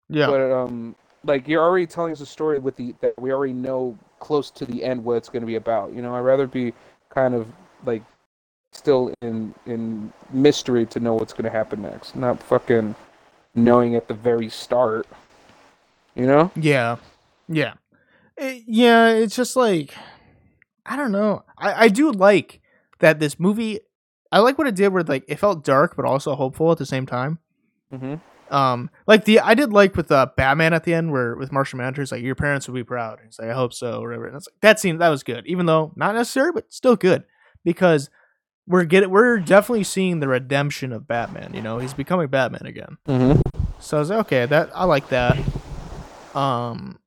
Yeah. But um, like you're already telling us a story with the that we already know close to the end what it's going to be about. You know, I'd rather be kind of like still in in mystery to know what's going to happen next, not fucking knowing at the very start. You know? Yeah, yeah, It- yeah. It's just like I don't know. I I do like that this movie. I like what it did, where like it felt dark but also hopeful at the same time. Mm-hmm. Um, like the I did like with uh, Batman at the end, where with Martian Manhunter, it's like your parents will be proud. He's like, I hope so, or whatever. And it's like that scene that was good, even though not necessary, but still good because we're getting we're definitely seeing the redemption of Batman. You know, he's becoming Batman again. Mm-hmm. So I was like, okay, that I like that. Um,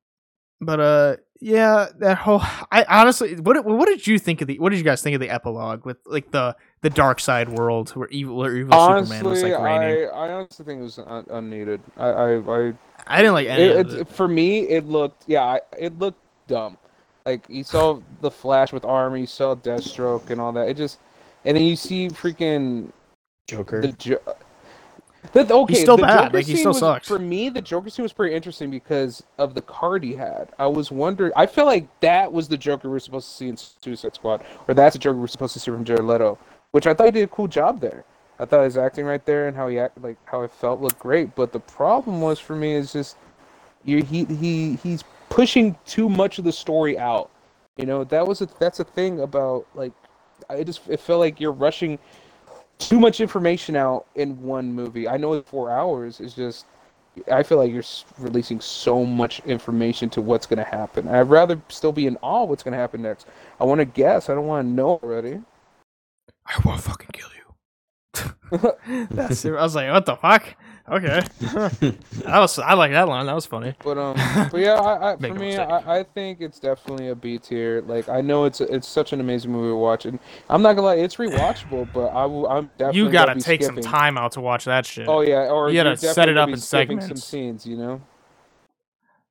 but uh, yeah, that whole I honestly, what what did you think of the? What did you guys think of the epilogue with like the the Darkseid world where evil where evil Superman was Honestly, like reigning? I, I honestly think it was un- unneeded. I, I, I I, didn't like any it, of it, it. for me, it looked yeah, I- it looked dumb. Like you saw the Flash with armor, you saw Deathstroke and all that. It just, and then you see freaking Joker. the. But okay, still the bad, Joker like, he still was, sucks. For me, the Joker scene was pretty interesting because of the card he had. I was wondering. I feel like that was the Joker we were supposed to see in Suicide Squad, or that's the Joker we are supposed to see from Jared Leto, which I thought he did a cool job there. I thought his acting right there and how he act, like how I felt looked great. But the problem was for me is just you he he he's pushing too much of the story out. You know that was a that's a thing about like I just it felt like you're rushing too much information out in one movie. I know four hours is just. I feel like you're releasing so much information to what's going to happen. I'd rather still be in awe of what's going to happen next. I want to guess. I don't want to know already. I will fucking kill you. That's it. I was like, what the fuck? Okay, that was I like that line. That was funny. But um, but yeah, I, I for me. I, I think it's definitely a B tier. Like I know it's it's such an amazing movie to watch, and I'm not gonna lie, it's rewatchable. But I will, I'm definitely You gotta gonna be take some time out to watch that shit. Oh yeah, or You gotta set it up be in skipping Some scenes, you know.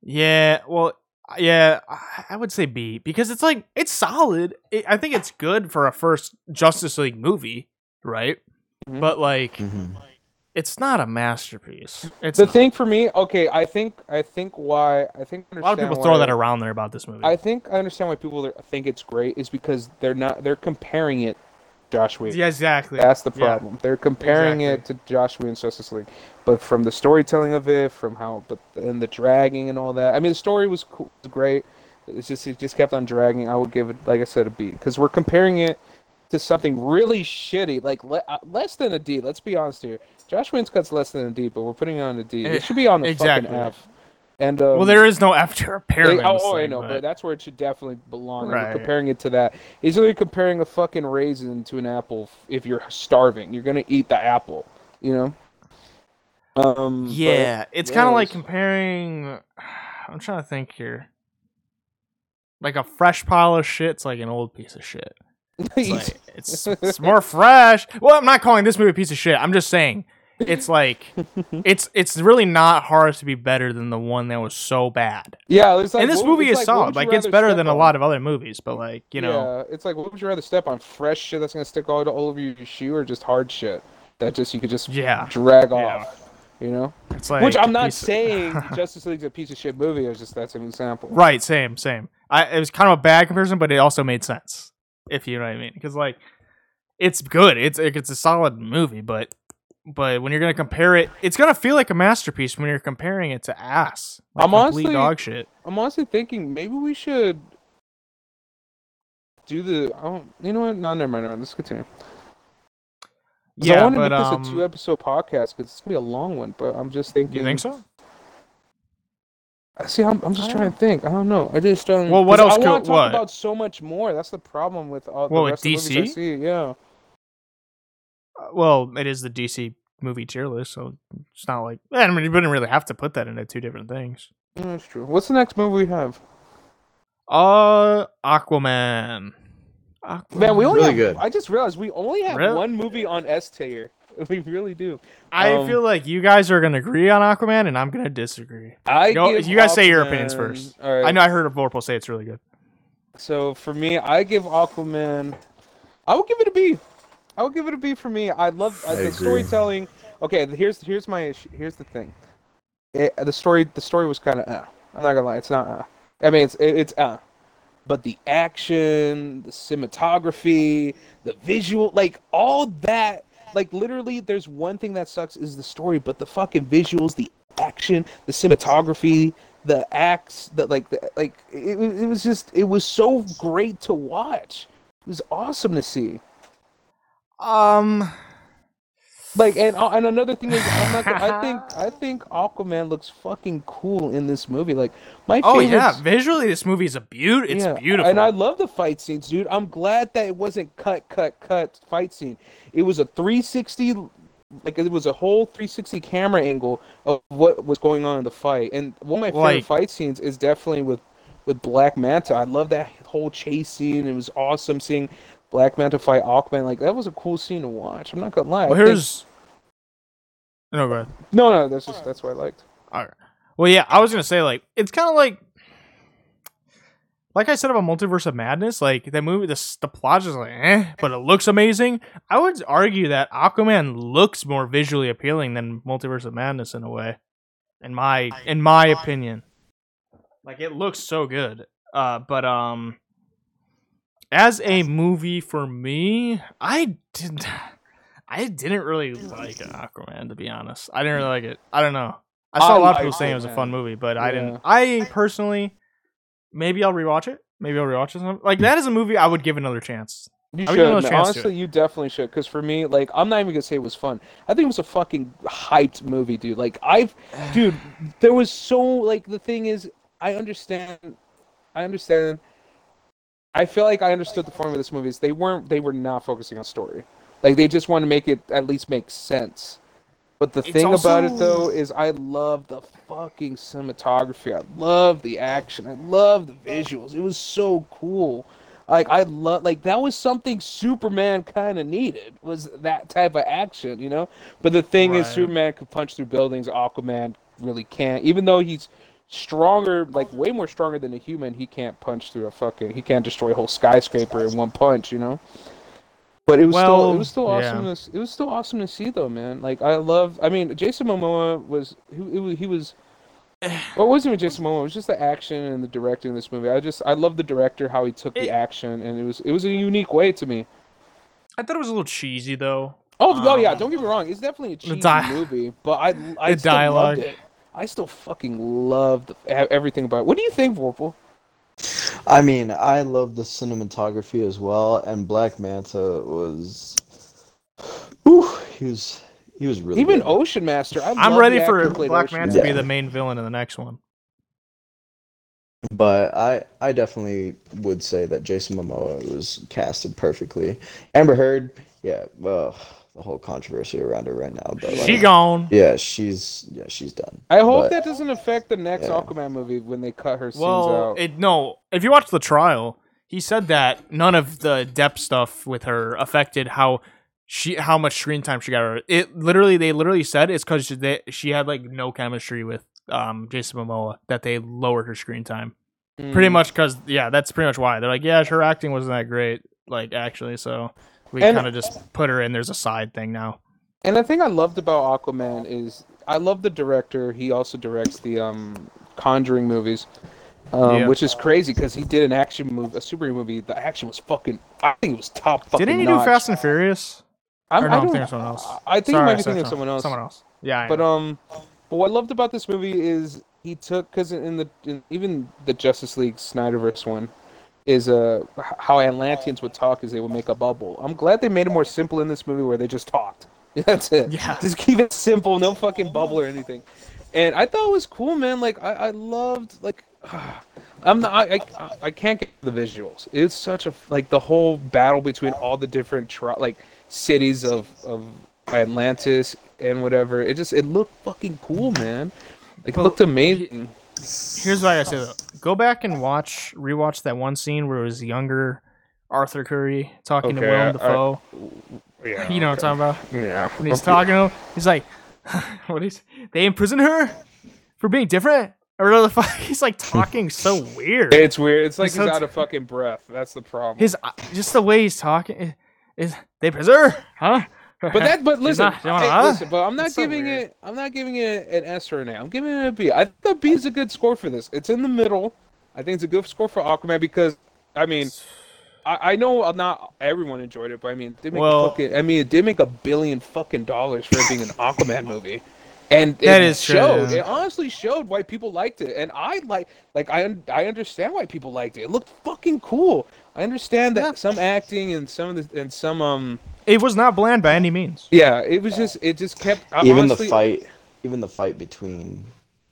Yeah, well, yeah, I- I would say B because it's like it's solid. It, I think it's good for a first Justice League movie, right? Mhm. But like, Mhm. It's not a masterpiece. It's The not. thing for me, okay, I think I think why I think I a lot of people throw that around there about this movie. I think I understand why people are- think it's great is because they're not they're comparing it Joss Whedon. yeah, exactly. That's the Yeah. problem. They're comparing it to Joss Whedon's Justice League, but from the storytelling of it, from how, but and the dragging and all that. I mean, the story was cool, was great. It's just it just kept on dragging. I would give it, like I said, a B because we're comparing it to something really shitty, like le- uh, less than a D. Let's be honest here. Joss cut's less than a D, but we're putting it on a D. Eh, It should be on the exactly. fucking F. And um, well, there is no after like, apparently. oh, oh, I know, but that's where it should definitely belong. Right. comparing it to that. He's really comparing a fucking raisin to an apple. If you're starving, you're gonna eat the apple. You know. Um. but- Yeah, it's kind of like comparing. I'm trying to think here. Like a fresh pile of shit's like an old piece of shit. It's like it's, it's more fresh. Well, I'm not calling this movie a piece of shit. I'm just saying it's like it's it's really not hard to be better than the one that was so bad. yeah, like, and this movie is like, solid. Like it's better than a lot of other movies, but like you know, Yeah, it's like what would you rather step on? Fresh shit that's gonna stick all, all over your shoe, or just hard shit that just you could just Yeah. drag Yeah. off. You know. it's like Which I'm not saying Justice League's a piece of shit movie. It's just that's an example. Right, same, same. I it was kind of a bad comparison, but it also made sense. If you know what I mean, because like it's good. It's it's a solid movie, but but when you're gonna compare it, it's gonna feel like a masterpiece when you're comparing it to ass. Like I'm honestly- dog shit. I'm honestly thinking maybe we should do the. I don't. You know what? No, never mind. Never mind. Let's continue. I Yeah, wanted but to make um, this a two episode podcast because it's gonna be a long one. But I'm just thinking. you think so? See, I'm, I'm just I trying to think. I don't know. I just don't. Well, what else I want to talk what? about so much more. That's the problem with all the What, with rest of the movies I DC? see. Yeah. Uh, Well, it is the DC movie tier list, so it's not like I mean you wouldn't really have to put that into two different things. Yeah, That's true. What's the next movie we have? Uh, Aquaman. Aquaman. Man, we only Really have, good. I just realized we only have Really? one movie on S tier. We really do. I um, feel like you guys are gonna agree on Aquaman, and I'm gonna disagree. I Go- give you guys say your opinions first. All right. I know I heard a Vorpal say it's really good. So for me, I give Aquaman. I would give it a B. I would give it a B for me. I love uh, I the agree. storytelling. Okay, here's here's my issue. Here's the thing. it, the story the story was kind of uh, I'm not gonna lie, it's not. Uh. I mean, it's it, it's uh, but the action, the cinematography, the visual, like all that, like literally, there's one thing that sucks is the story, but the fucking visuals, the action, the cinematography, the acts, that like the, like it, it was just it was so great to watch. It was awesome to see. Um, like and uh, and another thing is I'm not I think I think Aquaman looks fucking cool in this movie. Like my favorite oh yeah, visually this movie is a beaut. It's yeah, beautiful, and I love the fight scenes, dude. I'm glad that it wasn't cut, cut, cut fight scene. It was a 360, like it was a whole 360 camera angle of what was going on in the fight. And one of my favorite like, fight scenes is definitely with with Black Manta. I love that whole chase scene. It was awesome seeing Black Manta fight Aquaman. Like that was a cool scene to watch. I'm not gonna lie. Well, here's think... no, go ahead. No, no, that's just that's what I liked. All right. Well, yeah, I was gonna say like it's kind of like like I said about Multiverse of Madness, like that movie, the the plot is like, eh, but it looks amazing. I would argue that Aquaman looks more visually appealing than Multiverse of Madness in a way, in my in my opinion. Like it looks so good. Uh, but um, as a movie for me, I did I didn't really like Aquaman to be honest. I didn't really like it. I don't know. I saw I a lot of people saying it was a fun movie, but yeah. I didn't. I personally, maybe I'll rewatch it. Maybe I'll rewatch it. Like that is a movie I would give another chance. You should. Honestly, you definitely should. Because for me, like, I'm not even gonna say it was fun. I think it was a fucking hyped movie, dude. Like, I've, dude, there was so like the thing is, I understand, I understand I feel like I understood the formula of this movie. Is they weren't they were not focusing on story. Like they just want to make it at least make sense. But the it's thing also... about it though is I love the fucking cinematography. I love the action. I love the visuals. It was so cool. Like I love like that was something Superman kind of needed was that type of action, you know. But the thing right. is, Superman could punch through buildings. Aquaman really can't, even though he's stronger, like way more stronger than a human. He can't punch through a fucking. He can't destroy a whole skyscraper in one punch. You know. But it was well, still it was still awesome. Yeah. To, it was still awesome to see though, man. Like I love. I mean, Jason Momoa was he, he was. What wasn't even Jason Momoa? It was just the action and the directing of this movie. I just I love the director how he took it, the action and it was it was a unique way to me. I thought it was a little cheesy though. Oh, um, oh yeah, don't get me wrong. It's definitely a cheesy di- movie, but I I the dialogue. loved it. I still fucking love everything about. It. What do you think, Vorpal? I mean, I love the cinematography as well, and Black Manta was, whew, he was he was really even good. Ocean Master. I am ready for Black Manta to be the main villain in the next one. But I I definitely would say that Jason Momoa was casted perfectly. Amber Heard, yeah, well the whole controversy around her right now. But she gone. Yeah, she's yeah, she's done. I hope but, that doesn't affect the next yeah. Aquaman movie when they cut her scenes well, out. It, no, if you watch the trial, he said that none of the depth stuff with her affected how she how much screen time she got. Her. It literally they literally said it's because she, she had like no chemistry with um Jason Momoa that they lowered her screen time. Mm. Pretty much because yeah, that's pretty much why they're like yeah, her acting wasn't that great like actually so we kind of just put her in. There's a side thing now. And the thing I loved about Aquaman is I love the director. He also directs the um, Conjuring movies, um, yeah. which is crazy because he did an action movie, a superhero movie. The action was fucking. I think it was top fucking. Didn't he notch. do Fast and Furious? I'm, or no, I don't, think someone else. I think Sorry, might be thinking of someone else. Someone else. Yeah. but um, but what I loved about this movie is he took because in the in, even the Justice League Snyderverse one, is uh how Atlanteans would talk is they would make a bubble. I'm glad they made it more simple in this movie where they just talked. That's it. Yeah. Just keep it simple, no fucking bubble or anything. And I thought it was cool, man. Like I, I loved like I'm not I, I I can't get the visuals. It's such a like the whole battle between all the different tri- like cities of of Atlantis and whatever. It just it looked fucking cool, man. Like it looked amazing. Here's what I gotta say though. Go back and watch, rewatch that one scene where it was younger Arthur Curry talking okay, to Willem Dafoe. yeah, you know what I'm talking about? Yeah. When he's talking to him, he's like, "What is? They imprison her for being different." Or the fuck, he's like talking so weird. It's weird. It's like he's, out of fucking breath. That's the problem. His uh, just the way he's talking is they her, huh? But that, but listen, not- hey, huh? listen, but I'm not That's so giving weird. it. I'm not giving it an S or an A. I'm giving it a B. I think a B is a good score for this. It's in the middle. I think it's a good score for Aquaman because, I mean, I, I know not everyone enjoyed it, but I mean, it did make Well- a fucking, I mean, it did make a billion fucking dollars for it being an Aquaman movie. And That it is true, showed. yeah. It honestly showed why people liked it, and I like, like I, un- I understand why people liked it. It looked fucking cool. I understand that Yeah. some acting and some of the and some um It was not bland by any means. yeah, it was just it just kept I even honestly, the fight, even the fight between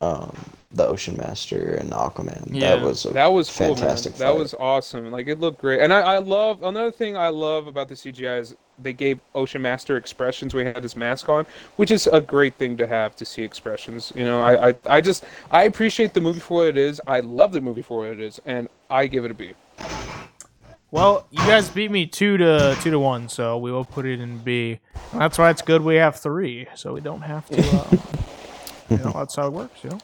um, the Ocean Master and Aquaman. Yeah, that was a That was cool, fantastic. That was awesome. Like it looked great, and I, I love another thing I love about the CGI is they gave Ocean Master expressions when he had his mask on, which is a great thing to have to see expressions. You know, I, I, I just I appreciate the movie for what it is. I love the movie for what it is, and I give it a B. Well, you guys beat me two to two to one, so we will put it in B. And that's why it's good we have three, so we don't have to. Uh, you know, that's how it works, you know.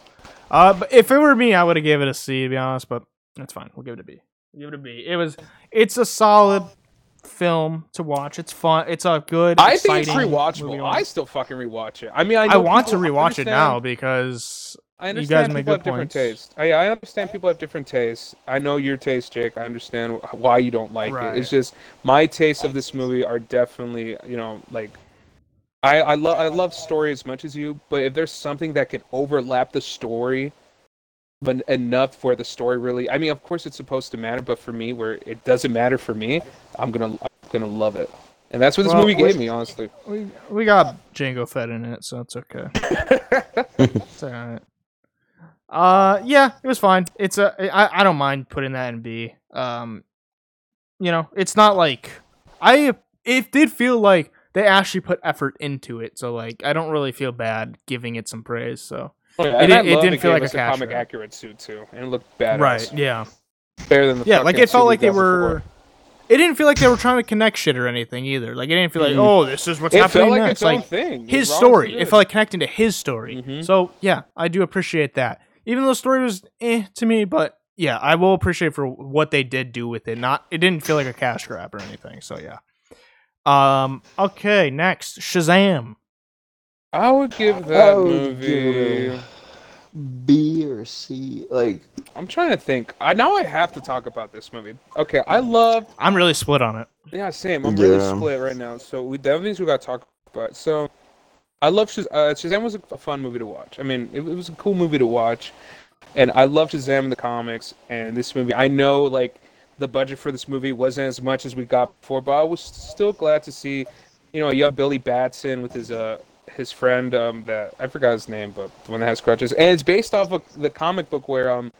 Uh, but if it were me, I would have gave it a C to be honest, but that's fine. We'll give it a B. We'll give it a B. It was, it's a solid film to watch. It's fun. It's a good. I think it's rewatchable. I still fucking rewatch it. I mean, I, I want to people- I rewatch it now because I you understand guys people have different tastes. I, I understand people have different tastes. I know your taste, Jake. I understand why you don't like Right. it. It's just my tastes of this movie are definitely, you know, like I I love I love story as much as you, but if there's something that can overlap the story, but enough for the story really, I mean, of course it's supposed to matter, but for me, where it doesn't matter for me, I'm gonna I'm gonna love it, and that's what this Well, movie gave me, honestly. we we got Jango Fett in it, so it's okay. it's alright. Uh, yeah, it was fine. It's a I I don't mind putting that in B. Um, you know, it's not like I it did feel like they actually put effort into it, so like I don't really feel bad giving it some praise. So Oh, yeah, It and I didn't- it didn't feel like a cash comic accurate suit too, and it looked badass. right, yeah, better than the yeah, like it felt like they were. before. It didn't feel like they were trying to connect shit or anything either. Like it didn't feel like, Mhm. oh, this is what's It happening felt like next. its own like thing. his story. It felt like connecting to his story. Mhm. So yeah, I do appreciate that. Even though the story was eh to me, but yeah, I will appreciate for what they did do with it. Not it didn't feel like a cash grab or anything. So yeah. Um. Okay. Next, Shazam. I would give that I would movie. give it B or C. Like I'm trying to think. I now I have to talk about this movie. Okay, I love. I'm really split on it. Yeah, same. I'm really split right now. So we definitely we got to talk about. So I love Shaz- uh, Shazam. Was a, fun movie to watch. I mean, it, it was a cool movie to watch, and I love Shazam in the comics. And this movie, I know like the budget for this movie wasn't as much as we got before, but I was still glad to see, you know, young Billy Batson with his uh his friend um that I forgot his name, but the one that has crutches, and it's based off of the comic book where um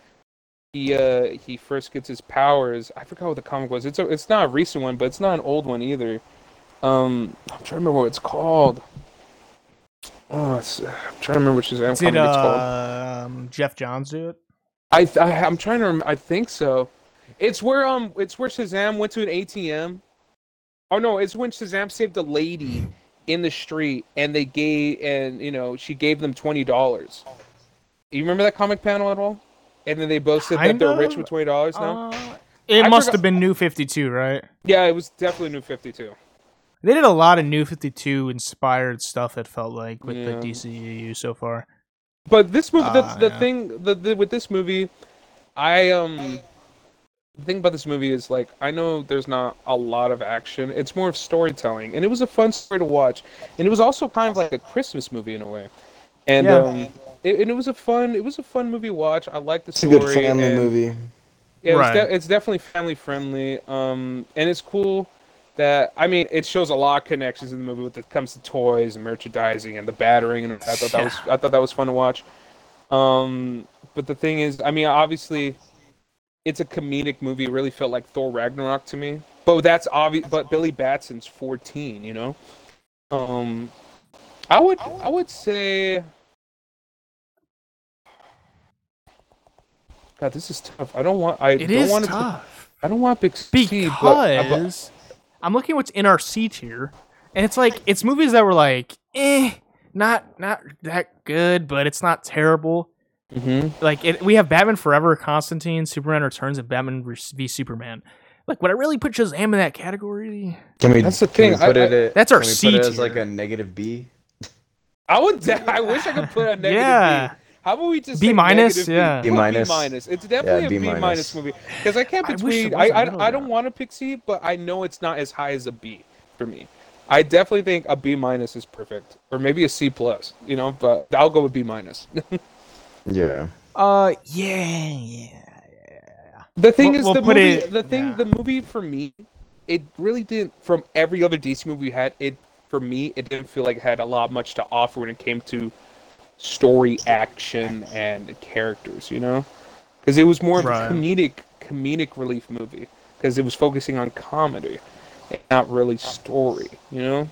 he uh he first gets his powers. I forgot what the comic was. It's a, it's not a recent one, but it's not an old one either. Um, I'm trying to remember what it's called. Oh, it's, I'm trying to remember which Shazam Did comic it's called. um, Geoff Johns do it? I, I I'm trying to. Rem- I think so. It's where um it's where Shazam went to an ATM. Oh no, it's when Shazam saved a lady in the street and they gave and you know she gave them twenty dollars. You remember that comic panel at all? And then they both said that they're rich with twenty dollars now. Uh, it I must forgot- have been New Fifty Two, right? yeah, it was definitely New Fifty Two. They did a lot of New Fifty Two inspired stuff. It felt like with Yeah. the DCEU so far. But this movie, the, Ah, the yeah. thing, the, the with this movie, I um, the thing about this movie is like I know there's not a lot of action. It's more of storytelling, and it was a fun story to watch, and it was also kind of like a Christmas movie in a way, and Yeah. um, it, and it was a fun, it was a fun movie to watch. I like the story. it's a good family and- movie. Yeah, it's, de- it's definitely family friendly. Um, and it's cool that I mean it shows a lot of connections in the movie when it comes to toys and merchandising and the battering, and I thought that was I thought that was fun to watch. Um, but the thing is, I mean, obviously, it's a comedic movie. It really felt like Thor Ragnarok to me. But that's obvious. But Billy Batson's 14, you know. Um, I would I would say. God, this is tough. I don't want. I It don't want tough I don't want big C, but, uh, but because I'm looking at what's in our C tier, and it's like it's movies that were like, eh, not not that good, but it's not terrible. Mhm. Like it, we have Batman Forever, Constantine, Superman Returns, and Batman v Superman. like would I really put Shazam in that category? Can we? That's the can we thing, I- put I- it at, That's our can we C put it as tier. like a negative B. I would. I wish I could put a negative Yeah. B. How about we just B minus? Yeah. B, B minus. Minus. It's definitely Yeah, a B B minus minus. movie because I can't between. it I was a I, middle I don't want to pick C, but I know it's not as high as a B for me. I definitely think a B minus is perfect, or maybe a C plus. You know, but I'll go with B minus. Yeah. Uh, yeah, yeah. Yeah. The thing We'll- is, we'll the movie. it- the thing, yeah. the movie for me, it really didn't. From every other DC movie we had, it for me, it didn't feel like it had a lot much to offer when it came to story, action, and characters. You know, because it was more of Right. a comedic, comedic relief movie because it was focusing on comedy, and not really story. You know.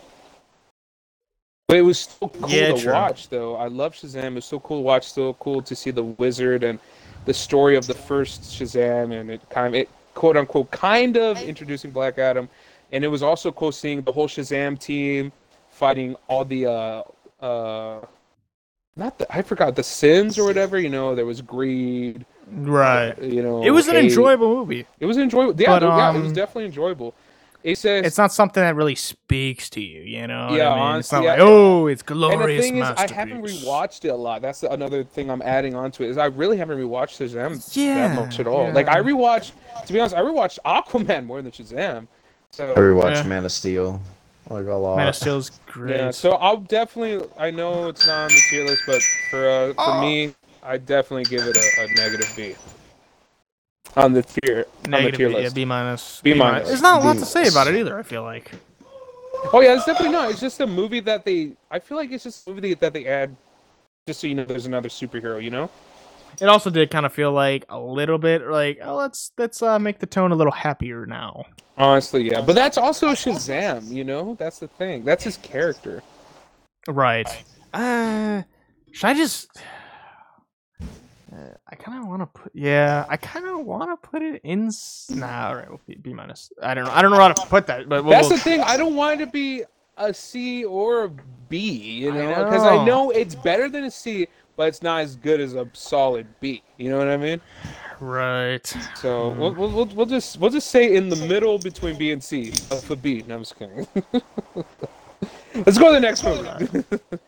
But it was so cool Yeah, to true. watch, though. I love Shazam. It was so cool to watch. So cool to see the wizard and the story of the first Shazam, and it kind of, it quote unquote, kind of introducing Black Adam, and it was also cool seeing the whole Shazam team fighting all the, uh, uh, not the, I forgot the sins or whatever. You know, there was greed. Right. You know, It was an enjoyable movie. It was enjoyable. Yeah, But, yeah, it was um, definitely enjoyable. It says It's not something that really speaks to you, you know. what Yeah, I mean? it's not honestly, like oh, it's And the glorious thing is, I haven't rewatched it a lot. That's another thing I'm adding on to it. Is I really haven't rewatched Shazam Yeah, that much at all. Like I yeah. rewatched, to be honest, I rewatched Aquaman more than Shazam. I So rewatched Yeah. Man of Steel like a lot. Man of Steel's great. yeah, so I'll definitely. I know it's not on the tier list, but for uh, for Oh. me, I definitely give it a, a negative B. On the tier, on the Negative tier B, yeah. B minus. B minus. There's not a lot B to say about it either. I feel like. Oh yeah, it's definitely not. It's just a movie that they. I feel like it's just a movie that they add, just so you know, there's another superhero. You know. It also did kind of feel like a little bit like, oh, let's let's uh, make the tone a little happier now. Honestly, yeah. But that's also Shazam, you know? That's the thing. That's his character. Right. Uh, should I just? Uh, I kind of want to put. Yeah, I kind of want to put it in. Nah, all right, we'll be B minus. I don't know. I don't know how to put that, but we'll, That's we'll- the thing. I don't want it to be a C or a B, you know? Because I know. know it's better than a C, but it's not as good as a solid B. You know what I mean? right. So we'll, we'll, we'll, we'll just we'll just say in the middle between B and C. Uh, for B. No, I'm just kidding. Let's go to the next movie.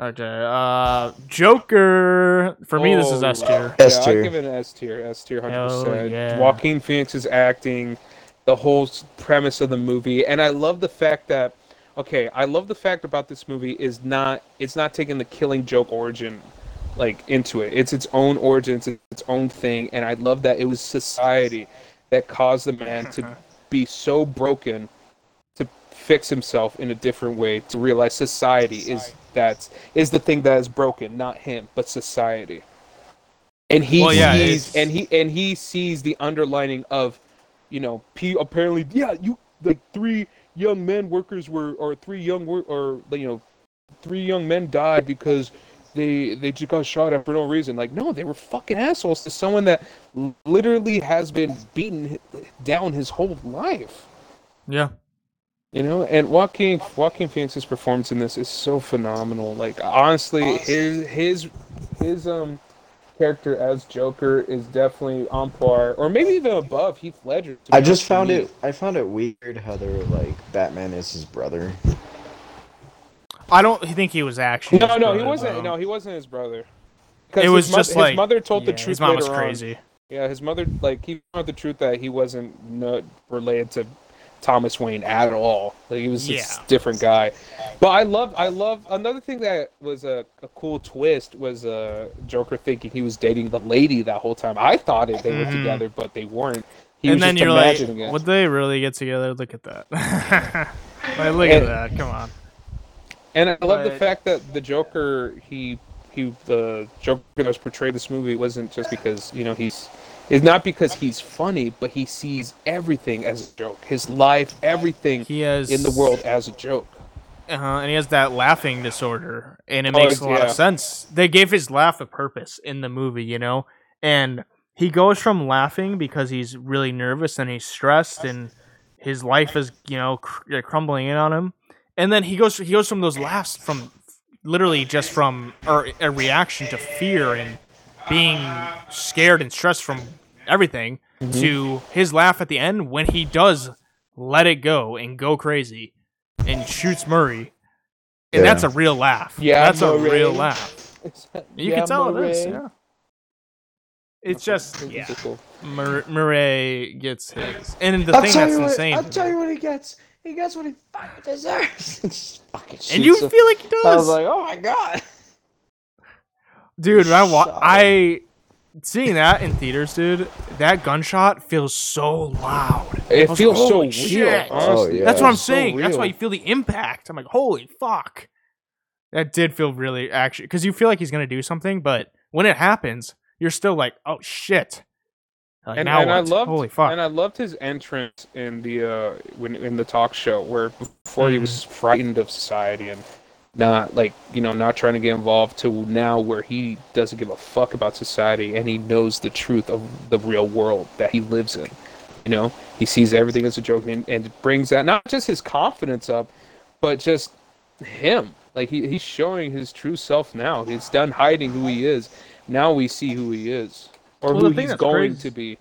Okay. Uh, Joker. For me, this is Oh, S tier. S tier. I give it an S tier. S tier, hundred percent. yeah. Joaquin Phoenix's acting, the whole premise of the movie, and I love the fact that. Okay, I love the fact about this movie is not it's not taking the Killing Joke origin like into it. It's its own origin, it's its own thing, and I love that it was society that caused the man to be so broken to fix himself in a different way to realize society is that's is the thing that is broken, not him, but society. And he Well, yeah, sees it's- and he and he sees the underlining of, you know, P apparently yeah, you like three young men workers were or three young work or you know, three young men died because they they just got shot at for no reason. Like no, they were fucking assholes to someone that literally has been beaten down his whole life. Yeah. You know, and Joaquin Joaquin Phoenix's performance in this is so phenomenal. Like honestly, his his his um character as Joker is definitely on par, or maybe even above Heath Ledger. to I just found with you. it. I found it weird how they're like Batman is his brother. I don't think he was actually. No, his no, he wasn't. though. No, he wasn't his brother. It was his mo- just his like mother told the truth. His mom was later on. crazy. Yeah, his mother like he found the truth that he wasn't no, related to Thomas Wayne at all. Like he was just Yeah. a different guy. But I love I love another thing that was a, a cool twist was uh Joker thinking he was dating the lady that whole time. I thought it they were Mhm. together, but they weren't. He and was then just you're like, imagining it. would they really get together? Look at that. like, look at that. Come on. And I love the fact that the Joker, he he the Joker that was portrayed this movie wasn't just because you know he's is not because he's funny, but he sees everything as a joke. His life, everything He has in the world as a joke. Uh-huh, and he has that laughing disorder, and it Oh, makes a lot yeah. of sense. They gave his laugh a purpose in the movie, you know, and he goes from laughing because he's really nervous and he's stressed, and his life is, you know, cr- uh, crumbling in on him, and then he goes he goes from those laughs from literally just from or a reaction to fear and being scared and stressed from everything Mhm. to his laugh at the end when he does let it go and go crazy and shoots Murray. And Yeah. that's a real laugh. Yeah, that's a Murray. real laugh. You can tell it is. Yeah. It's just yeah. Mur- Murray gets his, and the I'll thing tell that's you what, insane. I'll tell you what he gets. He gets what he fucking deserves. Fucking and you feel like he does. I does, was like, oh my god. dude. I wa- I seeing that in theaters, dude. That gunshot feels so loud. It feels like, so "Holy real. shit." Oh, yeah. That's what I'm It's so saying. That's why you feel the impact. I'm like, holy fuck. That did feel really actually because you feel like he's gonna do something, but when it happens, you're still like, oh shit. Like, and, now and I loved holy fuck. and I loved his entrance in the uh when in the talk show where before he Mm-hmm. was frightened of society and not like you know not trying to get involved to now where he doesn't give a fuck about society and he knows the truth of the real world that he lives in you know? He sees everything as a joke and, and it brings that not just his confidence up but just him. Like he, he's showing his true self now. He's done hiding who he is. Now we see who he is or Well, who he's going crazy- to be.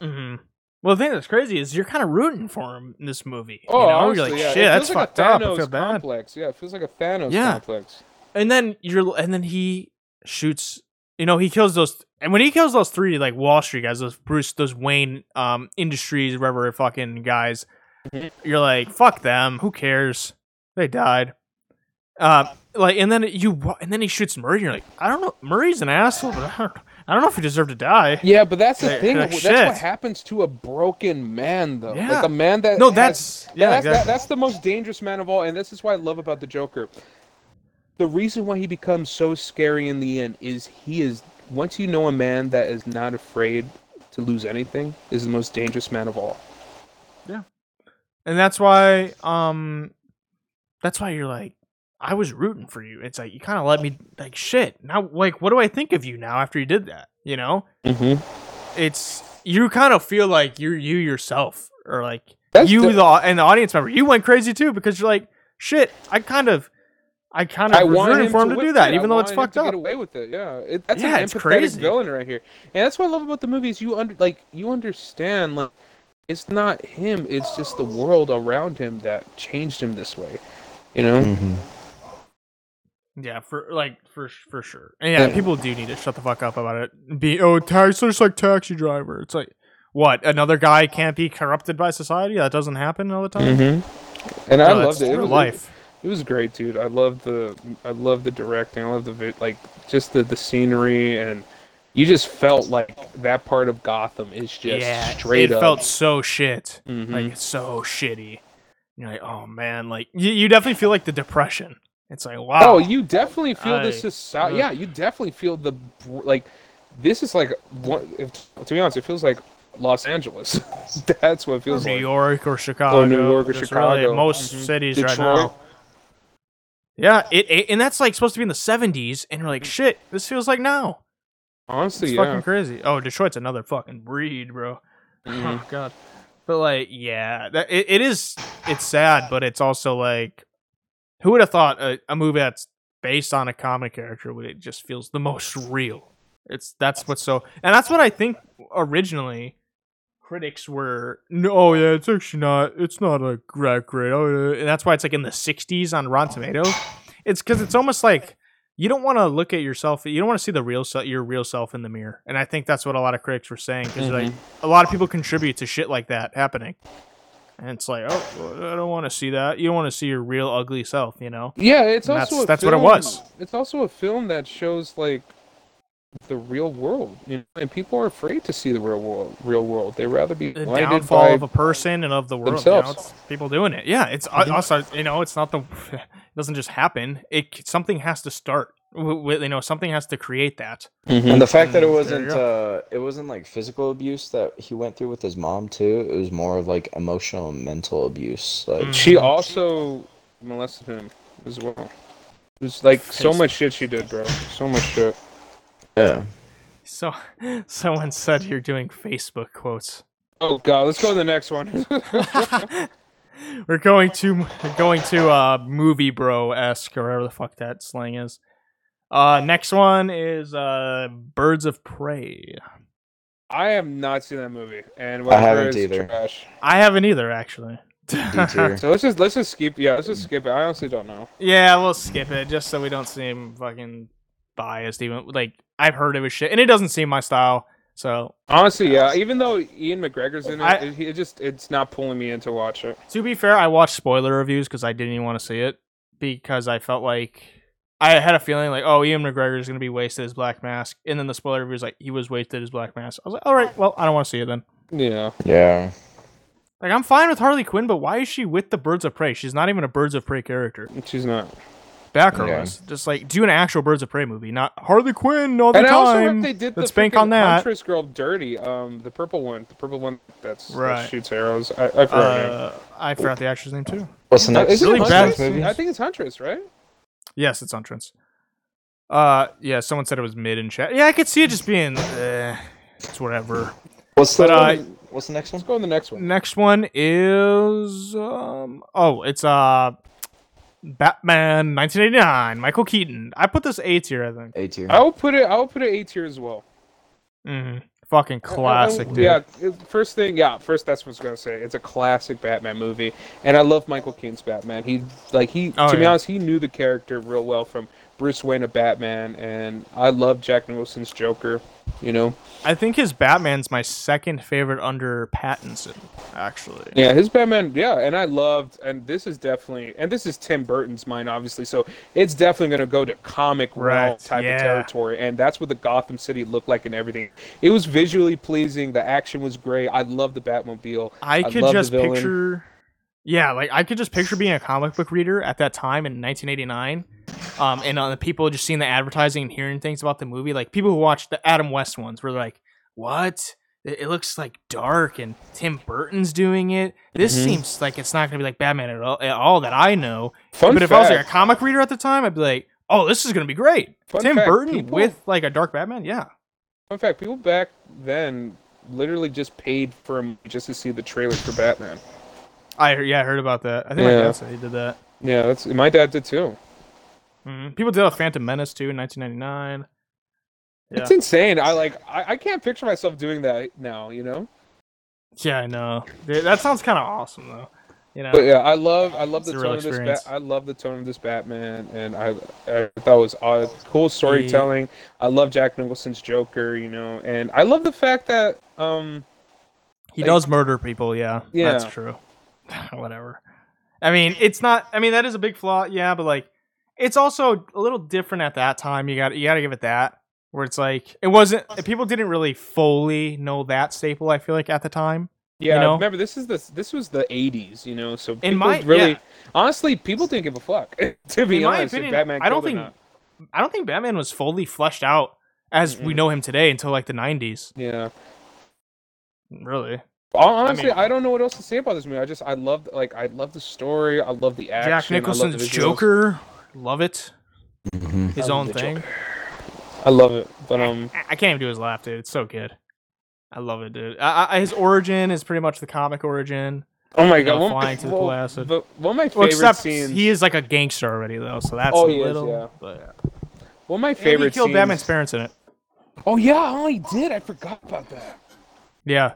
Hmm Well, the thing that's crazy is you're kind of rooting for him in this movie. Oh, you know? honestly, you're like, yeah. shit, it that's like fucked a up. I feel bad. complex. Yeah, it feels like a Thanos Yeah. complex. And then you're, and then he shoots. You know, he kills those, and when he kills those three like Wall Street guys, those Bruce, those Wayne um Industries, whatever fucking guys, Mhm. you're like, fuck them. Who cares? They died. Uh, like, and then you, and then he shoots Murray. And you're like, I don't know. Murray's an asshole, but I don't, I don't know if he deserved to die. Yeah, but that's the Like- thing. like, that's shit. what happens to a broken man, though. Yeah. Like a man that No, has- that's yeah, that's, that, that's the most dangerous man of all, and this is why I love about the Joker. The reason why he becomes so scary in the end is he is once you know a man that is not afraid to lose anything is the most dangerous man of all. Yeah, and that's why um that's why you're like i was rooting for you it's like you kind of let me like shit now like what do i think of you now after you did that you know Mm-hmm. it's you kind of feel like you're you yourself or like That's you the- the, and the audience member you went crazy too because you're like shit i kind of i kind of I was want rooting him for him to, to do that it. I even though it's wanted him fucked to up Get away with it, yeah. It, that's Yeah, an it's empathetic crazy. villain right here, and that's what I love about the movies. you under like you understand like it's not him, it's just the world around him that changed him this way. You know? Mm-hmm. Yeah for like for for sure and yeah, Yeah. people do need to shut the fuck up about it be oh tax like taxi driver it's like what another guy can't be corrupted by society that doesn't happen all the time Mm-hmm. And I No, loved that's it. It was life. It was great, dude. I love the I love the directing. I love the like just the the scenery and you just felt like that part of Gotham is just yeah, straight it up. felt so shit, Mhm. like so shitty. You're like, oh man, like you, you definitely feel like the depression. It's like, wow, Oh, you definitely feel I- the society. ugh. Yeah, you definitely feel the like. This is like one. If, to be honest, it feels like Los Angeles. That's what it feels New like. New York or Chicago, New York or Just really Chicago. most Mhm. cities right now. Yeah, it, it and that's like supposed to be in the '70s, and you're like, shit, this feels like now. Honestly, yeah. It's yeah. fucking crazy. Oh, Detroit's another fucking breed, bro. Mhm. Oh god. But like, yeah, that it, it is. It's sad, but it's also like, who would have thought a, a movie that's based on a comic character would it just feels the most real? It's that's what's so, and that's what I think originally critics were. No, oh yeah, it's actually not. It's not a great great. Oh, yeah," and that's why it's like in the '60s on Rotten Tomatoes. It's because it's almost like you don't want to look at yourself. You don't want to see the real self, your real self in the mirror. And I think that's what a lot of critics were saying because like mm-hmm. a lot of people contribute to shit like that happening. And it's like, oh, I don't want to see that. You don't want to see your real ugly self, you know? Yeah, it's And also that's- a that's what it was. It's also a film that shows like the real world, you know, and people are afraid to see the real world. Real world, they rather be The blinded downfall by. of a person and of the world. You know, people doing it. Yeah, it's also, you know, it's not the, it doesn't just happen. It something has to start. W- w- You know, something has to create that. Mhm. And the fact that it wasn't uh it wasn't like physical abuse that he went through with his mom too. It was more of like emotional and mental abuse. Like Mm. She also molested him as well. It was like so much shit she did, bro. So much shit. yeah. So, someone said you're doing Facebook quotes. Oh god, let's go to the next one. we're going to we're going to uh movie bro esque or whatever the fuck that slang is. Uh, next one is uh Birds of Prey. I have not seen that movie, and I haven't either. trash. I haven't either, actually. So let's just let's just skip. Yeah, let's just skip it. I honestly don't know. yeah, we'll skip it just so we don't seem fucking biased. Even like I've heard it was shit, and it doesn't seem my style. So Honestly, yeah. Even though Ewan McGregor's in it, I- it, it just it's not pulling me in to watch it. to be fair, I watched spoiler reviews because I didn't even want to see it because I felt like I had a feeling like, oh, Ewan McGregor is gonna be wasted as Black Mask, and then the spoiler review was like he was wasted as Black Mask. I was like, all right, well, I don't want to see it then. Yeah. Yeah. Like I'm fine with Harley Quinn, but why is she with the Birds of Prey? She's not even a Birds of Prey character. She's not. Batgirl Yeah. was just like do an actual Birds of Prey movie, not Harley Quinn all the And I also time. they did Let's the bank on that. Huntress girl dirty. Um, the purple one, the purple one that's Right. that shoots arrows. I, I forgot her name. Uh, I forgot the actress name too. What's the next? is it really what's the bad movie? I think it's Huntress, right? Yes, it's entrance. Uh, yeah, someone said it was mid in chat. Yeah, I could see it just being, uh, it's whatever. What's the But, uh, What's the next one? Let's go on the next one. Next one is, um, oh, it's uh, Batman 1989, Michael Keaton. I put this A tier, I think. A tier. I will put it. I will put it A tier as well. hmm Fucking classic, dude. Yeah. First thing, yeah. First, that's what I was gonna say. It's a classic Batman movie, and I love Michael Keaton's Batman. He like he Oh, to be honest, he knew the character real well from Bruce Wayne to Batman, and I love Jack Nicholson's Joker. You know, I think his Batman's my second favorite under Pattinson, actually. yeah, his Batman, yeah, and I loved, and this is definitely, and this is Tim Burton's mine, obviously, so it's definitely gonna go to comic realm Right, type yeah. of territory, and that's what the Gotham City looked like and everything. It was visually pleasing, the action was great. I love the Batmobile. I I could just picture, yeah, like I could just picture being a comic book reader at that time in 1989, um, and uh, the people just seeing the advertising and hearing things about the movie. Like people who watched the Adam West ones were like, "What? It, it looks like dark, and Tim Burton's doing it. This Mhm. seems like it's not gonna be like Batman at all, at all that I know." Fun but if I was like a comic reader at the time, I'd be like, "Oh, this is gonna be great." Fun Tim fact, Burton people- with like a dark Batman, yeah. In fact, people back then literally just paid for just to see the trailer for Batman. I heard, yeah, I heard about that. I think my Yeah. dad said he did that. Yeah, that's my dad did too. Mhm. People did a Phantom Menace too in 1999. Yeah. It's insane. I like. I, I can't picture myself doing that now. You know. Yeah, I know. Dude, that sounds kind of awesome though. You know. But yeah, I love. I love It's the a real tone of this. experience. Bat, I love the tone of this Batman, and I, I thought it was uh, cool storytelling. I love Jack Nicholson's Joker. You know, and I love the fact that um he like- does murder people. Yeah, Yeah. that's true. Whatever. I mean, it's not. I mean, that is a big flaw. Yeah, but like, it's also a little different at that time. You got you got to give it that. Where it's like it wasn't. People didn't really fully know that staple. I feel like at the time. Yeah, know? remember this is the this was the '80s, you know. So people In my- really, yeah. honestly, people didn't give a fuck. to be In honest, opinion, Batman I don't think. I don't think Batman was fully fleshed out as we Mm-mm. know him today until like the 90s. Yeah, Really. Hon- honestly, mean- I, don't know what else to say about this movie. I just I love like I love the story. I love the action. Jack I love Nicholson's. Joker, love it. Mhm. His I own thing. Joker. I love it, but um, I I can't even do his laugh, dude. It's so good. I love it, dude. I, I, his origin is pretty much the comic origin. oh my You know, god, one, flying to the well, acid. But one of my Well, favorite except scenes. he is like a gangster already, though, so that's Oh, a he is, little. yeah. But one of my and he favorite killed scenes. Batman's parents in it. Oh yeah, oh he did. I forgot about that. Yeah,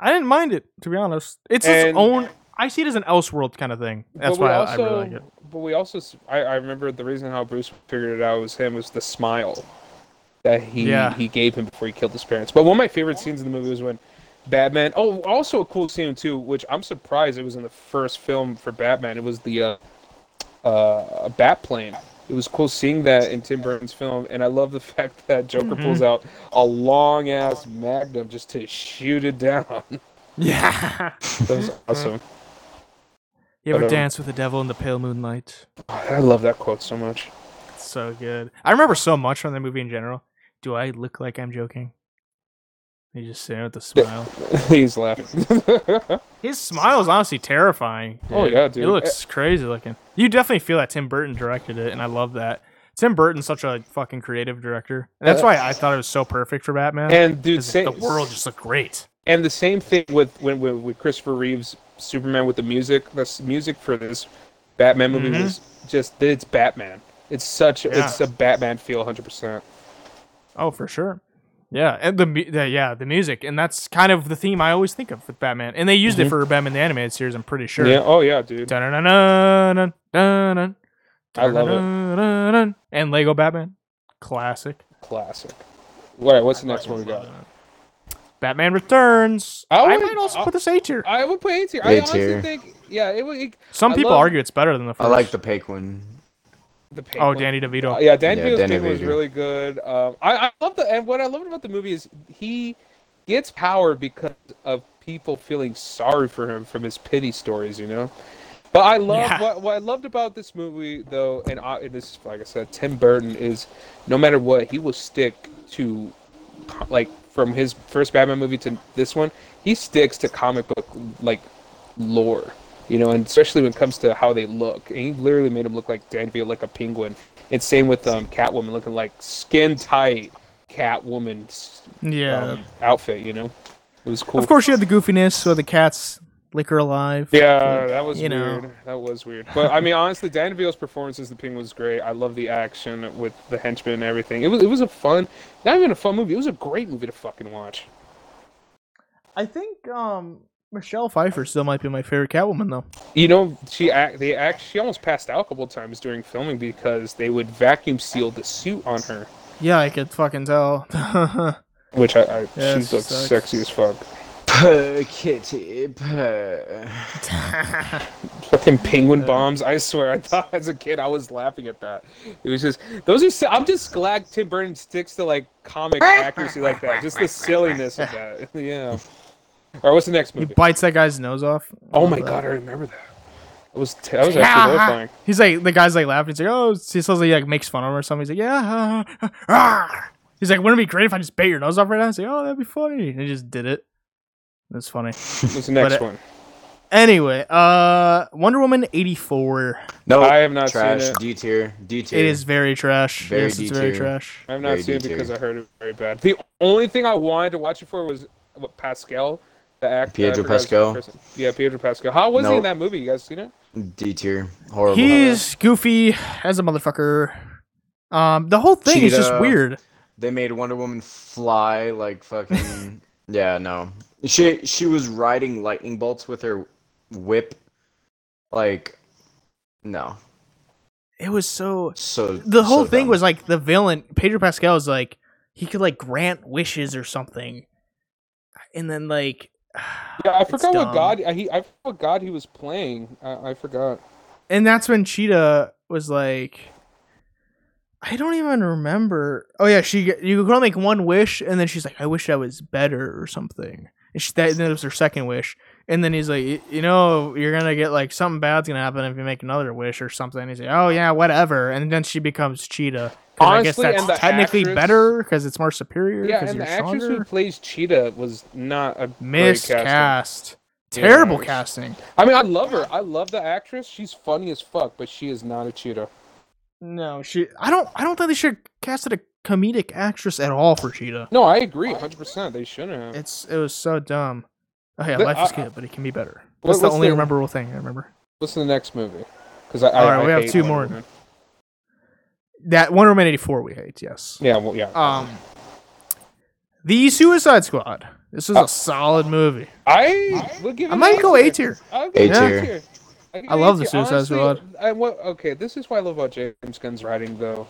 I didn't mind it to be honest. It's its And- own. I see it as an Elseworld kind of thing. That's why I- also, I really like it. But we also, s- I, I remember the reason how Bruce figured it out was him was the smile that he Yeah. he gave him before he killed his parents. But one of my favorite scenes in the movie was when Batman. Oh, also a cool scene too, which I'm surprised it was in the first film for Batman. It was the uh, uh, bat plane. It was cool seeing that in Tim Burton's film, and I love the fact that Joker Mm-hmm. pulls out a long ass Magnum just to shoot it down. Yeah. that was awesome. you ever But, um, dance with the devil in the pale moonlight? I love that quote so much. It's so good. I remember so much from the movie in general. Do I look like I'm joking? He just sitting with a smile. He's laughing. His smile is honestly terrifying. Oh, yeah, dude. It looks crazy looking. You definitely feel that Tim Burton directed it, and I love that. Tim Burton's such a fucking creative director, and that's why I thought it was so perfect for Batman. and dude, say, the world just looked great. and the same thing with when with, with Christopher Reeves Superman with the music. The music for this Batman movie Mhm. was just it's Batman. It's such Yeah. it's a Batman feel, hundred percent. Oh, for sure. Yeah, and the, the yeah the music, and that's kind of the theme I always think of with Batman, and they used it Mhm. for Batman the animated series. I'm pretty sure. Yeah. Oh yeah, dude. Dun-dun-dun-dun, dun-dun, I love it. And Lego Batman, classic. Classic. All right. What's the next one we got? Batman Returns. I I, might also I- put this A tier. I would put A tier. I honestly think, yeah, it would. It, Some I people love- argue it's better than the first. I like the Penguin. The Oh, Danny DeVito. Uh, yeah, Dan Yeah, DeVito's Danny Penguin was really good. Um, I, I love the and what I loved about the movie is he gets power because of people feeling sorry for him from his pity stories, you know. But I love Yeah. what, what I loved about this movie though, and, I, and this like I said, Tim Burton is no matter what he will stick to like from his first Batman movie to this one, he sticks to comic book like lore, you know, and especially when it comes to how they look. And he literally made him look like Danville, like a penguin. And same with um, Catwoman, looking like skin tight Catwoman Yeah. um, outfit. You know, it was cool. Of course, you had the goofiness, so the cats lick her alive. Yeah, that was you know. weird. That was weird. But I mean, honestly, Danville's performance as the Penguin was great. I love the action with the henchmen and everything. It was it was a fun, not even a fun movie. It was a great movie to fucking watch. I think um Michelle Pfeiffer still might be my favorite Catwoman though. You know, she act they act she almost passed out a couple times during filming because they would vacuum seal the suit on her, Yeah, I could fucking tell. which I, I Yeah, she looks sucks. sexy as fuck. Purr, kitty, purr. Fucking penguin bombs! I swear, I thought as a kid I was laughing at that. It was just those are. I'm just glad Tim Burton sticks to like comic accuracy like that. Just the silliness of that. yeah. All right, what's the next movie? he bites that guy's nose off. Oh my god, I remember that. It was t- that was actually horrifying. He's like the guy's like laughing. He's like, oh, he says like, he like makes fun of him or something. He's like, yeah. ah." He's like, wouldn't it be great if I just bit your nose off right now? He's like, oh, that'd be funny. And he just did it. That's funny. What's the next But, uh, one? Anyway, uh, Wonder Woman eighty four. No, I have not seen it. D tier. D tier. It is very trash. Very yes, it's very trash. I have not very seen it D-tier. because I heard it was very bad. The only thing I wanted to watch it for was what, Pascal, the actor. Pietro Pascal? Yeah, Pedro Pascal. How was he in that movie? You guys seen it? D tier. Horrible. He's goofy as a motherfucker. Um, the whole thing is just weird. They made Wonder Woman fly like fucking. yeah, no. She she was riding lightning bolts with her whip. Like, no. It was so. So The whole so thing dumb. was like the villain Pedro Pascal is like he could like grant wishes or something, and then like. Yeah, I forgot what god he. I forgot what god he was playing. I, I forgot. And that's when Cheetah was like. I don't even remember. Oh yeah, she you could only make one wish, and then she's like, "I wish I was better" or something. And she, that, that was her second wish, and then he's like, "You know, you're gonna get like something bad's gonna happen if you make another wish or something." he's like, "Oh yeah, whatever." And then she becomes Cheetah. 'Cause I guess Honestly, that's technically actress- better because it's more superior. Yeah, and the actress stronger. who plays Cheetah was not a miscast. Terrible Yeah. casting. I mean, I love her. I love the actress. She's funny as fuck, but she is not a cheetah. No, she. I don't. I don't think they should have casted a comedic actress at all for Cheetah. No, I agree, hundred percent. They shouldn't have. It's it was so dumb. Oh yeah, The- life is I- good, but it can be better. What- That's the only the- rememberable thing I remember. What's the next movie? Because I, I, All right, I we have two Wonder more. Woman. That Wonder Woman eighty four we hate. Yes. Yeah, well, yeah. Um, the Suicide Squad. This is Uh, a solid movie. I would give. I it might an go A A tier. tier. I'll give it A tier. I'll give I it love the. Suicide Honestly, Squad. I, what, okay, this is what I love about James Gunn's writing, though,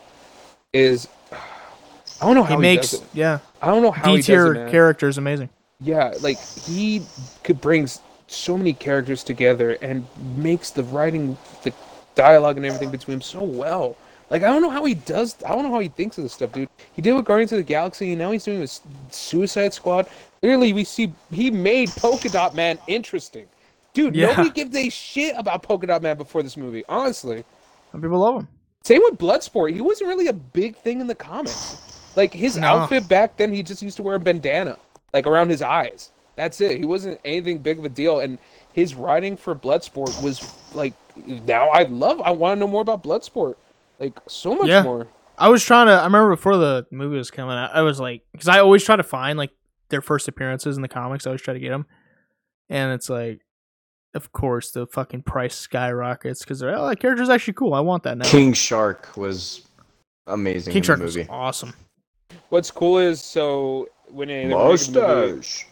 is I don't know how He he, makes does it. yeah I don't know how D he does it, tier man. characters amazing. Yeah, like he could bring so many characters together and makes the writing, the dialogue, and everything between them so well. Like I don't know how he does. I don't know how he thinks of this stuff, dude. He did with Guardians of the Galaxy, and now he's doing this Suicide Squad. Clearly, we see he made Polka Dot Man interesting, dude. Yeah. Nobody gives a shit about Polka Dot Man before this movie, honestly. Some people love him. Same with Bloodsport. He wasn't really a big thing in the comics. Like his No. outfit back then, he just used to wear a bandana, like around his eyes. That's it. He wasn't anything big of a deal. And his writing for Bloodsport was like, now I love. I want to know more about Bloodsport, like so much Yeah. more. I was trying to. I remember before the movie was coming out, I was like, because I always try to find like their first appearances in the comics. I always try to get them, and it's like, of course, the fucking price skyrockets because they're oh, that character's actually cool. I want that now. King Shark was amazing King in Shark the was awesome. What's cool is so when they, they were making the movie, Mustache.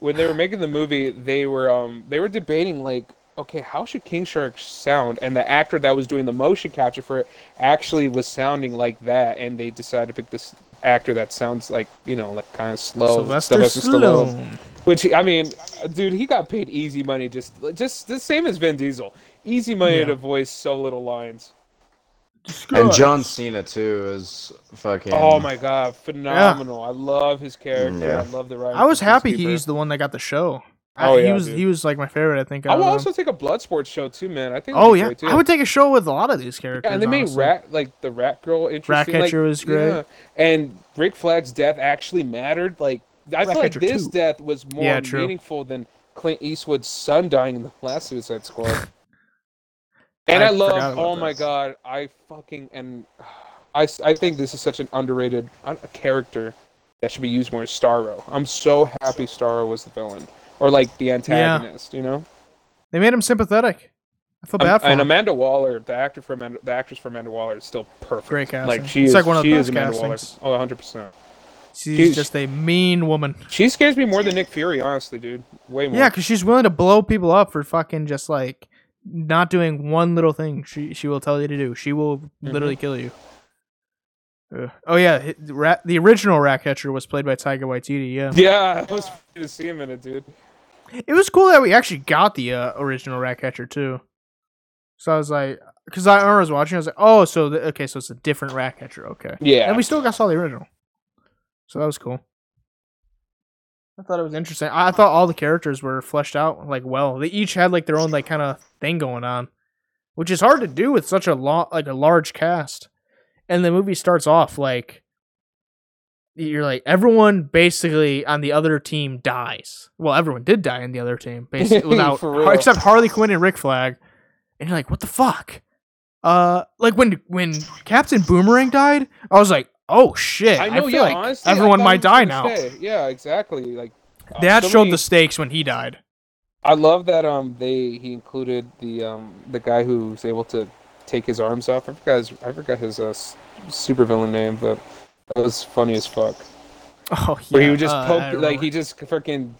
when they were making the movie, they were um they were debating like, okay, how should King Shark sound? And the actor that was doing the motion capture for it actually was sounding like that, and they decided to pick this actor that sounds like you know like kind of slow. Sylvester Stallone. Stallone. Which I mean, dude, he got paid easy money just just the same as Vin Diesel. Easy money Yeah. to voice so little lines. And John Cena too is fucking. Oh my god, phenomenal! I love his character. Yeah. I love the writing. I was happy he's the one that got the show. I- Oh, he yeah, was dude. he was like my favorite. I think. I out will also take a Bloodsport show too, man. I think. Oh yeah, great, too. I would take a show with a lot of these characters. Yeah, and they made honestly. Rat like the Rat Girl interesting. Ratcatcher like, was great. yeah. And Rick Flag's death actually mattered. Like I feel like this 2. death was more Yeah, meaningful than Clint Eastwood's son dying in the last Suicide Squad. and I I, love. Oh my this. god, I fucking and I, I think this is such an underrated uh, character that should be used more. as Starro. I'm so happy Starro was the villain or like the antagonist. You know. They made him sympathetic. I feel Um, bad for him. and him. Amanda Waller, the actor for Amanda, the actress for Amanda Waller, is still perfect. Great casting. Like she It's is, like one of the best Amanda castings. Waller. Oh, 100 percent. She's she's- just a mean woman. She scares me more than Nick Fury, honestly, dude. Way more. Yeah, because she's willing to blow people up for fucking just like not doing one little thing. She she will tell you to do. She will Mm-hmm. literally kill you. Ugh. Oh yeah, the rat, the original Ratcatcher was played by Taika Waititi. Yeah, Yeah, I was to see him in it, dude. it was cool that we actually got the uh, original Ratcatcher too. So I was like, because I I was watching, I was like, oh, so the, okay, so it's a different Ratcatcher. Okay, Yeah. and we still got saw the original, so that was cool. I thought it was interesting. I I thought all the characters were fleshed out like well. They each had like their own like kind of thing going on, which is hard to do with such a long like a large cast. And the movie starts off like you're like everyone basically on the other team dies. Well, everyone did die in the other team, basically without except Harley Quinn and Rick Flag. And you're like, what the fuck? Uh, like when when Captain Boomerang died, I was like, oh shit! I know, feel yeah, like honestly. Everyone might die now. stay. Yeah, exactly. Like uh, That showed many- the stakes when he died. I love that um they he included the um the guy who was able to take his arms off. I forgot his I forgot his uh, s- supervillain name, but that was funny as fuck. Oh yeah, Where he would just uh, poke, like he just freaking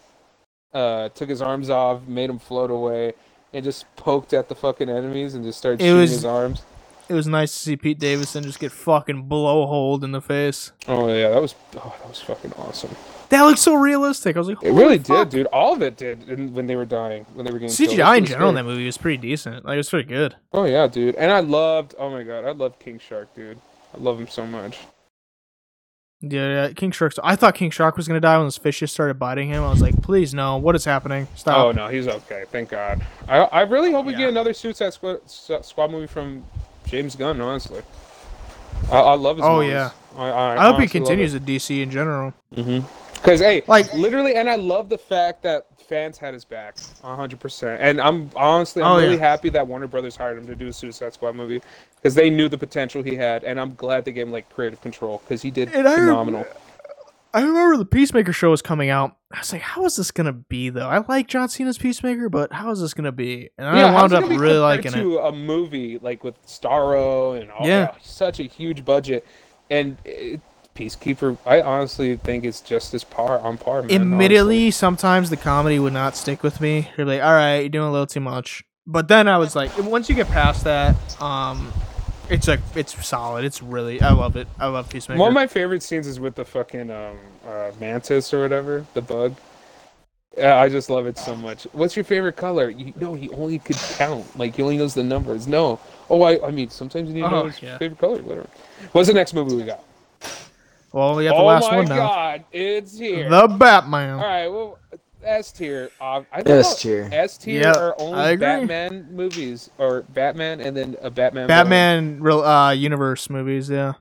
uh, took his arms off, made him float away, and just poked at the fucking enemies and just started It shooting was- his arms. It was nice to see Pete Davidson just get fucking blowholed in the face. Oh yeah, that was oh that was fucking awesome. That looks so realistic. I was like, It really fuck. did, dude. All of it did when they were dying, when they were getting killed. CGI That's in general in that movie was pretty decent. Like it was pretty good. Oh yeah, dude. And I loved. Oh my god, I love King Shark, dude. I love him so much. Yeah, yeah, King Shark. I thought King Shark was gonna die when those fishes started biting him. I was like, please no, what is happening? Stop. Oh no, he's okay. Thank God. I I really hope we Yeah. get another Suicide Squad, squad movie from James Gunn. Honestly, I, I love his. Oh, movies. yeah. I, I, I hope he continues at DC in general. Mhm. Because hey, Like- literally, and I love the fact that fans had his back, hundred percent. And I'm honestly, I'm Oh, really yeah. happy that Warner Brothers hired him to do a Suicide Squad movie because they knew the potential he had, and I'm glad they gave him like creative control because he did And phenomenal. I remember the Peacemaker show was coming out. I was like, how is this gonna be though? I like John Cena's Peacemaker, but how is this gonna be? And I yeah, wound up really liking it. a movie like with Starro and all Yeah. that, such a huge budget, and it, Peacekeeper. I honestly think it's just as par on par. Man, Admittedly, sometimes the comedy would not stick with me. You're like, all right, you're doing a little too much. But then I was like, once you get past that, um, it's like it's solid. It's really, I love it. I love Peacemaker. One of my favorite scenes is with the fucking um, uh, mantis or whatever, the bug. Yeah, I just love it so much. What's your favorite color? You no, he only could count. Like he only knows the numbers. No. Oh, I, I mean, sometimes you need to know Oh, his yeah. favorite color. Whatever. What's the next movie we got? well, we got the oh last one now. Oh my god, it's here. The Batman. All right, well, S tier. Uh, I think S tier. S tier Yep, are I only agree. Batman movies, or Batman and then a Batman. Batman real uh universe movies, yeah.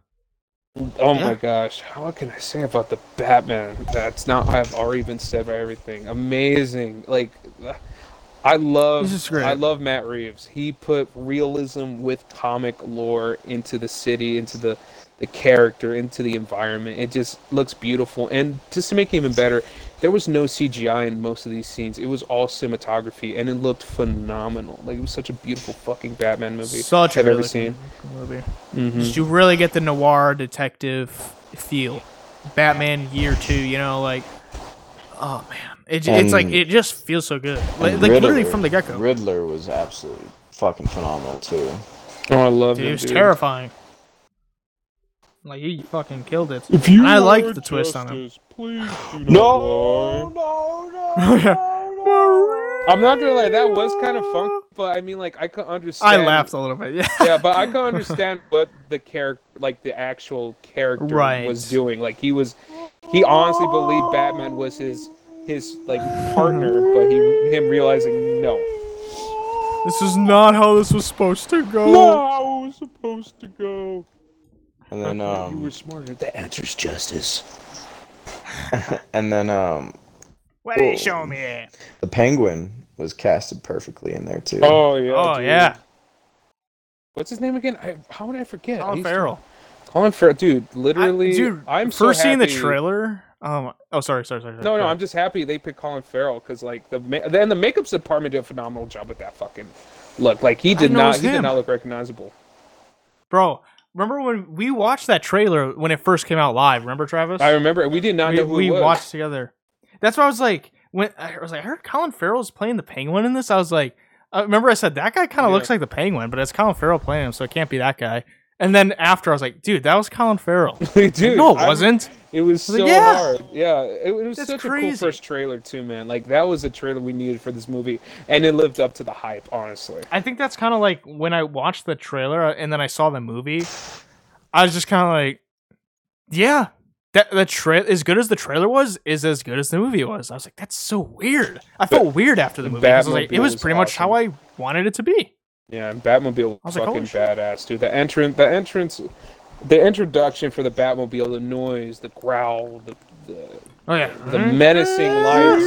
Oh Yeah. my gosh, what can I say about the Batman? That's not I've already been said by everything. Amazing, like I love This is great. I love Matt Reeves. He put realism with comic lore into the city, into the the character, into the environment. It just looks beautiful, and just to make it even better, there was no CGI in most of these scenes. It was all cinematography, and it looked phenomenal. Like it was such a beautiful fucking Batman movie Such a I've really ever seen. good movie. hmm You really get the noir detective feel. Batman Year Two. You know, like oh man, it, it's like it just feels so good. Like, And like literally from the get go. Riddler was absolutely fucking phenomenal too. Oh, I love Dude, him, it was dude. terrifying. Like he fucking killed it. If you And I like liked the twist on him. justice, Please do not No, lie. no, no, no. I'm not gonna lie, that was kind of fun, but I mean, like, I could understand. I laughed a little bit. Yeah. yeah, but I can understand what the character, like the actual character, Right. was doing. Like he was, he honestly believed Batman was his his like partner, but he him realizing no. This is not how this was supposed to go. No, how it was supposed to go. And then you um, were smarter. The answer's justice. and then um, What did you show me? the Penguin was casted perfectly in there too. Oh yeah. Oh dude. yeah, What's his name again? I, how would I forget? I Colin used to- Farrell. Colin Farrell, dude. I- Literally, dude, I'm so first seeing the trailer. Um. Oh, sorry, sorry, sorry. sorry. No, Go no. I'm just happy they picked Colin Farrell because like the ma- then the makeup department did a phenomenal job with that fucking look. Like he did not, was he did not look recognizable. bro. Remember when we watched that trailer when it first came out live? Remember, Travis? I remember we did not we know who we it was. watched together. That's why I was like, when I was like, I heard Colin Farrell's playing the Penguin in this. I was like, I remember I said that guy kind of Yeah. looks like the Penguin, but it's Colin Farrell playing him, so it can't be that guy. And then after, I was like, dude, that was Colin Farrell. Dude, no, it I- wasn't. It was was so like, yeah. hard. Yeah, it, it was That's such a cool first trailer too, man. Like that was a trailer we needed for this movie, and it lived up to the hype. Honestly, I think that's kind of like when I watched the trailer uh, and then I saw the movie. I was just kind of like, yeah, that the as good as the trailer was is as good as the movie was. I was like, that's so weird. I felt weird after the movie. Was like, it was was pretty much how I wanted it to be. Yeah, and Batmobile was was fucking shit. badass, dude. The entrance, the entrance, the introduction for the Batmobile, the noise, the growl, the the, Oh yeah, the menacing lights.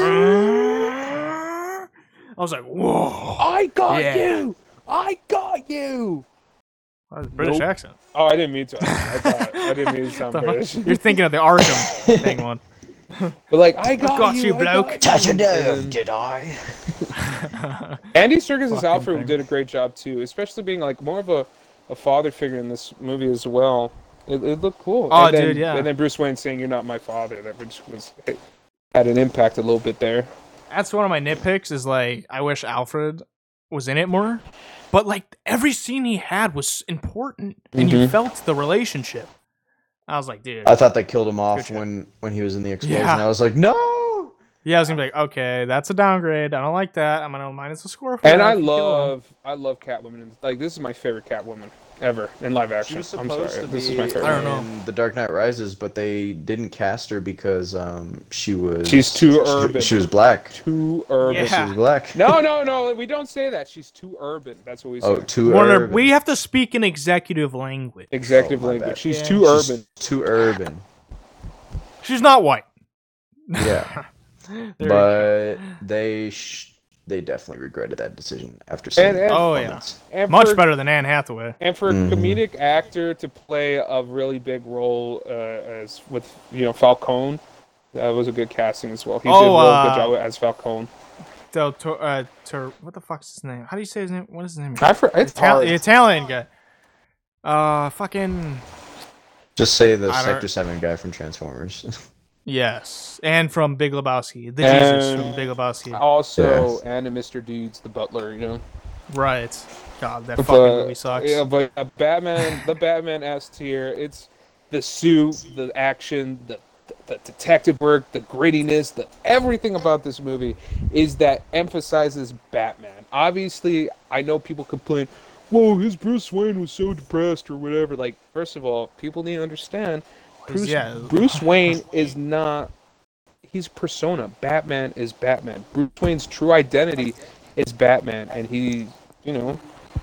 I was like, whoa, I got Yeah. you! I got you! That was a British Nope. accent. Oh, I didn't mean to. I, thought, I didn't mean to sound British. You're thinking of the Arkham thing one. But like, I got, got you, you, I bloke. got Touch a you. nerve, did I? Andy Serkis' Fucking Alfred thing. did a great job too, especially being like more of a, a father figure in this movie as well. It, it looked cool. Oh, and then, dude, yeah. And then Bruce Wayne saying, "You're not my father," that which was it had an impact a little bit there. That's one of my nitpicks. Is like, I wish Alfred was in it more, but like every scene he had was important, and you Mhm. felt the relationship. I was like, dude, I thought they killed him off when when he was in the explosion. Yeah. I was like, no. yeah, I was gonna be like, okay, that's a downgrade. I don't like that. I'm gonna minus the score. For And I if you kill him. love, I love Catwoman. Like this is my favorite Catwoman ever in live She action. was I'm sorry, to this be is my favorite. I don't know. in The Dark Knight Rises, but they didn't cast her because um she was She's too she- urban. She, was black. Too urban. Yeah. She was black. No, no, no. We don't say that. She's too urban. That's what we say. Oh, too Warner, urban. we have to speak in executive language. Executive Oh, my language. bad. She's Yeah. too She's urban. Too urban. She's not white. Yeah, There but they sh- they definitely regretted that decision after seeing. And- and- the Oh, yeah. And Much for- better than Anne Hathaway. And for a comedic actor to play a really big role uh, as with you know Falcone, that was a good casting as well. He did a Oh, really uh, good job as Falcone. Del Tor- uh, Tor- what the fuck's his name? How do you say his name? What is his name? I for, it's Ital- hard. Italian guy. Uh, fucking Just say the Sector Seven guy from Transformers. yes, and from Big Lebowski, the Jesus from Big Lebowski. Also, and Mr. Dudes, the butler. You know, Right. God, that But, fucking movie sucks. Yeah, but uh, Batman, the Batman S tier. It's the suit, the action, the, the detective work, the grittiness, the everything about this movie is that emphasizes Batman. Obviously, I know people complain, "Whoa, his Bruce Wayne was so depressed" or whatever. Like, first of all, people need to understand, Bruce, yeah. Bruce Wayne is not. He's persona. Batman is Batman. Bruce Wayne's true identity is Batman, and he, you know,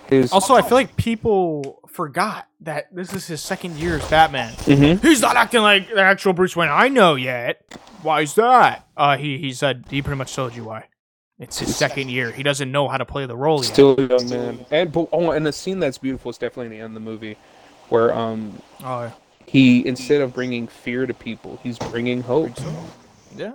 his Also, I feel like people forgot that this is his second year as Batman. Mhm. He's not acting like the actual Bruce Wayne I know yet. Why is that? Uh, he he said he pretty much told you why. It's his second year. He doesn't know how to play the role yet. Still a young man. And but, oh, and the scene that's beautiful is definitely in the end of the movie, where um Oh he instead of bringing fear to people, he's bringing hope. yeah.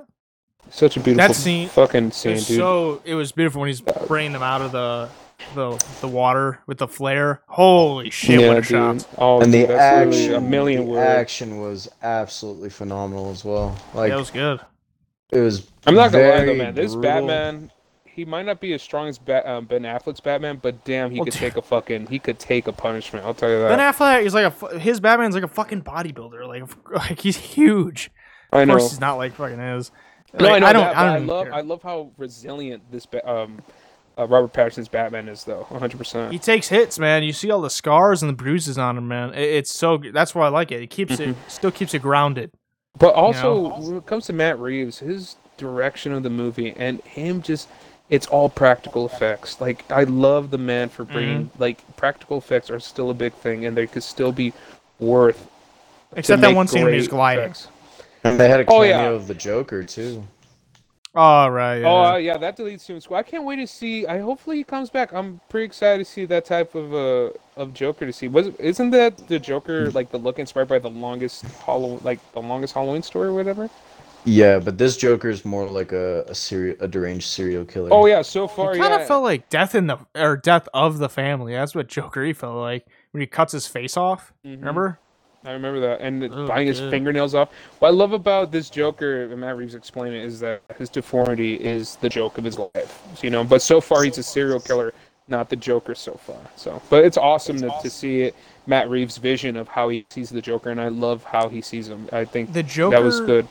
Such a beautiful That scene- fucking scene, was dude. so it was beautiful when he's uh, bringing them out of the the the water with the flare. Holy shit! what a shot! Oh, and the dude, that's action, a million the words. action was absolutely phenomenal as well. Like that was good. it was. I'm not gonna lie though, man. This brutal. Batman, he might not be as strong as Bat, um, Ben Affleck's Batman, but damn, he Well, could t- take a fucking, he could take a punishment. I'll tell you that. Ben. Affleck is like a his Batman's like a fucking bodybuilder. Like like he's huge. I know. Of course, he's not like fucking is. No, I know I don't. that, I don't I love, care. I love how resilient this ba- um, uh, Robert Pattinson's Batman is, though. 100. percent He takes hits, man. You see all the scars and the bruises on him, man. It, it's so. That's why I like it. It keeps it, Mm-hmm. still keeps it grounded. But also, know? when it comes to Matt Reeves, his direction of the movie and him just. It's all practical effects. Like I love the man for bringing Mm-hmm. like practical effects are still a big thing, and they could still be worth. Except that one scene when great he's gliding. effects. And they had a Oh, cameo yeah. of the Joker too. Oh right. Yeah. Oh uh, yeah, that deletes Suicide Squad. I can't wait to see. I hopefully he comes back. I'm pretty excited to see that type of uh of Joker to see. Was isn't that the Joker like the look inspired by the longest Halloween like the longest Halloween story or whatever? Yeah, but this Joker is more like a a serial a deranged serial killer. Oh yeah, so far He kind yeah. of felt like death in the or death of the family. That's what Joker he felt like when he cuts his face off. Mhm. Remember? I remember that, and Oh, buying his fingernails off. What I love about this Joker, and Matt Reeves explained it, is that his deformity is the joke of his life. You know, but so far he's a serial killer, not the Joker so far. So, but it's awesome to, to see it, Matt Reeves' vision of how he sees the Joker, and I love how he sees him. I think The Joker. that was good.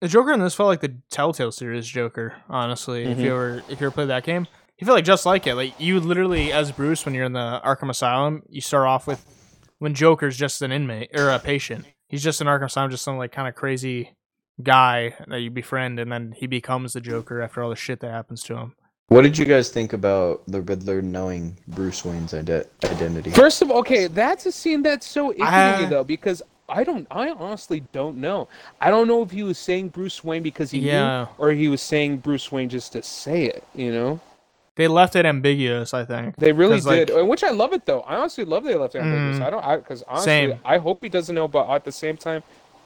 The Joker in this felt like the Telltale series Joker. Honestly, if Mhm. you ever if you ever played that game, he felt like just like it. Like you literally, as Bruce, when you're in the Arkham Asylum, you start off with when Joker's just an inmate or a patient. He's just in Arkham Asylum, just some like kind of crazy guy that you befriend, and then he becomes the Joker after all the shit that happens to him. What did you guys think about the Riddler knowing Bruce Wayne's ide- identity? First of all, okay, that's a scene that's so icky Uh, though, because I don't, I honestly don't know. I don't know if he was saying Bruce Wayne because he Yeah. knew, or he was saying Bruce Wayne just to say it. You know. They left it ambiguous, I think. They really did, and which I love it though. I honestly love they left it ambiguous. Mm. I don't, I because honestly, Same. I hope he doesn't know, but at the same time,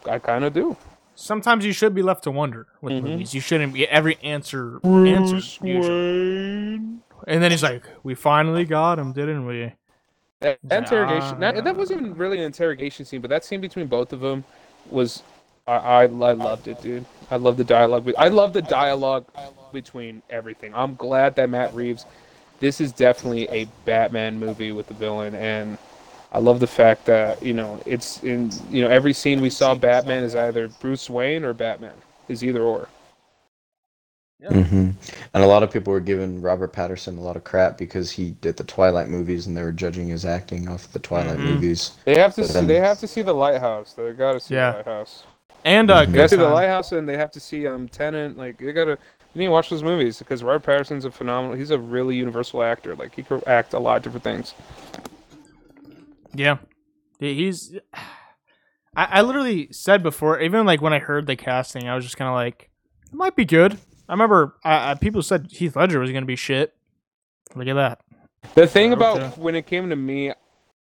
I kind of do. Sometimes you should be left to wonder with Mhm. movies. You shouldn't be every answer answered. usually. And then he's like, "We finally got him, didn't we?" That interrogation. That, that wasn't even really an interrogation scene, but that scene between both of them was. I, I, I loved it, dude. I love the dialogue. I love the dialogue between everything. I'm glad that Matt Reeves. This is definitely a Batman movie with the villain, and I love the fact that you know it's in you know every scene we saw Batman is either Bruce Wayne or Batman. Is either or. Hmm And a lot of people were giving Robert Pattinson a lot of crap because he did the Twilight movies and they were judging his acting off the Twilight Mhm. movies. They have to. But See, then- they have to see the lighthouse. They gotta see Yeah. the lighthouse. And uh, Mhm. They gotta see the lighthouse, and they have to see um Tenet. Like they gotta. You need to watch those movies because Robert Pattinson's a phenomenal. He's a really universal actor. Like he could act a lot of different things. Yeah, he's. I, I literally said before, even like when I heard the casting, I was just kind of like, it might be good. I remember uh, people said Heath Ledger was gonna be shit. Look at that. The thing about Okay. when it came to me,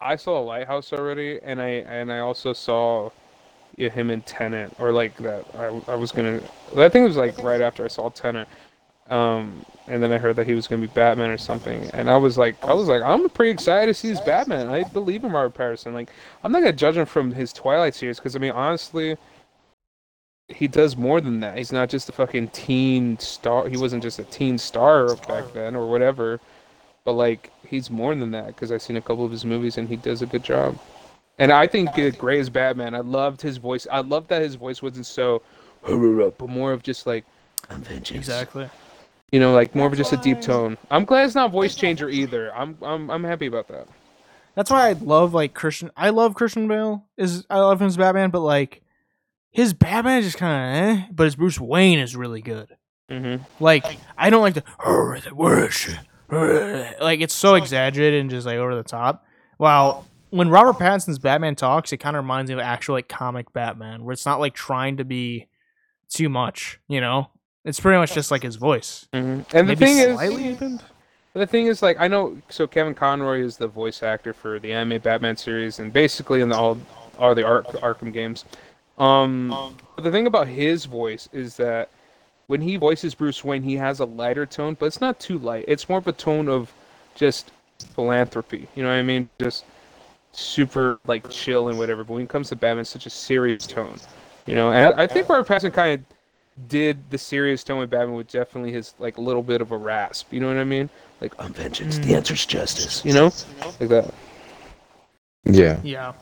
I saw a lighthouse already, and I and I also saw him in Tenet, or like that. I I was gonna. I think it was like right after I saw Tenet. Um, and then I heard that he was gonna be Batman or something, and I was like, I was like, I'm pretty excited to see his Batman. I believe in Robert Pattinson. Like, I'm not gonna judge him from his Twilight series because I mean, honestly, he does more than that. He's not just a fucking teen star. He wasn't just a teen star back then or whatever. But like, he's more than that because I've seen a couple of his movies and he does a good job. And I think uh, Gray is Batman. I loved his voice. I loved that his voice wasn't so, but more of just like, vengeance. Exactly. You know, like more of just a deep tone. I'm glad it's not voice changer either. I'm I'm I'm happy about that. That's why I love like Christian. I love Christian Bale. Is I love him as Batman, but like his Batman is just kind of eh. But his Bruce Wayne is really good. Mm-hmm. Like I don't like the "Oh, the worst. like it's so exaggerated and just like over the top. While when Robert Pattinson's Batman talks, it kind of reminds me of actual like comic Batman, where it's not like trying to be too much. You know, it's pretty much just like his voice. Mm-hmm. And the Maybe thing is, slightly? The thing is, like, I know. So Kevin Conroy is the voice actor for the anime Batman series, and basically in the, all all the Ar- Arkham games. Um, but the thing about his voice is that when he voices Bruce Wayne, he has a lighter tone, but it's not too light. It's more of a tone of just philanthropy. You know what I mean? Just super like chill and whatever. But when it comes to Batman, it's such a serious tone. You know, and I, I think Robert Pattinson kind of did the serious tone with Batman with definitely his like a little bit of a rasp. You know what I mean? Like, I'm vengeance. The answer's justice. You know, like that. Yeah. Yeah.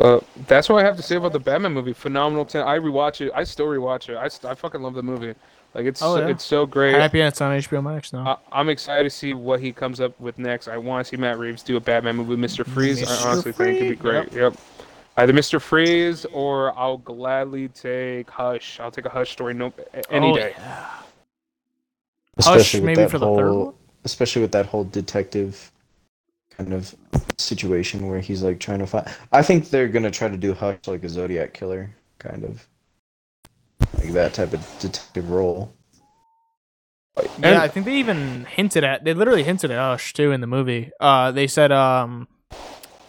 But that's what I have to say about the Batman movie. Phenomenal. Ten. I rewatch it. I still rewatch it. I, st- I fucking love the movie. Like it's Oh, so, yeah. it's so great. Happy it's on HBO Max now. I, I'm excited to see what he comes up with next. I want to see Matt Reeves do a Batman movie with Mr. Freeze. Mr. I honestly think it'd be great. Yep. Either Mr. Freeze or I'll gladly take Hush. I'll take a Hush story no any Oh, day. yeah. Especially with maybe that for the third one? especially with that whole detective kind of situation where he's like trying to find. I think they're gonna try to do Hush like a Zodiac killer, kind of like that type of detective role. Yeah, I think they even hinted at. They literally hinted at Hush too in the movie. Uh, they said, um,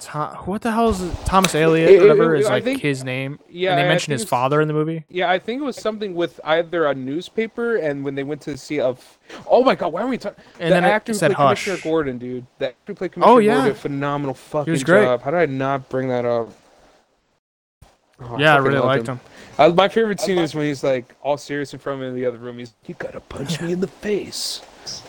Tom, what the hell is it? Thomas Elliot? It- it- whatever it- is I like think- his name. Yeah, and they I mentioned think his it's- father in the movie. Yeah, I think it was something with either a newspaper and when they went to see a. F- oh my god, why are we talking? And the then it actor who said played Hush. Commissioner Gordon, dude. The actor who played Commissioner Oh, yeah. Gordon, a phenomenal fucking was great. job. How did I not bring that up? Oh, yeah, I fucking really liked him. Uh, my favorite scene is when he's like all serious in front of me in the other room. He's, you gotta punch me in the face.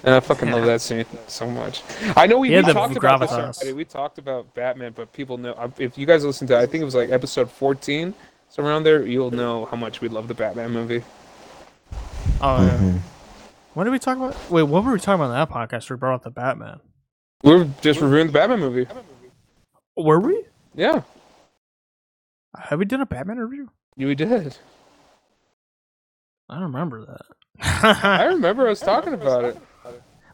And I fucking love that scene so much. I know we, we talked about this already. We talked about Batman, but people know if you guys listen to, I think it was like episode 14, so around there, you'll know how much we love the Batman movie. Oh yeah. Mhm. What did we talk about? Wait, what were we talking about in that podcast? We brought up the Batman. We were just reviewing the Batman movie. Were we? Yeah, Have we done a Batman review? we did. I don't remember that. I remember us talking about it.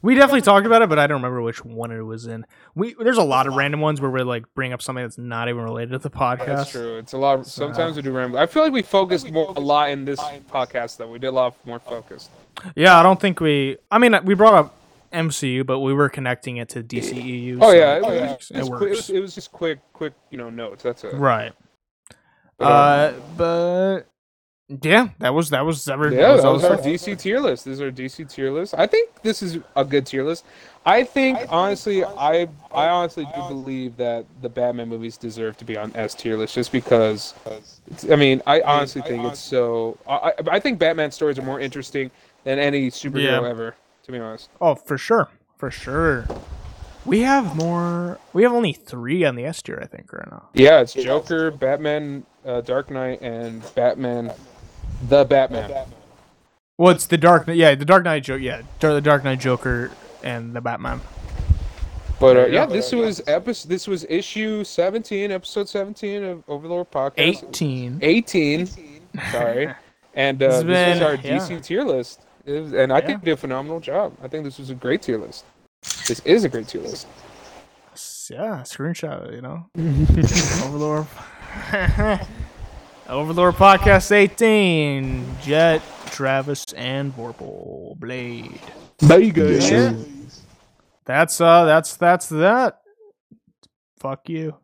we definitely talked about it, but I don't remember which one it was in. We there's a lot of random ones where we like bring up something that's not even related to the podcast. That's true. It's a lot. Sometimes we do random. I feel like we focused more a lot in this podcast though. We did a lot more focused. Yeah, I don't think we. I mean, we brought up MCU, but we were connecting it to DCEU. Oh so yeah, it, works. it, It was quick, it, works. was, it was just quick, quick, you know, notes. That's it. Right. But, um, Uh, but yeah, that was that was ever. Yeah, that that was was our DC tier list. This is our DC tier list. I think this is a good tier list. I think honestly, I I honestly do believe that the Batman movies deserve to be on S tier list just because. I mean, I honestly think it's so. I I I think Batman stories are more interesting than any superhero Yeah. ever. To be honest. Oh, for sure, for sure. We have more. We have only three on the S tier, I think, right now. Yeah, it's Joker, Batman, uh, Dark Knight, and Batman, the Batman. Well, it's the Dark. Knight. Yeah, the Dark Knight Joker. Yeah, the Dark Knight Joker and the Batman. But uh, yeah, this was episode. This was issue seventeen, episode seventeen of Over the Lore podcast. Eighteen. 18. Sorry. And uh, This this, been- is our yeah. DC tier list. It was- and I think Yeah. we did a phenomenal job. I think this was a great tier list. This is a great tier list. Yeah, screenshot. You know, Over the Lore. Over the Lore podcast eighteen. Jet, Travis, and Vorpal Blade. Bye, Yes. That's uh, that's that's that. Fuck you.